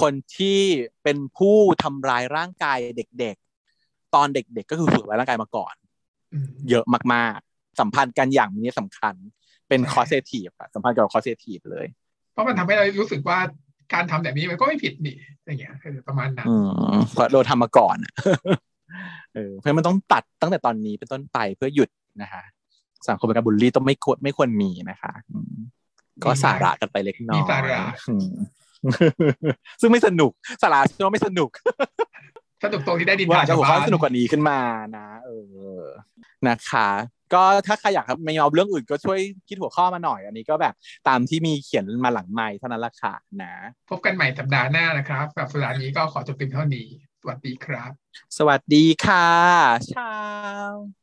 คนที่เป็นผู้ทำร้ายร่างกายเด็กๆ ตอนเด็กๆ ก็คือฝึกไว้ร่างกายมาก่อน เยอะมากๆ สัมพันธ์กันอย่างนี้สำคัญ เป็นคอเซทีฟอะสัมพันธ์กับคอเซทีฟเลย เพราะมันทำให้เรารู้สึกว่า การทำแบบนี้มันก็ไม่ผิดนี่อย่างเงี้ยประมาณนั้นเพราะเราทำมาก่อนเออเพราะมันต้องตัดตั้งแต่ตอนนี้เป็นต้นไปเพื่อหยุดนะคะสังคมการบุลลี่ต้องไม่ควรไม่ควรมีนะคะก็สาระกันไปเล็กน้อยซึ่งไม่สนุกสาระซึ่งไม่สนุก สนุกตรงที่ได้ดินทาชาวบ้านสนุกกว่านี้ขึ้นมานะเออนะคะ ก็ถ้าใครอยากครับไม่เอาเรื่องอื่นก็ช่วยคิดหัวข้อมาหน่อย อันนี้ก็แบบตามที่มีเขียนมาหลังไม่เท่านั้นละค่ะนะ พบกันใหม่สัปดาห์หน้านะครับกับสัปดาห์นี้ก็ขอจบเพียงเท่านี้ สวัสดีครับ สวัสดีค่ะชาว